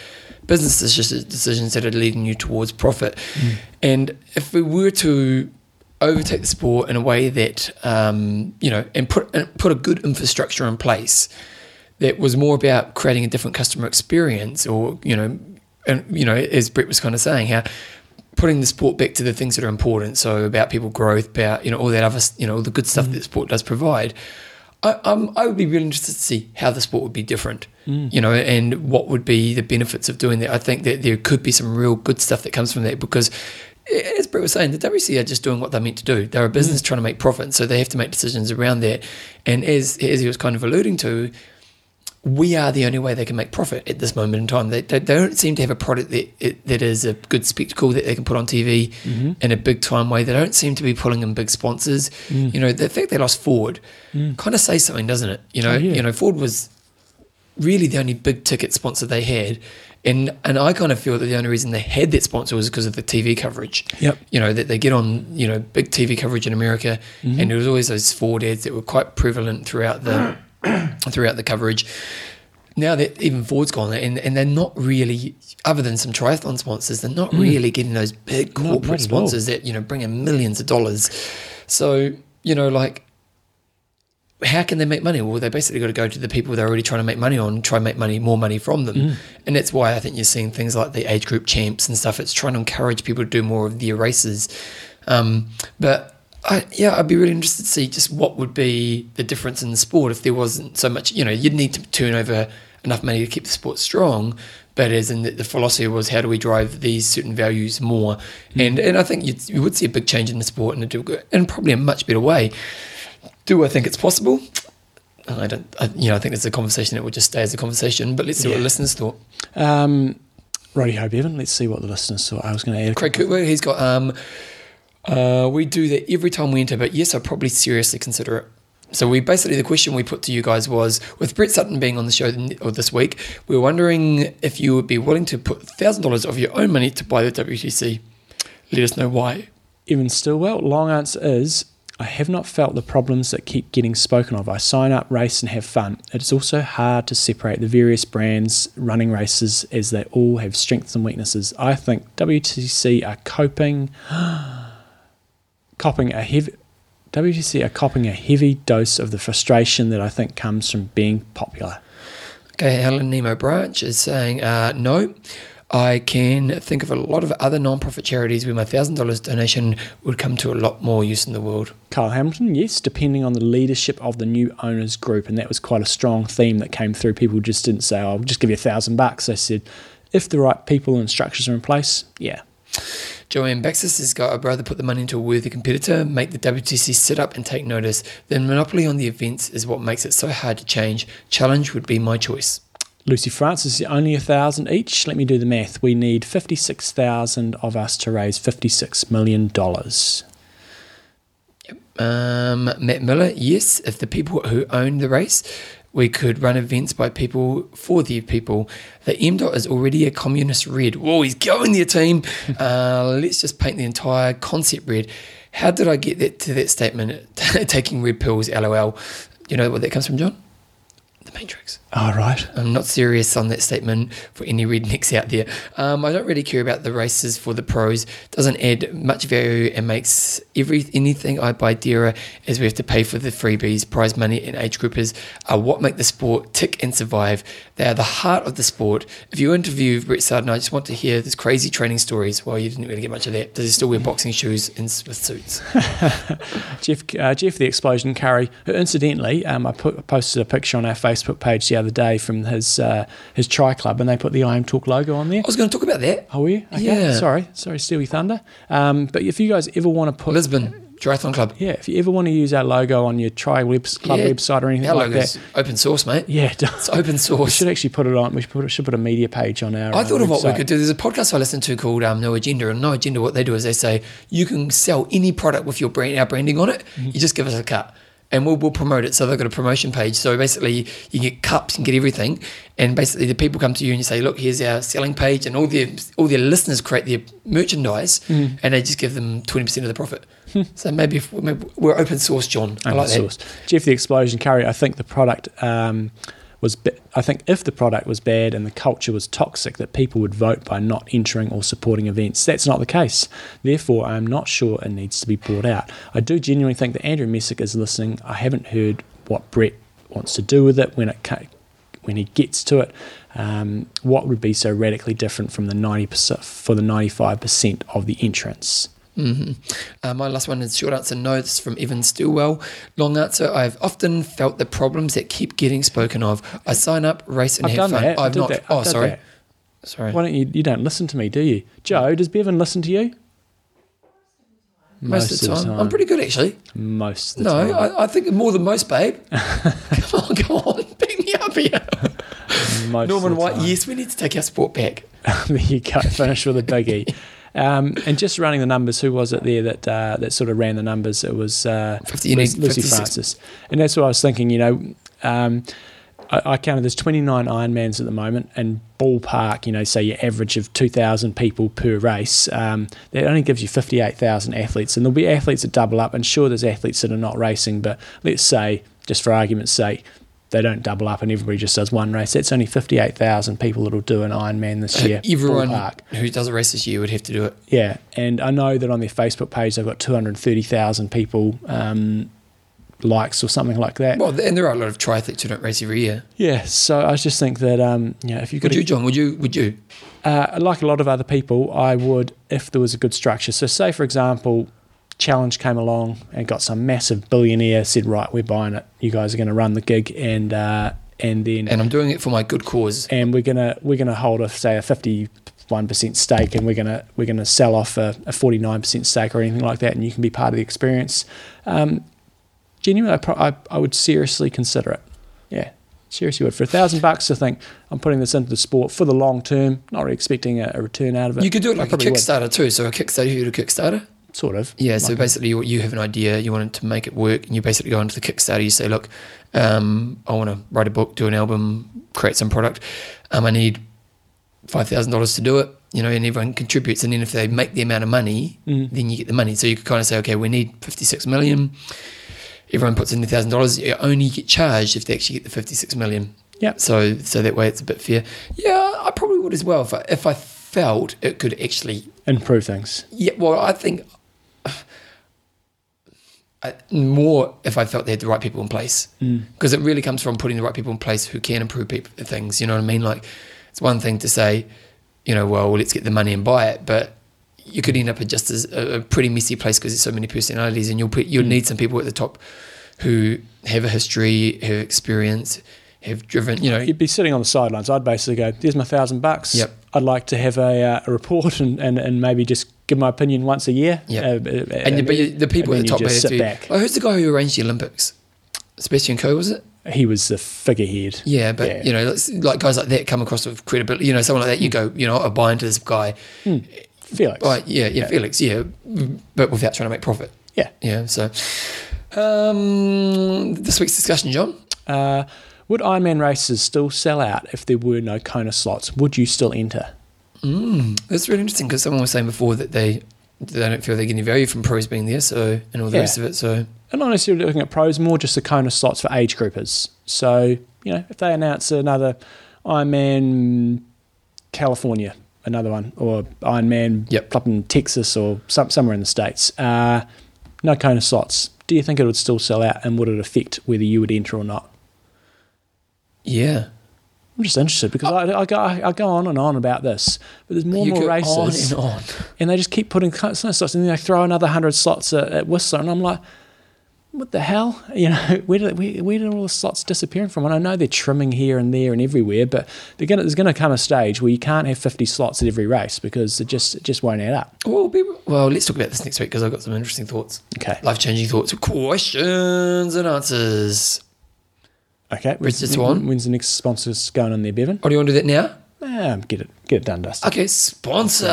business decisions that are leading you towards profit. And if we were to overtake the sport in a way that um, you know and put and put a good infrastructure in place that was more about creating a different customer experience or you know and you know as Brett was kind of saying how putting the sport back to the things that are important so about people growth about you know all that other you know all the good stuff that sport does provide I, um, I would be really interested to see how the sport would be different, Mm. you know, and what would be the benefits of doing that. I think that there could be some real good stuff that comes from that because as Brett was saying, the WC are just doing what they're meant to do. They're a mm. business trying to make profit, so they have to make decisions around that. And as as he was kind of alluding to, we are the only way they can make profit at this moment in time. They, they, they don't seem to have a product that it, that is a good spectacle that they can put on TV mm-hmm. in a big time way. They don't seem to be pulling in big sponsors. Mm. You know, the fact they lost Ford kind of says something, doesn't it? You know, Oh, yeah. you know, Ford was really the only big ticket sponsor they had. And and I kind of feel that the only reason they had that sponsor was because of the TV coverage. Yep. You know, that they get on, you know, big TV coverage in America mm-hmm. and there was always those Ford ads that were quite prevalent throughout the <coughs> throughout the coverage. Now that even Ford's gone and, and they're not really other than some triathlon sponsors, they're not mm. really getting those big corporate at sponsors that, you know, bring in millions of dollars. So, you know, like how can they make money? Well, they basically got to go to the people they're already trying to make money on, try and make money, more money from them, Mm. and that's why I think you're seeing things like the age group champs and stuff. It's trying to encourage people to do more of their races, um, but I, yeah, I'd be really interested to see just what would be the difference in the sport if there wasn't so much. You know, you'd need to turn over enough money to keep the sport strong. But as in the, the philosophy was, how do we drive these certain values more? And and I think you'd, you would see a big change in the sport and do and probably a much better way. Do I think it's possible? I don't. I, you know, I think it's a conversation that will just stay as a conversation. But let's see what the listeners thought. Um, Righty ho, Bevan. Let's see what the listeners thought. I was going to add. Craig Cooper, he's got. Um, uh, we do that every time we enter, but yes, I'd probably seriously consider it. So we basically the question we put to you guys was with Brett Sutton being on the show this week, we were wondering if you would be willing to put thousand dollars of your own money to buy the WTC. Let us know why. Evan Stillwell, long answer is I have not felt the problems that keep getting spoken of. I sign up, race, and have fun. It's also hard to separate the various brands running races as they all have strengths and weaknesses. I think WTC are coping, <gasps> copping a heavy. WTC are copping a heavy dose of the frustration that I think comes from being popular. Okay, Helen Nemo Branch is saying, uh, no, I can think of a lot of other non-profit charities where my thousand dollars donation would come to a lot more use in the world. Carl Hamilton, yes, depending on the leadership of the new owners group, and that was quite a strong theme that came through. People just didn't say, oh, "I'll just give you a thousand bucks." They said, "If the right people and structures are in place, yeah." Joanne Baxis has got, I'd rather put the money into a worthy competitor, make the WTC sit up and take notice. The monopoly on the events is what makes it so hard to change. Challenge would be my choice. Lucy Francis, is only a thousand each. Let me do the math. We need fifty-six thousand of us to raise fifty-six million dollars. Um, Matt Miller, yes, if the people who own the race, we could run events by people for the people. The M dot is already a communist red. Whoa, he's going there, team. <laughs> uh, let's just paint the entire concept red. How did I get that to that statement? <laughs> Taking red pills, lol. You know what that comes from, John? The Matrix. All right. I'm not serious on that statement for any rednecks out there. Um, I don't really care about the races for the pros. Doesn't add much value and makes every anything I buy dearer as we have to pay for the freebies, prize money, and age groupers are what make the sport tick and survive. They are the heart of the sport. If you interview Brett Sutton, I just want to hear his crazy training stories. Well, you didn't really get much of that. Does he still wear boxing shoes and with suits? <laughs> Jeff, uh, Jeff the Explosion Curry, who incidentally, um, I put, posted a picture on our Facebook page the other day from his uh, his Tri Club, and they put the IMTalk logo on there. I was going to talk about that. Oh, were you? Okay. Yeah. Sorry, sorry, Steely Thunder. Um, but if you guys ever want to put, Lisbon Triathlon Club. yeah, if you ever want to use our logo on your Tri Web Club Yeah, website or anything Our like that, open source, mate. yeah, It's open source. we should actually put it on. We should put, should put a media page on our. I uh, thought of what we could do. There's a podcast I listen to called um, No Agenda, and No Agenda, what they do is they say you can sell any product with your brand, our branding on it. Mm-hmm. You just give us a cut, and we'll, we'll promote it. So they've got a promotion page. So basically, you get cups and get everything, and basically the people come to you and you say, look, here's our selling page, and all their all their listeners create their merchandise, Mm-hmm. and they just give them twenty percent of the profit. so maybe, if, maybe we're open source, John. I open like that. source. Jeff the Explosion Curry. I think the product um, was. I think if the product was bad and the culture was toxic, that people would vote by not entering or supporting events. That's not the case. Therefore, I am not sure it needs to be brought out. I do genuinely think that Andrew Messick is listening. I haven't heard what Brett wants to do with it when it when he gets to it. Um, what would be so radically different from the ninety percent for the ninety five percent of the entrants? Hmm Uh, my last one is short answer no. This is from Evan Stillwell. Long answer I've often felt the problems that keep getting spoken of. I sign up, race, and I've have done fun. that. I've not. that. Oh, sorry. that. Sorry. Why don't you? You don't listen to me, do you, Joe? Does Bevan listen to you? most, of the time. I'm pretty good actually. Most of the No, time. I, I think more than most, babe. <laughs> come on, come on, <laughs> pick me up here. Most Norman of the White, time. yes, we need to take our sport back. <laughs> there you go. Finish with a biggie. Um, and just running the numbers, who was it there that uh, that sort of ran the numbers? It was uh, 50, you Lucy, need Lucy 56. Francis, and that's what I was thinking. You know, um, I, I counted there's 29 Ironmans at the moment, and ballpark, you know, say your average of 2,000 people per race, um, that only gives you 58,000 athletes, and there'll be athletes that double up. And sure, there's athletes that are not racing, but let's say, just for argument's sake. They don't double up and everybody just does one race. That's only 58,000 people that'll do an Ironman this year. Everyone ballpark. who does a race this year would have to do it. Yeah, and I know that on their Facebook page they've got 230,000 people um, likes or something like that. Well, and there are a lot of triathletes who don't race every year. yeah, so I just think that um, you know if you could, Would you, John? Would you? Would you? uh, like a lot of other people, I would if there was a good structure. So say for example, Challenge came along and got some massive billionaire said, right, we're buying it. You guys are going to run the gig, and uh, and then And I'm doing it for my good cause. and we're gonna we're gonna hold a say a fifty one percent stake, and we're gonna we're gonna sell off a forty nine percent stake or anything like that, and you can be part of the experience. Um, genuinely, I, pro- I I would seriously consider it. Yeah, seriously would for a thousand bucks. I think I'm putting this into the sport for the long term, not really expecting a, a return out of it. You could do it like a probably would. Kickstarter too. So a Kickstarter, you do a Kickstarter. Sort of. Yeah, so Like basically, you, you have an idea, you want to make it work, and you basically go onto the Kickstarter. You say, "Look, um, I want to write a book, do an album, create some product. Um, I need five thousand dollars to do it." You know, and everyone contributes, and then if they make the amount of money, Mm. then you get the money. So you could kind of say, "Okay, we need fifty-six million. Everyone puts in the thousand dollars. You only get charged if they actually get the fifty-six million. Yeah. So, so that way it's a bit fair. Yeah, I probably would as well if I, if I felt it could actually improve things. yeah, well, I think I, more if I felt they had the right people in place, because it really comes from putting the right people in place who can improve people, things. You know what I mean? Like, it's one thing to say, you know, well, let's get the money and buy it, but you could end up at just as a, a pretty messy place because there's so many personalities, and you'll put you'll need some people at the top who have a history, have experience, have driven. You know, You'd be sitting on the sidelines. I'd basically go, "There's my thousand bucks. Yep. I'd like to have a, uh, a report and, and, and maybe just give my opinion once a year. Yeah. Uh, uh, and you, but the people at the top just sit back. Like, who's the guy who arranged the Olympics? Sebastian Coe was it? He was the figurehead. Yeah, but Yeah. you know, like guys like that come across with credibility. You know, someone like that, you go, you know, I buy into this guy. Felix. Right? Yeah, yeah, Yeah. Felix. Yeah, but without trying to make profit. Yeah. Yeah. So, um, this week's discussion, John. Uh, would Ironman races still sell out if there were no Kona slots? Would you still enter? That's really interesting because someone was saying before that they they don't feel they're getting value from pros being there, so and all the Yeah. rest of it. So, And not necessarily looking at pros, more just the Kona slots for age groupers. So, you know, if they announce another Ironman California, another one, or Ironman Yep. up in Texas or some, somewhere in the States, uh, no Kona slots, do you think it would still sell out and would it affect whether you would enter or not? yeah, I'm just interested because uh, I, I, go, I go on and on about this, but there's more and more races. on and on. and they just keep putting slots and then they throw another 100 slots at, at Whistler. And I'm like, what the hell? <laughs> You know, where did, where, where did all the slots disappearing from? And I know they're trimming here and there and everywhere, but they're gonna, there's going to come a stage where you can't have 50 slots at every race because it just it just won't add up. Well, people, well, let's talk about this next week because I've got some interesting thoughts, Okay. life changing thoughts, questions and answers. Okay. One? When's the next sponsors going on there, Bevan? Oh, do you want to do that now? Ah, get it get it done, Dustin. Okay, sponsor.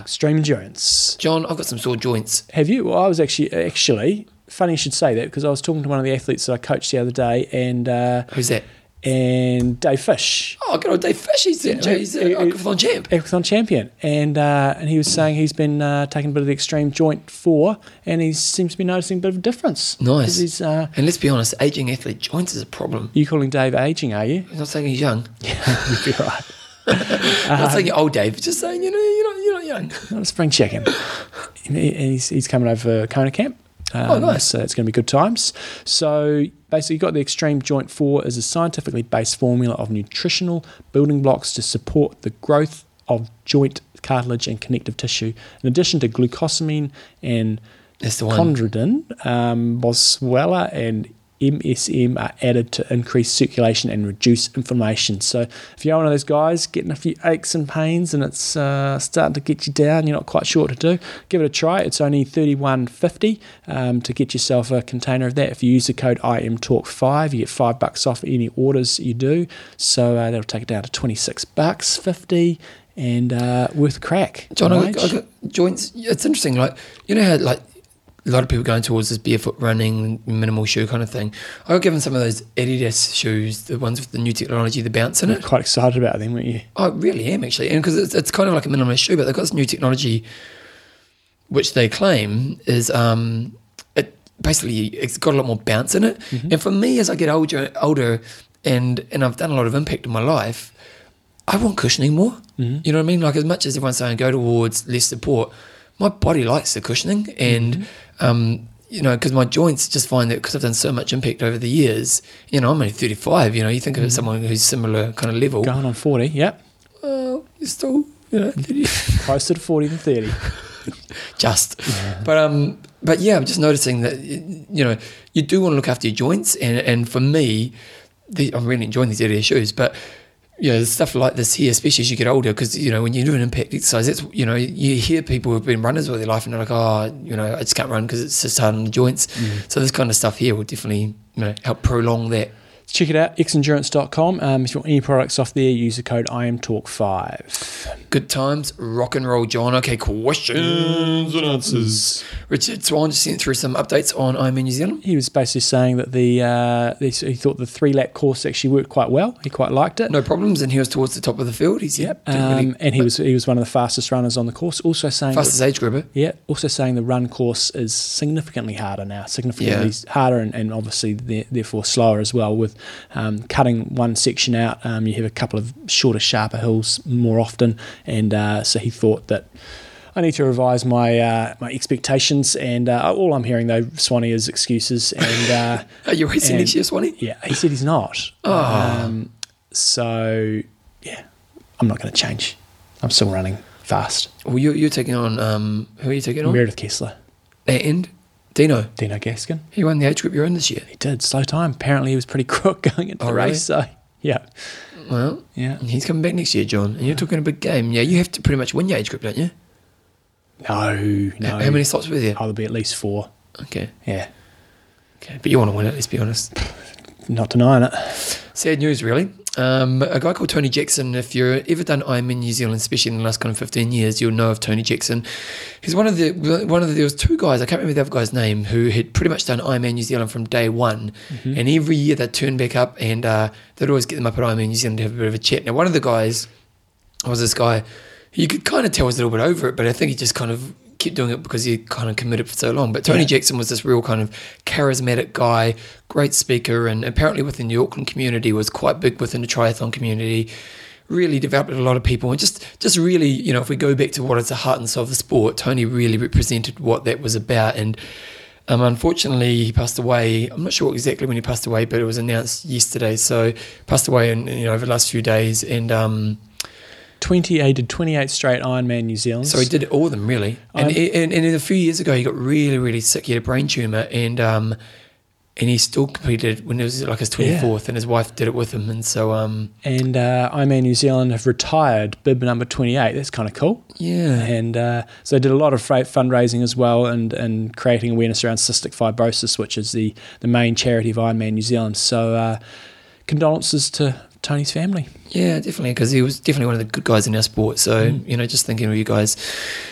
Extreme endurance. John, I've got some sore joints. Have you? Well, I was actually actually funny you should say that because I was talking to one of the athletes that I coached the other day, and uh, Who's that? And Dave Fish, Oh, good old Dave Fish. He's, the he's he- a Aquathon champ. Aquathon champion, and uh, and he was saying he's been uh, taking a bit of the extreme joint four, and he seems to be noticing a bit of a difference. Nice. He's, uh, And let's be honest, aging athlete joints is a problem. you calling Dave aging? Are you? I'm not saying he's young. <laughs> Yeah, you'd be right. I'm <laughs> not saying you're old, Dave. Just saying, you know, you're not, you're not young. Not a spring chicken. <laughs> and and he's, he's coming over for Kona camp. Um, Oh, nice. So it's going to be good times. So basically, you've got the Extreme Joint 4 as a scientifically based formula of nutritional building blocks to support the growth of joint cartilage and connective tissue. In addition to glucosamine and That's the one. chondroitin, um, boswellia, and MSM are added to increase circulation and reduce inflammation. So if you're one of those guys getting a few aches and pains and it's uh, starting to get you down, you're not quite sure what to do, give it a try. It's only $31.50 um, to get yourself a container of that. If you use the code IMTalk5, you get five bucks off any orders you do. So uh, that'll take it down to 26 bucks 50 and uh, worth crack. John, I got, I got joints. It's interesting. Like you know how like a lot of people going towards this barefoot running, minimal shoe kind of thing. I got given some of those Adidas shoes, the ones with the new technology, the bounce in it. Quite excited about them, weren't you? I really am actually, and because it's, it's kind of like a minimalist shoe, but they've got this new technology, which they claim is um, it basically it's got a lot more bounce in it. And for me, as I get older, older, and and I've done a lot of impact in my life, I want cushioning more. You know what I mean? Like as much as everyone's saying go towards less support, my body likes the cushioning, and um, you know, because my joints just find that because I've done so much impact over the years. You know, I'm only 35. You know, you think of someone who's similar kind of level. Going on 40, yep. Well, you're still, you know, 30. <laughs> Closer to 40 than 30. <laughs> just. But um, but yeah, I'm just noticing that you know you do want to look after your joints, and and for me, the, I'm really enjoying these Adidas shoes, but. You know, stuff like this here, especially as you get older, because you know when you do an impact exercise, it's you know you hear people who've been runners all their life and they're like, oh, you know, I just can't run because it's just hard on the joints. Mm. So this kind of stuff here will definitely you know help prolong that. Check it out, xendurance.com. Um, if you want any products off there, use the code IMTalk5. Good times, rock and roll, John. Okay, questions and answers. Richard Swan just sent through some updates on Ironman New Zealand. He was basically saying that the uh, he he thought the three lap course actually worked quite well. He quite liked it. no problems, and he was towards the top of the field. He's Yep. didn't really- Um, and he was he was one of the fastest runners on the course. Also saying that- fastest age grouper. Yeah, also saying the run course is significantly harder now, significantly harder and, and obviously therefore slower as well. With um, cutting one section out, um, you have a couple of shorter, sharper hills more often, and uh, so he thought that. I need to revise my uh, my expectations, and uh, all I'm hearing though, Swanee, is excuses. And uh, <laughs> Are you racing next year, Swanee? yeah, he said he's not. Oh. Um, so yeah, I'm not going to change. I'm still running fast. Well, you're, you're taking on um, who are you taking on? Meredith Kessler, And Dino. Dino Gaskin. He won the age group you're in this year. He did slow time. Apparently, he was pretty <laughs> crook going into Oh, the really? race. So yeah, Well, yeah. he's coming back next year, John, and you're talking a big game. Yeah, you have to pretty much win your age group, don't you? No, no. How many slots with you? Oh, there'll be at least four. Okay, Yeah, okay, but you want to win it. Let's be honest. not denying it. Sad news, really. Um, a guy called Tony Jackson. If you've ever done Ironman New Zealand, especially in the last kind of fifteen years, you'll know of Tony Jackson. He's one of the one of the, there was two guys. I can't remember the other guy's name who had pretty much done Ironman New Zealand from day one, and every year they'd turn back up and uh, they'd always get them up at Ironman New Zealand to have a bit of a chat. Now, one of the guys was this guy. You could kind of tell was a little bit over it, but I think he just kind of kept doing it because he kind of committed for so long. But Tony Yeah. Jackson was this real kind of charismatic guy, great speaker, and apparently within the Auckland community was quite big within the triathlon community. Really developed a lot of people, and just just really, you know, if we go back to what is the heart and soul of the sport, Tony really represented what that was about. And um, unfortunately, he passed away. I'm not sure exactly when he passed away, but it was announced yesterday. So passed away, in, you know, over the last few days, and. Um, 28 did 28 straight Ironman New Zealand. So he did all of them really, and, I'm- and and a few years ago he got really really sick. He had a brain tumor, and um, and he still competed when it was like his twenty fourth, and his wife did it with him, and so um, and uh, Ironman New Zealand have retired bib number 28. That's kind of cool. yeah, and uh, so they did a lot of fundraising as well and, and creating awareness around cystic fibrosis, which is the, the main charity of Ironman New Zealand. So uh, condolences to Tony's family. yeah, definitely because he was definitely one of the good guys in our sport. So you know, just thinking of you guys,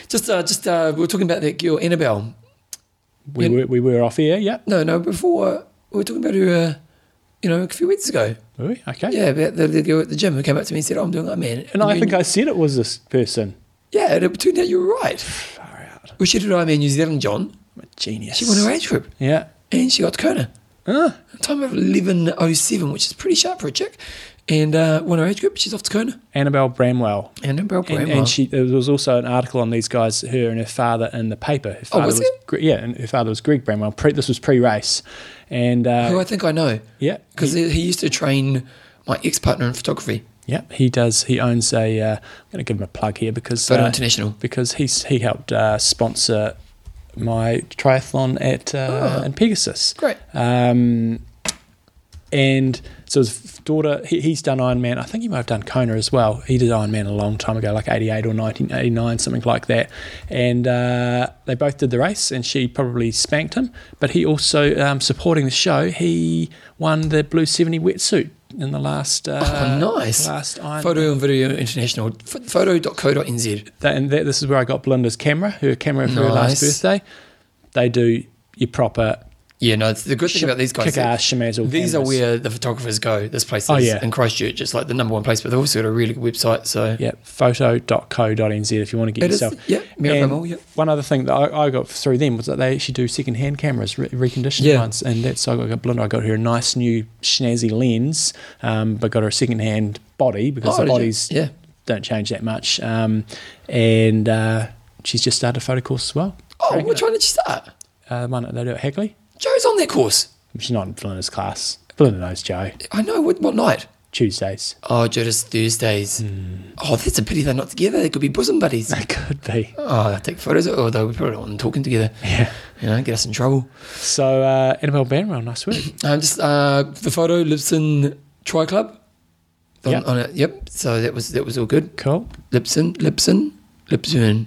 just uh, just uh, we were talking about that girl Annabelle. We, were, we were off air, yeah. No, no, before we were talking about her, uh, you know, a few weeks ago. Were we? Okay. Yeah, about the, the girl at the gym who came up to me and said, oh, "I'm doing that, man." And I think I said it was this person. yeah, and it turned out you were right. Far out. Well, she did Ironman New Zealand, John. I'm a genius. She won her age group. Yeah. and she got to Kona. Ah, Time of 11.07, which is pretty sharp for a chick. And uh, won her age group. She's off to Kona. Annabelle Bramwell. And Annabelle Bramwell. and she there was also an article on these guys, her and her father in the paper. Her Oh, father was there? Gre- yeah, and her father was Greg Bramwell. Pre, this was pre-race, and uh, who I think I know. yeah, Because he, he used to train my ex-partner in photography. Yeah, he does. He owns a. Uh, I'm going to give him a plug here because Photo uh, International. because he's he helped uh, sponsor my triathlon at uh, Oh. in Pegasus. Great. Um, and so his daughter, he, he's done Ironman. I think he might have done Kona as well. He did Ironman a long time ago, like 88 or 1989, something like that. And uh, they both did the race, and she probably spanked him. But he also, um, supporting the show, he won the Blue 70 wetsuit in the last. Uh, Oh, nice. Last Ironman. Photo and Video International. F- photo.co.nz. That, and that, this is where I got Belinda's camera, her camera for her last Nice. birthday. They do your proper Yeah, no, the good thing about these guys. ass. These are where the photographers go. This place is Oh, yeah. in Christchurch. It's like the number one place, but they've also got a really good website. So Yeah, photo.co.nz if you want to get It is- yourself. yeah, Miracle yeah. One other thing that I, I got through them was that they actually do second hand cameras, re- reconditioned Yeah. ones. And that's, I got Belinda, I got her a nice new snazzy lens, um, but got her a second hand body because Oh, the bodies Yeah. don't change that much. Um, and uh, she's just started a photo course as well. Oh, which one did she start? Uh, one they do at Hagley. Joe's on their course. She's not in Belinda's class. Belinda knows Joe. I know. What, what night? Tuesdays. Oh, does Thursdays. Hmm. Oh, that's a pity they're not together. They could be bosom buddies. They could be. Oh, they'll take photos, although we probably don't want them talking together. Yeah. You know, get us in trouble. So, uh, Annabelle Bramwell, nice work. <clears throat> Um, just uh, the photo lives in Tri Club. On, Yep. on it. Yep. So that was that was all good. Cool. Lipson, Lipson, Lipson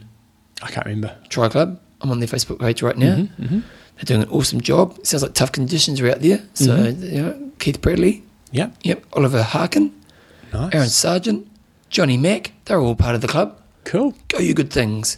I can't remember. Tri Club. I'm on their Facebook page right now. Mm-hmm, They're doing an awesome job. Sounds like tough conditions are out there. So Mm-hmm. you know, Keith Bradley, Yep. yep, Oliver Harkin, Nice. Aaron Sargent, Johnny Mack. They're all part of the club. Cool. Go you good things.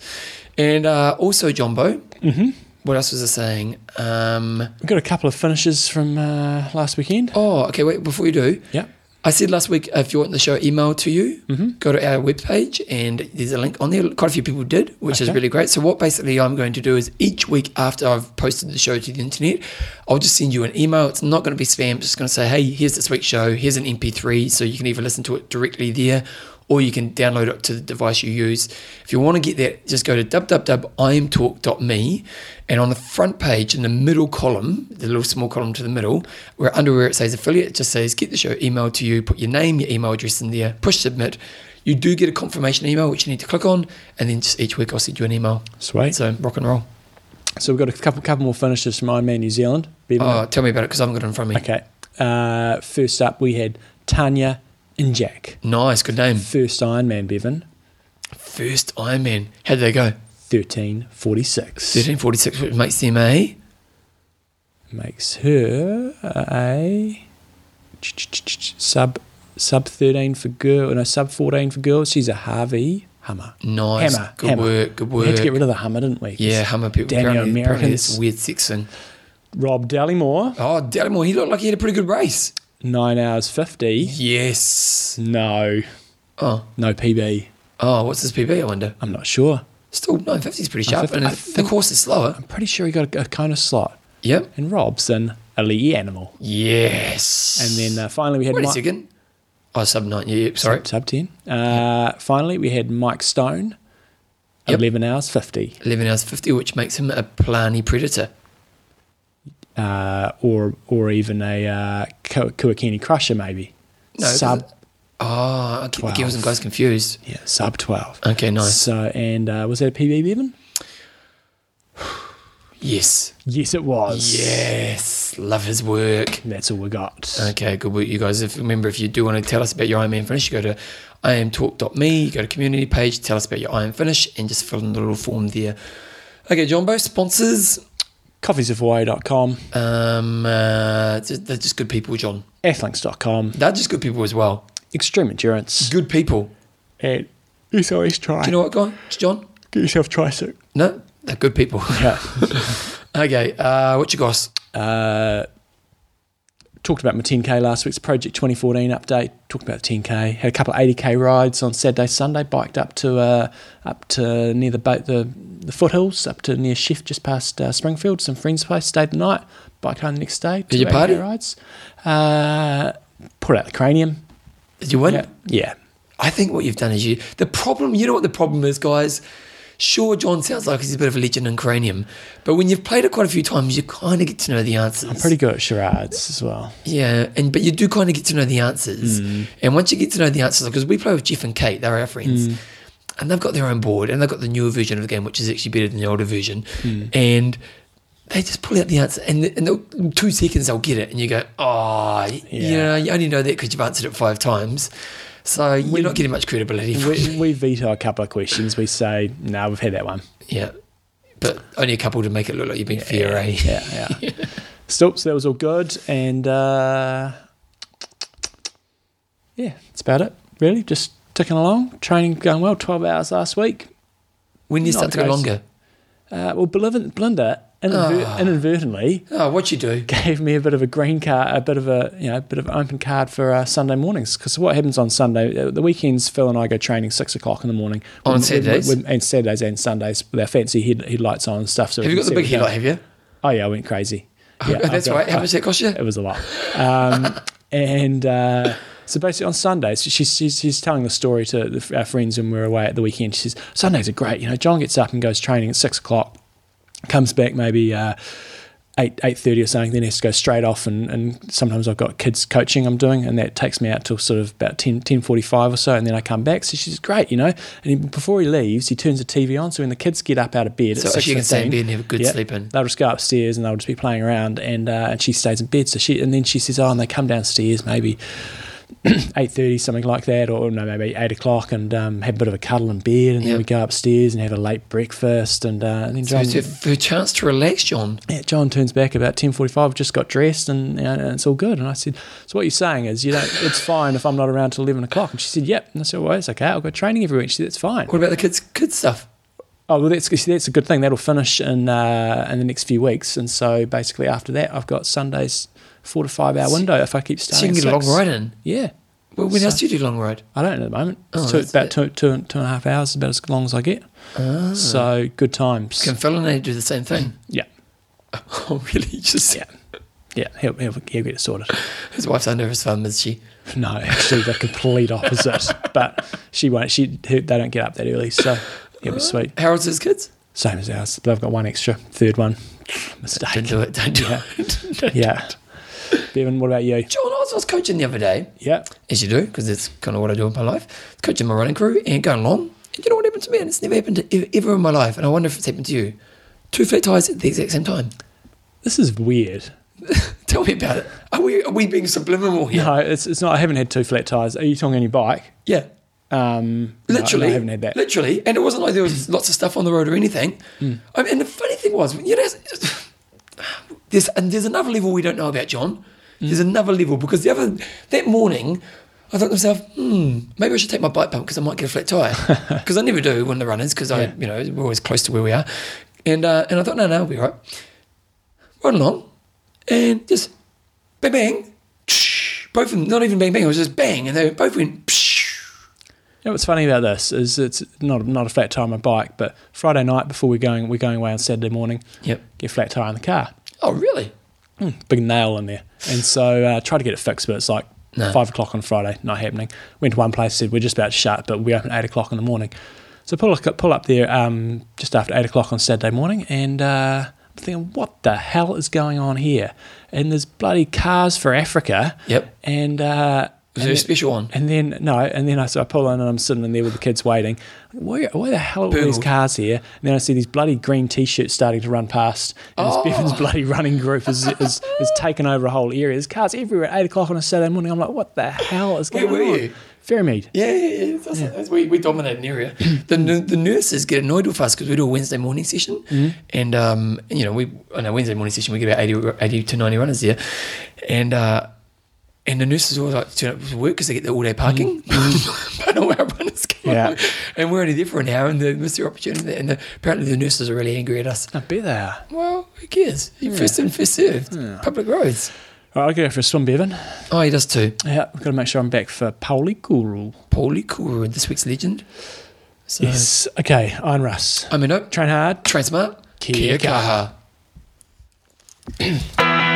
And uh, also Jumbo. Mm-hmm. What else was I saying? Um, We've got a couple of finishes from uh, last weekend. oh, okay. Wait, before you do, Yep. I said last week if you want the show emailed to you, Mm-hmm. go to our webpage and there's a link on there. Quite a few people did, which is really great. So what basically I'm going to do is each week after I've posted the show to the internet, I'll just send you an email. It's not going to be spam. It's just going to say, hey, here's this week's show. Here's an MP3, so you can either listen to it directly there or you can download it to the device you use. If you want to get that, just go to www.imtalk.me and on the front page in the middle column, the little small column to the middle, where under where it says affiliate, it just says get the show emailed to you, put your name, your email address in there, push submit. You do get a confirmation email which you need to click on, and then just each week I'll send you an email. Sweet. So, rock and roll. So we've got a couple couple more finishes from Ironman New Zealand. Bevan. Oh, tell me about it because I haven't got it in front of me. Okay. Uh, first up, we had Tanya and Jack. Nice, good name. First Ironman, Bevan, First Ironman. How'd they go? 1346. 1346, which makes them a. Makes her a sub sub 13 for girl, no, sub 14 for girls. She's a Harvey Hummer. Nice. Hammer. Good hammer. work, good work. We had to get rid of the Hummer, didn't we? Yeah, Hummer people. Damn you apparently, apparently Americans. weird thing. Rob Dallymore, Oh, Dallimore, he looked like he had a pretty good race. 9 hours 50. Yes. No, Oh, no PB. oh, what's his PB? I wonder. I'm not sure. Still, 950 is pretty sharp, 950, and the course is slower. I'm pretty sure he got a, a kind of slot. Yep. And Rob's an elite animal. Yes. And then uh, finally we had wait a Mi- second. Oh, sub nine. Yeah, yeah, sorry. Sub, sub 10. Uh, finally we had Mike Stone, Yep. 11 hours 50. 11 hours 50, which makes him a Palani predator. Uh, or or even a uh, Kuakini Crusher maybe. No, sub Oh, okay. The girls and guys confused. yeah, sub 12. Okay, nice. So and uh, was that a PB Bevan? <sighs> Yes. Yes, it was. Yes. Love his work. That's all we got. Okay, good work, you guys. If remember, if you do want to tell us about your Ironman finish, you go to imtalk.me, you go to community page, tell us about your Iron finish, and just fill in the little form there. Okay, Jumbo sponsors. Coffeesofhawaii.com, Um, uh, they're just good people, John. athlinks.com, They're just good people as well. Extreme Endurance, Good people. and SOS Try. Do you know what, guy? John? Get yourself tricycle. No, they're good people. Yeah. <laughs> okay, uh, what you got? uh, talked about my 10k last week's Project 2014 update. Talked about the 10k. Had a couple of 80k rides on Saturday, Sunday. Biked up to uh, up to near the boat, the the foothills, up to near Shift, just past uh, Springfield. Some friends' place. Stayed the night. Biked home the next day. Did you 2 80K party? Rides. Uh, put out the cranium. Did you win? Yeah. Yeah. I think what you've done is you. The problem, you know what the problem is, guys? Sure, John sounds like he's a bit of a legend in cranium, but when you've played it quite a few times, you kind of get to know the answers. I'm pretty good at charades as well. Yeah, and but you do kind of get to know the answers, Mm. and once you get to know the answers, because we play with Jeff and Kate, they're our friends, Mm. and they've got their own board, and they've got the newer version of the game, which is actually better than the older version, Mm. and they just pull out the answer, and in two seconds they'll get it, and you go, oh, yeah. you know, you only know that because you've answered it five times. So you're not getting much credibility. we, we veto a couple of questions. We say, no, we've had that one. Yeah. But only a couple to make it look like you've been fair, eh? Yeah, yeah. <laughs> Still, so that was all good. And uh, yeah, that's about it, really. Just ticking along. Training going well. 12 hours last week. When you Not start to go longer. Uh, well, Belinda, Belinda inadver- Ah. inadvertently Oh, what you do? gave me a bit of a green card, a bit of a you know, a bit of an open card for uh, Sunday mornings. Because what happens on Sunday, uh, the weekends, Phil and I go training six o'clock in the morning On With- Saturdays? with- with- and Saturdays and Sundays with our fancy head, headlights on and stuff. So Have you got the big headlight, have you? Oh yeah, I went crazy. <laughs> Yeah, That's got- right. How much did that cost you? It was a lot. Um, <laughs> and uh, so basically on Sundays, she's, she's, she's telling the story to the, our friends when we're away at the weekend. She says, Sundays are great. You know, John gets up and goes training at six o'clock, comes back maybe uh, 8, 8.30 or something, then he has to go straight off. And, and sometimes I've got kids coaching I'm doing, and that takes me out till sort of about 10, 10.45 or so, and then I come back. So she's great, you know. And he, before he leaves, he turns the TV on. So when the kids get up out of bed So at she can stay in bed and have a good yeah, sleep in. They'll just go upstairs and they'll just be playing around, and uh, and she stays in bed. So she and then she says, oh, and they come downstairs maybe <clears throat> eight thirty, something like that, or no, maybe eight o'clock, and um, have a bit of a cuddle in bed, and Yeah. then we go upstairs and have a late breakfast, and, uh, and then So John. it's a, a chance to relax, John. yeah, John turns back about ten forty-five. Just got dressed and, and it's all good. And I said, "So what you're saying is you don't? It's fine if I'm not around till eleven o'clock." And she said, "Yep." And I said, "Well, it's okay. I've got training every week." She said, "It's fine." What about the kids' kids stuff? Oh well, that's that's a good thing. That'll finish in uh, in the next few weeks, and so basically after that, I've got Sundays four to five hour window if I keep So you can get a long ride in. Yeah, Well, when So- else do you do long ride? I don't know at the moment. Oh, It's about it. two, two, two and a half hours, about as long as I get. Ah. So good times. Can Phil and I do the same thing? <laughs> yeah, <laughs> Oh, really? Just yeah, yeah. He'll, he'll, he'll get it sorted. <laughs> his wife's under his thumb, is she? No, actually, the complete opposite. but she won't. She they don't get up that early, so it'll be sweet. How old's his kids? Same as ours. But I've got one extra, third one. Mistake. Don't do it. Don't do Yeah. it. Don't- Yeah. Bevan, what about you? John, I was, I was coaching the other day, Yeah. as you do, because it's kind of what I do in my life. Coaching my running crew and going along. And you know what happened to me? And it's never happened to ever, in my life. And I wonder if it's happened to you. Two flat tires at the exact same time. This is weird. <laughs> Tell me about it. Are we are we being subliminal here? No, it's, it's not. I haven't had two flat tires. Are you talking on your bike? Yeah. Um, Literally, no, I haven't had that. Literally, and it wasn't like there was <laughs> lots of stuff on the road or anything. Hmm. I mean, and the funny thing was, you know, there's and there's another level we don't know about John. Hmm. There's another level because the other that morning, I thought to myself, hmm, maybe I should take my bike pump because I might get a flat tire <laughs> because I never do when the runners because I, Yeah. you know, we're always close to where we are, and uh, and I thought, no, no, I'll be all right. Run along, and just bang bang, both of them, not even bang bang, it was just bang, and they both went. You know what's funny about this is it's not not a flat tire on my bike, but Friday night before we're going we're going away on Saturday morning, Yep. get a flat tire in the car, Oh, really? big nail in there, and so uh, try to get it fixed, but it's like No. five o'clock on Friday, not happening. Went to one place, said we're just about to shut, but we open at eight o'clock in the morning. So pull up, pull up there um, just after eight o'clock on Saturday morning, and uh, I'm thinking, what the hell is going on here? And there's bloody cars for Africa. Yep. And uh, Was there a and special one? And then no, and then I so I pull in and I'm sitting in there with the kids waiting. Why, why the hell are all these cars here? And then I see these bloody green t-shirts starting to run past, and Oh. this Bevan's bloody running group is, is is taken over a whole area. There's cars everywhere at eight o'clock on a Saturday morning. I'm like, what the hell is Where going were on? you? Fairmead. Yeah, yeah, yeah. That's, That's, we, we dominate an area. the, the nurses get annoyed with us because we do a Wednesday morning session. And, um, you know, we on a Wednesday morning session, we get about 80, 80 to 90 runners there. And, uh, and the nurses always like to turn up to work because they get the all day parking. Mm. Mm. <laughs> but all our runners come Yeah. And we're only there for an hour and they miss their opportunity. And the, apparently the nurses are really angry at us. I bet they are. Well, who cares? First in, first served. Public roads. All right, I'll go for a swim, Bevan. Oh, he does too. Yeah, I've got to make sure I'm back for Pauli Guru. Paulie Kuru, this week's legend. So, Yes. Okay, Iron Russ. I'm mean, no, Train hard. train smart. Kia Kia kaha. <clears throat>